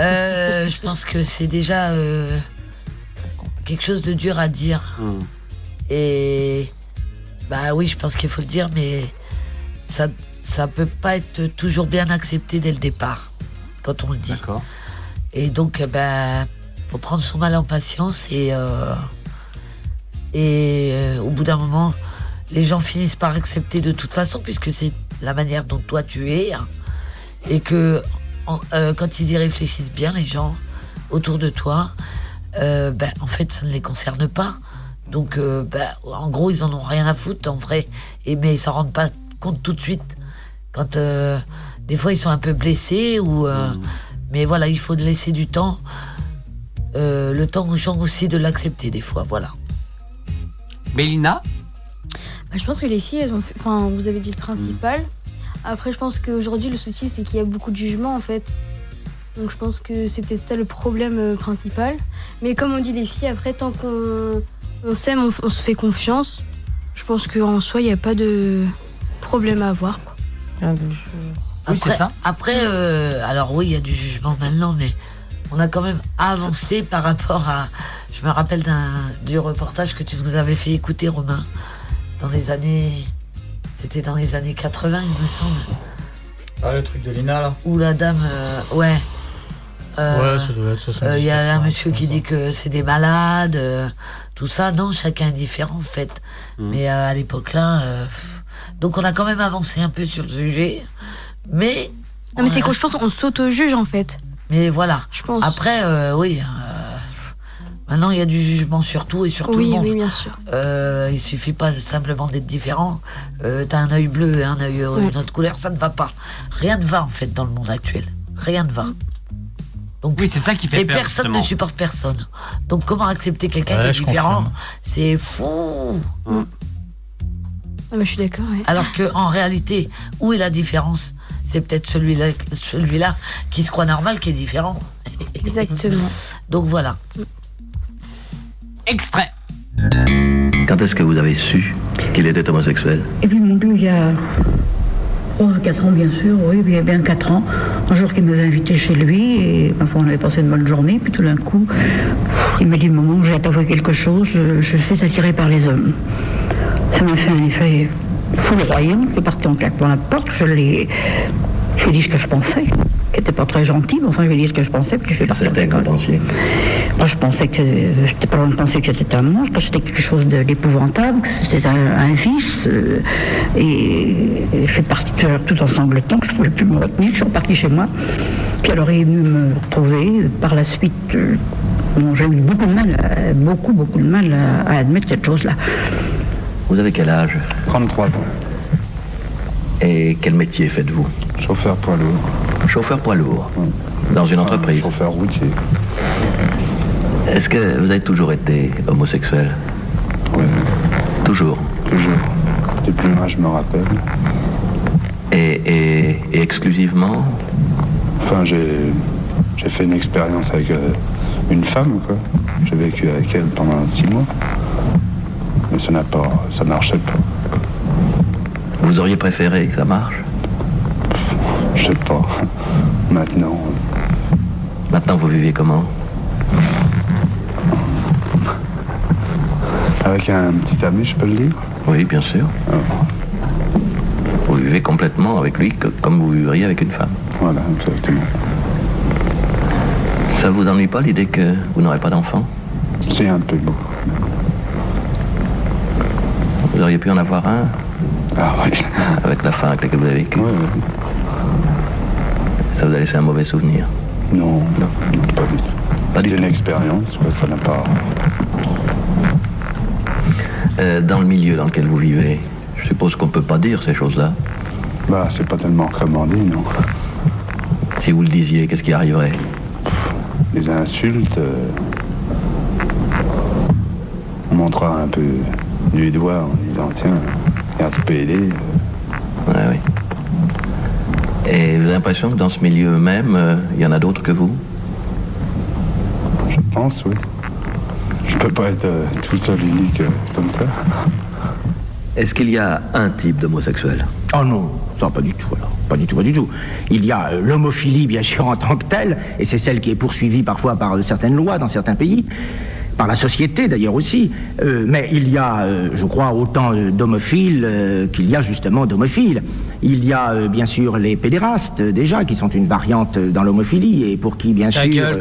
Euh, je pense que c'est déjà euh, quelque chose de dur à dire. Et bah oui, je pense qu'il faut le dire, mais ça ça peut pas être toujours bien accepté dès le départ quand on le dit. Et donc, euh, ben, faut prendre son mal en patience et euh, et euh, au bout d'un moment, les gens finissent par accepter de toute façon puisque c'est la manière dont toi tu es hein. et que en- euh, quand ils y réfléchissent bien, les gens autour de toi, ben, en fait, ça ne les concerne pas. Donc, euh, ben, en gros, ils en ont rien à foutre, en vrai. Et, mais ils s'en rendent pas compte tout de suite. Quand euh, des fois, ils sont un peu blessés ou. euh, Mais voilà, il faut laisser du temps. Euh, le temps aux gens aussi de l'accepter, des fois, voilà. Mélina Bah, je pense que les filles, elles ont fait- Enfin, vous avez dit le principal. Après, je pense qu'aujourd'hui, le souci, c'est qu'il y a beaucoup de jugements, en fait. Donc, je pense que c'est peut-être ça le problème euh, principal. Mais comme on dit les filles, après, tant qu'on on s'aime, on, on se fait confiance, je pense qu'en soi, il n'y a pas de problème à avoir. Quoi. Après, Après, euh, alors oui, il y a du jugement maintenant, mais on a quand même avancé par rapport à. Je me rappelle d'un du reportage que tu nous avais fait écouter, Romain, dans les années. C'était dans les années 80, il me semble. Ah, le truc de Lina là Où la dame. euh, ouais. Euh, Ouais, ça doit être 70, euh, Il y a un 80, monsieur qui dit que c'est des malades, euh, tout ça. Non, chacun est différent en fait. Mais euh, à l'époque là. euh, donc on a quand même avancé un peu sur le sujet. Mais. Non, mais c'est quoi Je pense qu'on s'auto-juge, en fait. Mais voilà. Je pense. Après, euh, oui. euh, maintenant, il y a du jugement sur tout et sur tout Oui, le monde. oui, bien sûr. Euh, il suffit pas simplement d'être différent. Euh, T'as un œil bleu et un œil Ouais. une autre couleur, ça ne va pas. Rien ne va en fait dans le monde actuel. Rien ne va. Donc, oui, c'est ça qui fait et peur, personne justement. ne supporte personne. Donc comment accepter quelqu'un Ouais, qui est différent? C'est fou. Ah, bah, je suis d'accord, ouais. Alors que en réalité, où est la différence? C'est peut-être celui-là, celui-là qui se croit normal qui est différent. Exactement. Donc voilà. Extrait. Quand est-ce que vous avez su qu'il était homosexuel? Et puis mon Dieu, il y a 4 ans bien sûr, oui, il y a bien 4 ans, un jour qu'il m'avait invité chez lui, et foi, on avait passé une bonne journée, puis tout d'un coup, il m'a dit, maman, j'ai t'avouer quelque chose, je, suis attirée par les hommes. Ça m'a fait un effet foudroyant, je suis partie en claquant la porte, je l'ai... Je dit ce que je pensais, qui n'était pas très gentil, mais enfin je lui ai dit ce que je pensais, puis je qu'en pensiez Moi, je pensais que j'étais pas loin de penser que c'était un monstre, que c'était quelque chose d'épouvantable, que c'était un, un vice. euh, et, et je suis partie tout, tout en sanglotant, que je ne pouvais plus me retenir. Je suis repartie chez moi. Puis alors, il est venu me retrouver. Par la suite, euh, bon, j'ai eu beaucoup de mal, à- beaucoup, beaucoup de mal à, à admettre cette chose-là. Vous avez quel âge? 33 ans. Et quel métier faites-vous Chauffeur poids lourd. Chauffeur poids lourd Dans une entreprise Chauffeur routier. Est-ce que vous avez toujours été homosexuel Oui. Toujours Toujours. Depuis moi, je me rappelle. Et, et, et exclusivement Enfin, j'ai j'ai fait une expérience avec euh, une femme, quoi. J'ai vécu avec elle pendant six mois. Mais ça n'a pas, ça marchait pas. Vous auriez préféré que ça marche Je sais pas. Maintenant. Maintenant, vous vivez comment Avec un petit ami, je peux le dire Oui, bien sûr. Vous vivez complètement avec lui que- comme vous vivriez avec une femme. Voilà, exactement. Ça vous ennuie pas l'idée que vous n'aurez pas d'enfant C'est un peu beau. Vous auriez pu en avoir un Ah oui. Avec la fin avec laquelle vous avez vécu Ça vous a laissé un mauvais souvenir Non, non, pas du tout. C'était une expérience, quoi, ça n'a pas. Euh, Dans le milieu dans lequel vous vivez, je suppose qu'on ne peut pas dire ces choses-là. Bah, c'est pas tellement comment dit, non. Si vous le disiez, qu'est-ce qui arriverait Les insultes. euh, On montrera un peu du doigt en disant tiens, PD. Ouais, oui. Et vous avez l'impression que dans ce milieu même, euh, il y en a d'autres que vous? Je pense, oui. Je peux pas être euh, tout seul unique euh, comme ça. Est-ce qu'il y a un type d'homosexuel? Oh non, ça pas du tout alors. Pas du tout, pas du tout. Il y a euh, l'homophilie bien sûr en tant que telle, et c'est celle qui est poursuivie parfois par euh, certaines lois dans certains pays, par la société d'ailleurs aussi. Euh, mais il y a, euh, je crois, autant euh, d'homophiles euh, qu'il y a justement d'homophiles. Il y a euh, bien sûr les pédérastes euh, déjà, qui sont une variante dans l'homophilie, et pour qui bien Ta sûr gueule, euh,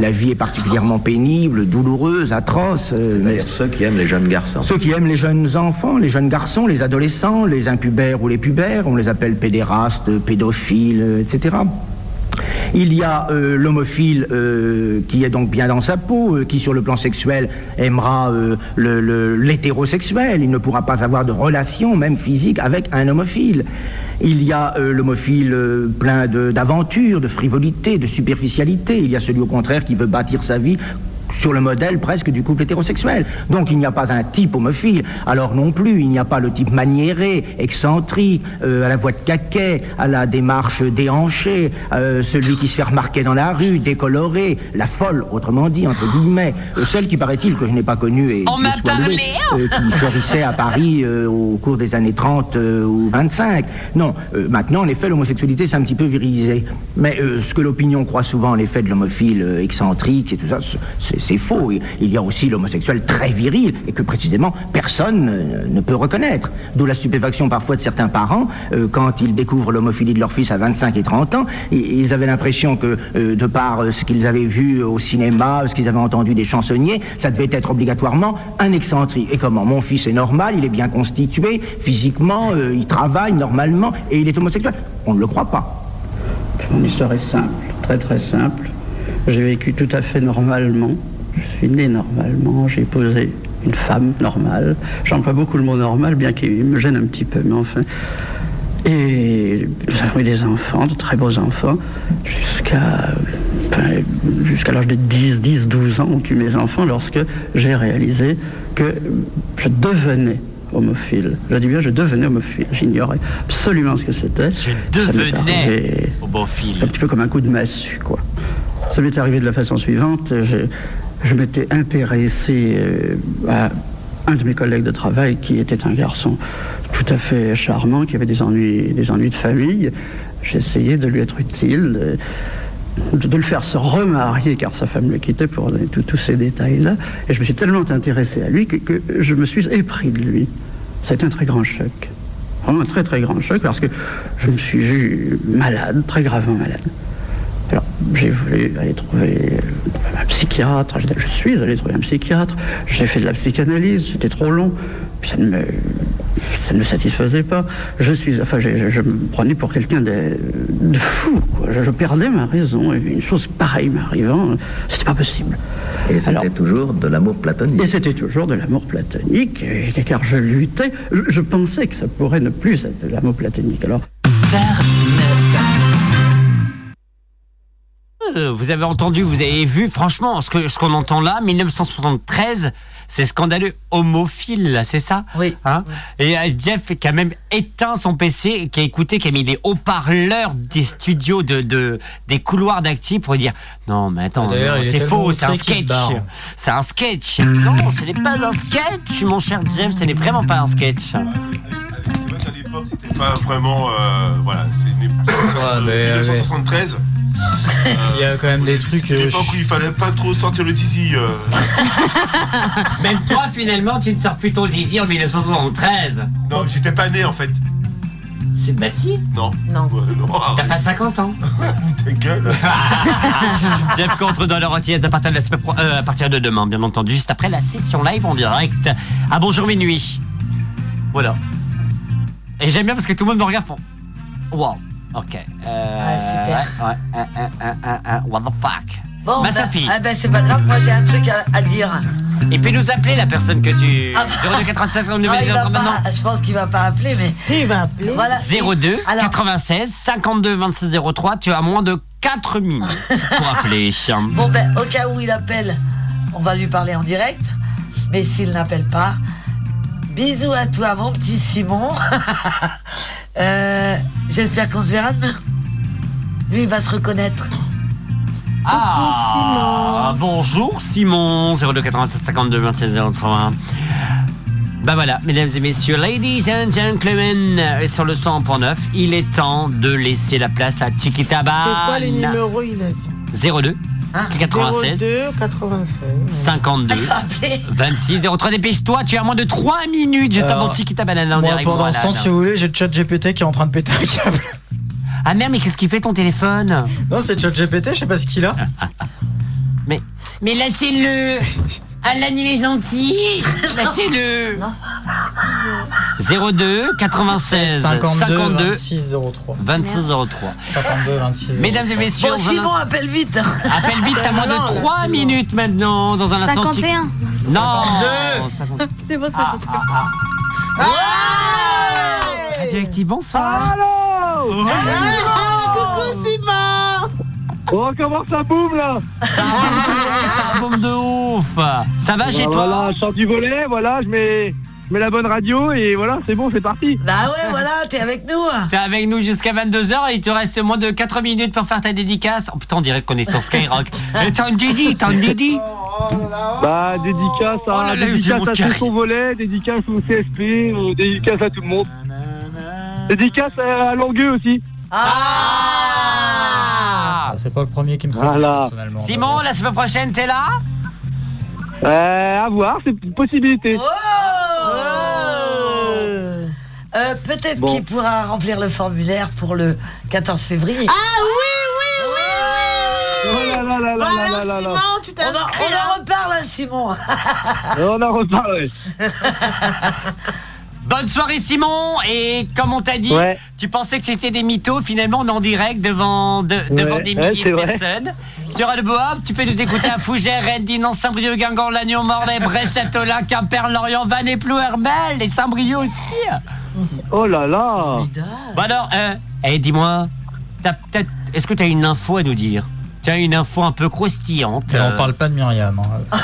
la vie est particulièrement pénible, douloureuse, atroce. euh, mais- Ceux qui aiment les jeunes garçons. ceux qui aiment les jeunes enfants, les jeunes garçons, les adolescents, les impubères ou les pubères, on les appelle pédérastes, pédophiles, etc. Il y a euh, l'homophile euh, qui est donc bien dans sa peau, euh, qui sur le plan sexuel aimera l'hétérosexuel. Il ne pourra pas avoir de relation, même physique, avec un homophile. Il y a l'homophile plein d'aventures, de, frivolité, de superficialité. Il y a celui au contraire qui veut bâtir sa vie sur le modèle presque du couple hétérosexuel. Donc il n'y a pas un type homophile. Alors non plus, il n'y a pas le type maniéré, excentrique, euh, à la voix de caquet, à la démarche déhanchée, euh, celui qui se fait remarquer dans la rue, décoloré, la folle, autrement dit, entre guillemets. Euh, celle qui paraît-il que je n'ai pas connue et On qui m'a louée, euh, qui florissait à Paris au cours des années 30 euh, ou 25. Non, maintenant, en effet, l'homosexualité, c'est un petit peu virilisé. Mais ce que l'opinion croit souvent, en effet, de l'homophile excentrique et tout ça, c'est c'est faux. Il y a aussi l'homosexuel très viril et que précisément personne ne peut reconnaître. D'où la stupéfaction parfois de certains parents euh, quand ils découvrent l'homophilie de leur fils à 25 et 30 ans. Ils avaient l'impression que euh, de par euh, ce qu'ils avaient vu au cinéma, ce qu'ils avaient entendu des chansonniers, ça devait être obligatoirement un excentrique. Et comment? Mon fils est normal, il est bien constitué, physiquement, il travaille normalement et il est homosexuel. On ne le croit pas. Mon histoire est simple, très très simple. J'ai vécu tout à fait normalement. Je suis né normalement. J'ai épousé une femme normale. J'emploie beaucoup le mot normal, bien qu'il me gêne un petit peu, mais enfin. Et nous avons eu des enfants, de très beaux enfants, jusqu'à enfin, jusqu'à l'âge de 10, 10, 12 ans ont eu mes enfants lorsque j'ai réalisé que je devenais homophile. Je dis bien, je devenais homophile. J'ignorais absolument ce que c'était. Je devenais homophile. Un petit peu comme un coup de massue, quoi. Ça m'est arrivé de la façon suivante. Je m'étais intéressé euh, à un de mes collègues de travail qui était un garçon tout à fait charmant, qui avait des ennuis, des ennuis de famille. Essayé de lui être utile, de, le faire se remarier, car sa femme le quittait pour tous ces détails-là. Et je me suis tellement intéressé à lui que, que je me suis épris de lui. C'était un très grand choc. Vraiment un très très grand choc parce que je me suis vu malade, très gravement malade. J'ai voulu aller trouver euh, un psychiatre, je suis allé trouver un psychiatre, j'ai fait de la psychanalyse, c'était trop long, ça ne me, ça ne me satisfaisait pas. Je suis, enfin, je, me prenais pour quelqu'un de, de fou, quoi. Je, je perdais ma raison, et une chose pareille m'arrivant, c'était pas possible. Et c'était toujours de l'amour platonique. Et c'était toujours de l'amour platonique, et- car je luttais, je, je pensais que ça pourrait ne plus être de l'amour platonique. Alors, Vous avez entendu, vous avez vu, franchement, ce qu'on entend là, 1973, c'est scandaleux, homophile, c'est ça? Oui. Hein? Et euh, Jeff qui a même éteint son PC, qui a écouté, qui a mis des haut-parleurs des studios de, de des couloirs d'actifs pour dire non, mais attends, Ah, d'ailleurs, non, il est c'est tellement faux, c'est un outré qu'il se sketch, barre. c'est un sketch. Non, ce n'est pas un sketch, mon cher Jeff, ce n'est vraiment pas un sketch. C'est vrai qu'à l'époque, c'était pas vraiment. euh, voilà, c'est une époque. Ouais, mais, euh, 1973. Il y a quand même des trucs. C'est euh, l'époque où il fallait pas trop sortir le zizi. euh. Même toi, finalement, tu ne sors plus ton zizi en 1973. Non, j'étais pas né en fait. C'est bah si. Non. Non. Ouais, non, T'as pas 50 ans. Ta gueule. Jeff contre dans leur entière à partir de la semaine pro- euh, à partir de demain, bien entendu, juste après la session live en direct. À bonjour minuit. Voilà. Et j'aime bien parce que tout le monde me regarde pour. Wow. Ok. Euh, super. Ouais, ouais, what the fuck? Bon, Ma bah, Sophie. ah, bah, c'est pas grave, moi j'ai un truc à, à dire. Et puis nous appeler la personne que tu. Ah. 02 87 52 Ah, maintenant. pas, je pense qu'il va pas appeler, mais. Si, il va appeler. Voilà. 02 Alors- 96 52 26 03. Tu as moins de 4 minutes pour appeler. Bon, ben, au cas où il appelle, on va lui parler en direct. Mais s'il n'appelle pas, bisous à toi, mon petit Simon. Euh, J'espère qu'on se verra demain. Lui, il va se reconnaître. Ah, bonjour Simon, 02 87 52 26 03. Bah voilà, mesdames et messieurs, ladies and gentlemen, euh, sur le 100.9, il est temps de laisser la place à Chiquita C'est quoi les numéros, il a dit? 02 96 02 96. 52 26 03. Dépêche-toi, tu as moins de 3 minutes juste avant Chiquita Banana en Moi, direct. pendant ce temps, si vous voulez, j'ai ChatGPT qui est en train de péter un câble. Ah merde, mais qu'est-ce qu'il fait ton téléphone? Non, c'est ChatGPT, je sais pas ce qu'il a. Mais, mais lâchez-le Alan il est gentil. Lâchez-le 02 96 52, 52 26 03. 26 03 52 26 Mesdames et messieurs, Bon, Simon, appelle vite. appelle vite, t'as moins de 3 minutes maintenant dans un instant. 51. Non. C'est bon, c'est bon, c'est bon. Radioactive, bonsoir. Ah, coucou Oh, comment ça boum là Ça bombe de ouf Ça va chez Bah, toi Voilà, je sors du volet, voilà, je mets, je mets la bonne radio et voilà, c'est bon, c'est parti. Bah ouais, voilà, t'es avec nous. T'es avec nous jusqu'à 22h et il te reste moins de 4 minutes pour faire ta dédicace. Oh putain, on dirait qu'on est sur Skyrock. Mais t'as une dédi, t'as une dédi Bah, dédicace Oh là à, là, dédicace à tout son volet, dédicace au CSP, euh, dédicace à tout le monde. Dédicace à Langueux aussi. Ah, c'est pas le premier qui me sera Voilà. personnellement. Simon, la semaine prochaine, t'es là? Euh, à voir, c'est une possibilité. Euh, Peut-être Bon. qu'il pourra remplir le formulaire pour le 14 février. Ah oui, oui, oui, Oh là là là là Voilà, là là là. Simon, tu On en, on en reparle, hein, Simon. On en reparle. Bonne soirée Simon et comme on t'a dit, Ouais. tu pensais que c'était des mythos, finalement on est en direct devant, de- devant des milliers de vrai. personnes. Sur Alboab, tu peux nous écouter à Fougères, Rennes, Saint-Brieuc, Guingamp, Lannion, Morlaix, Brest, Châteaulin, Quimper, Lorient, Vannes et Plou, Herbel et Saint-Brieuc aussi. Oh là là. Bon alors, euh, eh, dis-moi, t'as peut-être- est-ce que tu as une info à nous dire? As une info un peu croustillante Mais euh, on parle pas de Myriam. hein. Oh,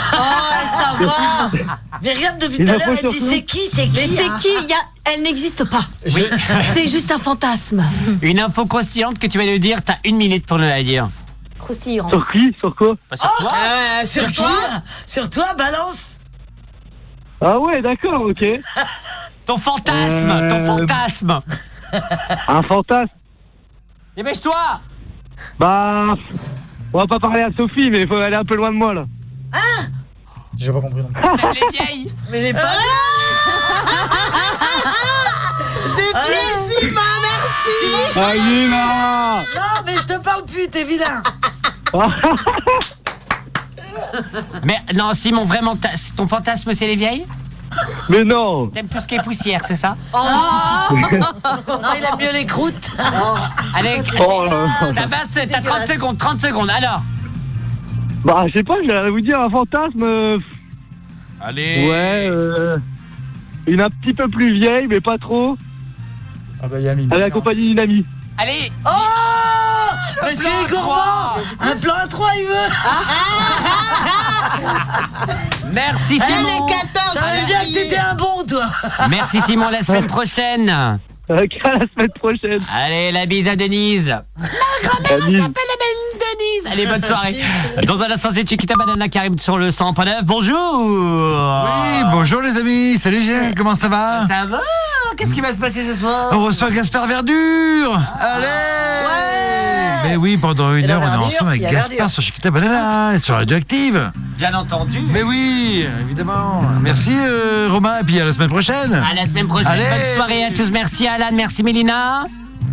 ça va Myriam, depuis tout à l'heure, elle dit c'est qui, c'est qui Mais c'est hein qui Il y a- Elle n'existe pas. Oui. C'est juste un fantasme. Une info croustillante que tu vas nous dire, t'as une minute pour nous la dire. Croustillant. Sur qui? Sur quoi? Sur toi Euh, sur toi Sur toi, balance Ah ouais, d'accord, ok. Ton fantasme Euh, Ton fantasme Un fantasme. Dépêche-toi Bah, on va pas parler à Sophie, mais il faut aller un peu loin de moi là. J'ai pas compris non. Plus. T'aimes les vieilles Mais les pas C'est bien, Simon, merci. Allez là Non, mais je te parle plus, t'es vilain. Mais non, Simon, vraiment, ton fantasme, c'est les vieilles? Mais non T'aimes tout ce qui est poussière, c'est ça Non, il aime mieux les croûtes Allez, Oh va, c'est- t'as 30 secondes, 30 secondes, alors Bah, je sais pas, j'allais vous dire un fantasme. euh, Allez Ouais, euh, une un petit peu plus vieille, mais pas trop. Ah bah Yami. Elle est accompagnée d'une amie. Allez Oh Monsieur plan à est gourmand Un plan à trois, il veut. Merci Elle Simon. est 14 Je savais bien que t'étais un bon, toi. Merci Simon, la semaine prochaine. Ok, à la semaine prochaine. Allez, la bise à Denise. Salut. Denise. Allez, bonne soirée. Dans un instant, c'est Chiquita Banana qui arrive sur le 100.9. Bonjour. Oui, bonjour les amis, salut Jean, comment ça va? Ça va Qu'est-ce qui va se passer ce soir On reçoit Gaspard Verdure Allez Mais oui, pendant une heure, on est ensemble avec Gaspard sur Chiquita Banana et sur Radioactive. Bien entendu Mais oui, évidemment. Merci euh, Romain, et puis à la semaine prochaine. À la semaine prochaine, Allez. bonne soirée à tous. Merci Alan, merci Mélina.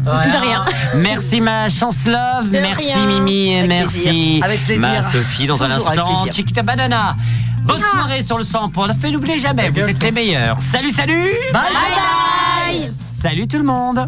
De rien. Merci ma chance love, De merci rien. Mimi, et Avec merci plaisir. Avec plaisir. ma Sophie dans un Toujours instant. Chiquita Banana. Bonne soirée sur le 100 pour ne fait n'oubliez jamais, vous êtes les meilleurs. Salut, salut. Bye bye, bye. Salut tout le monde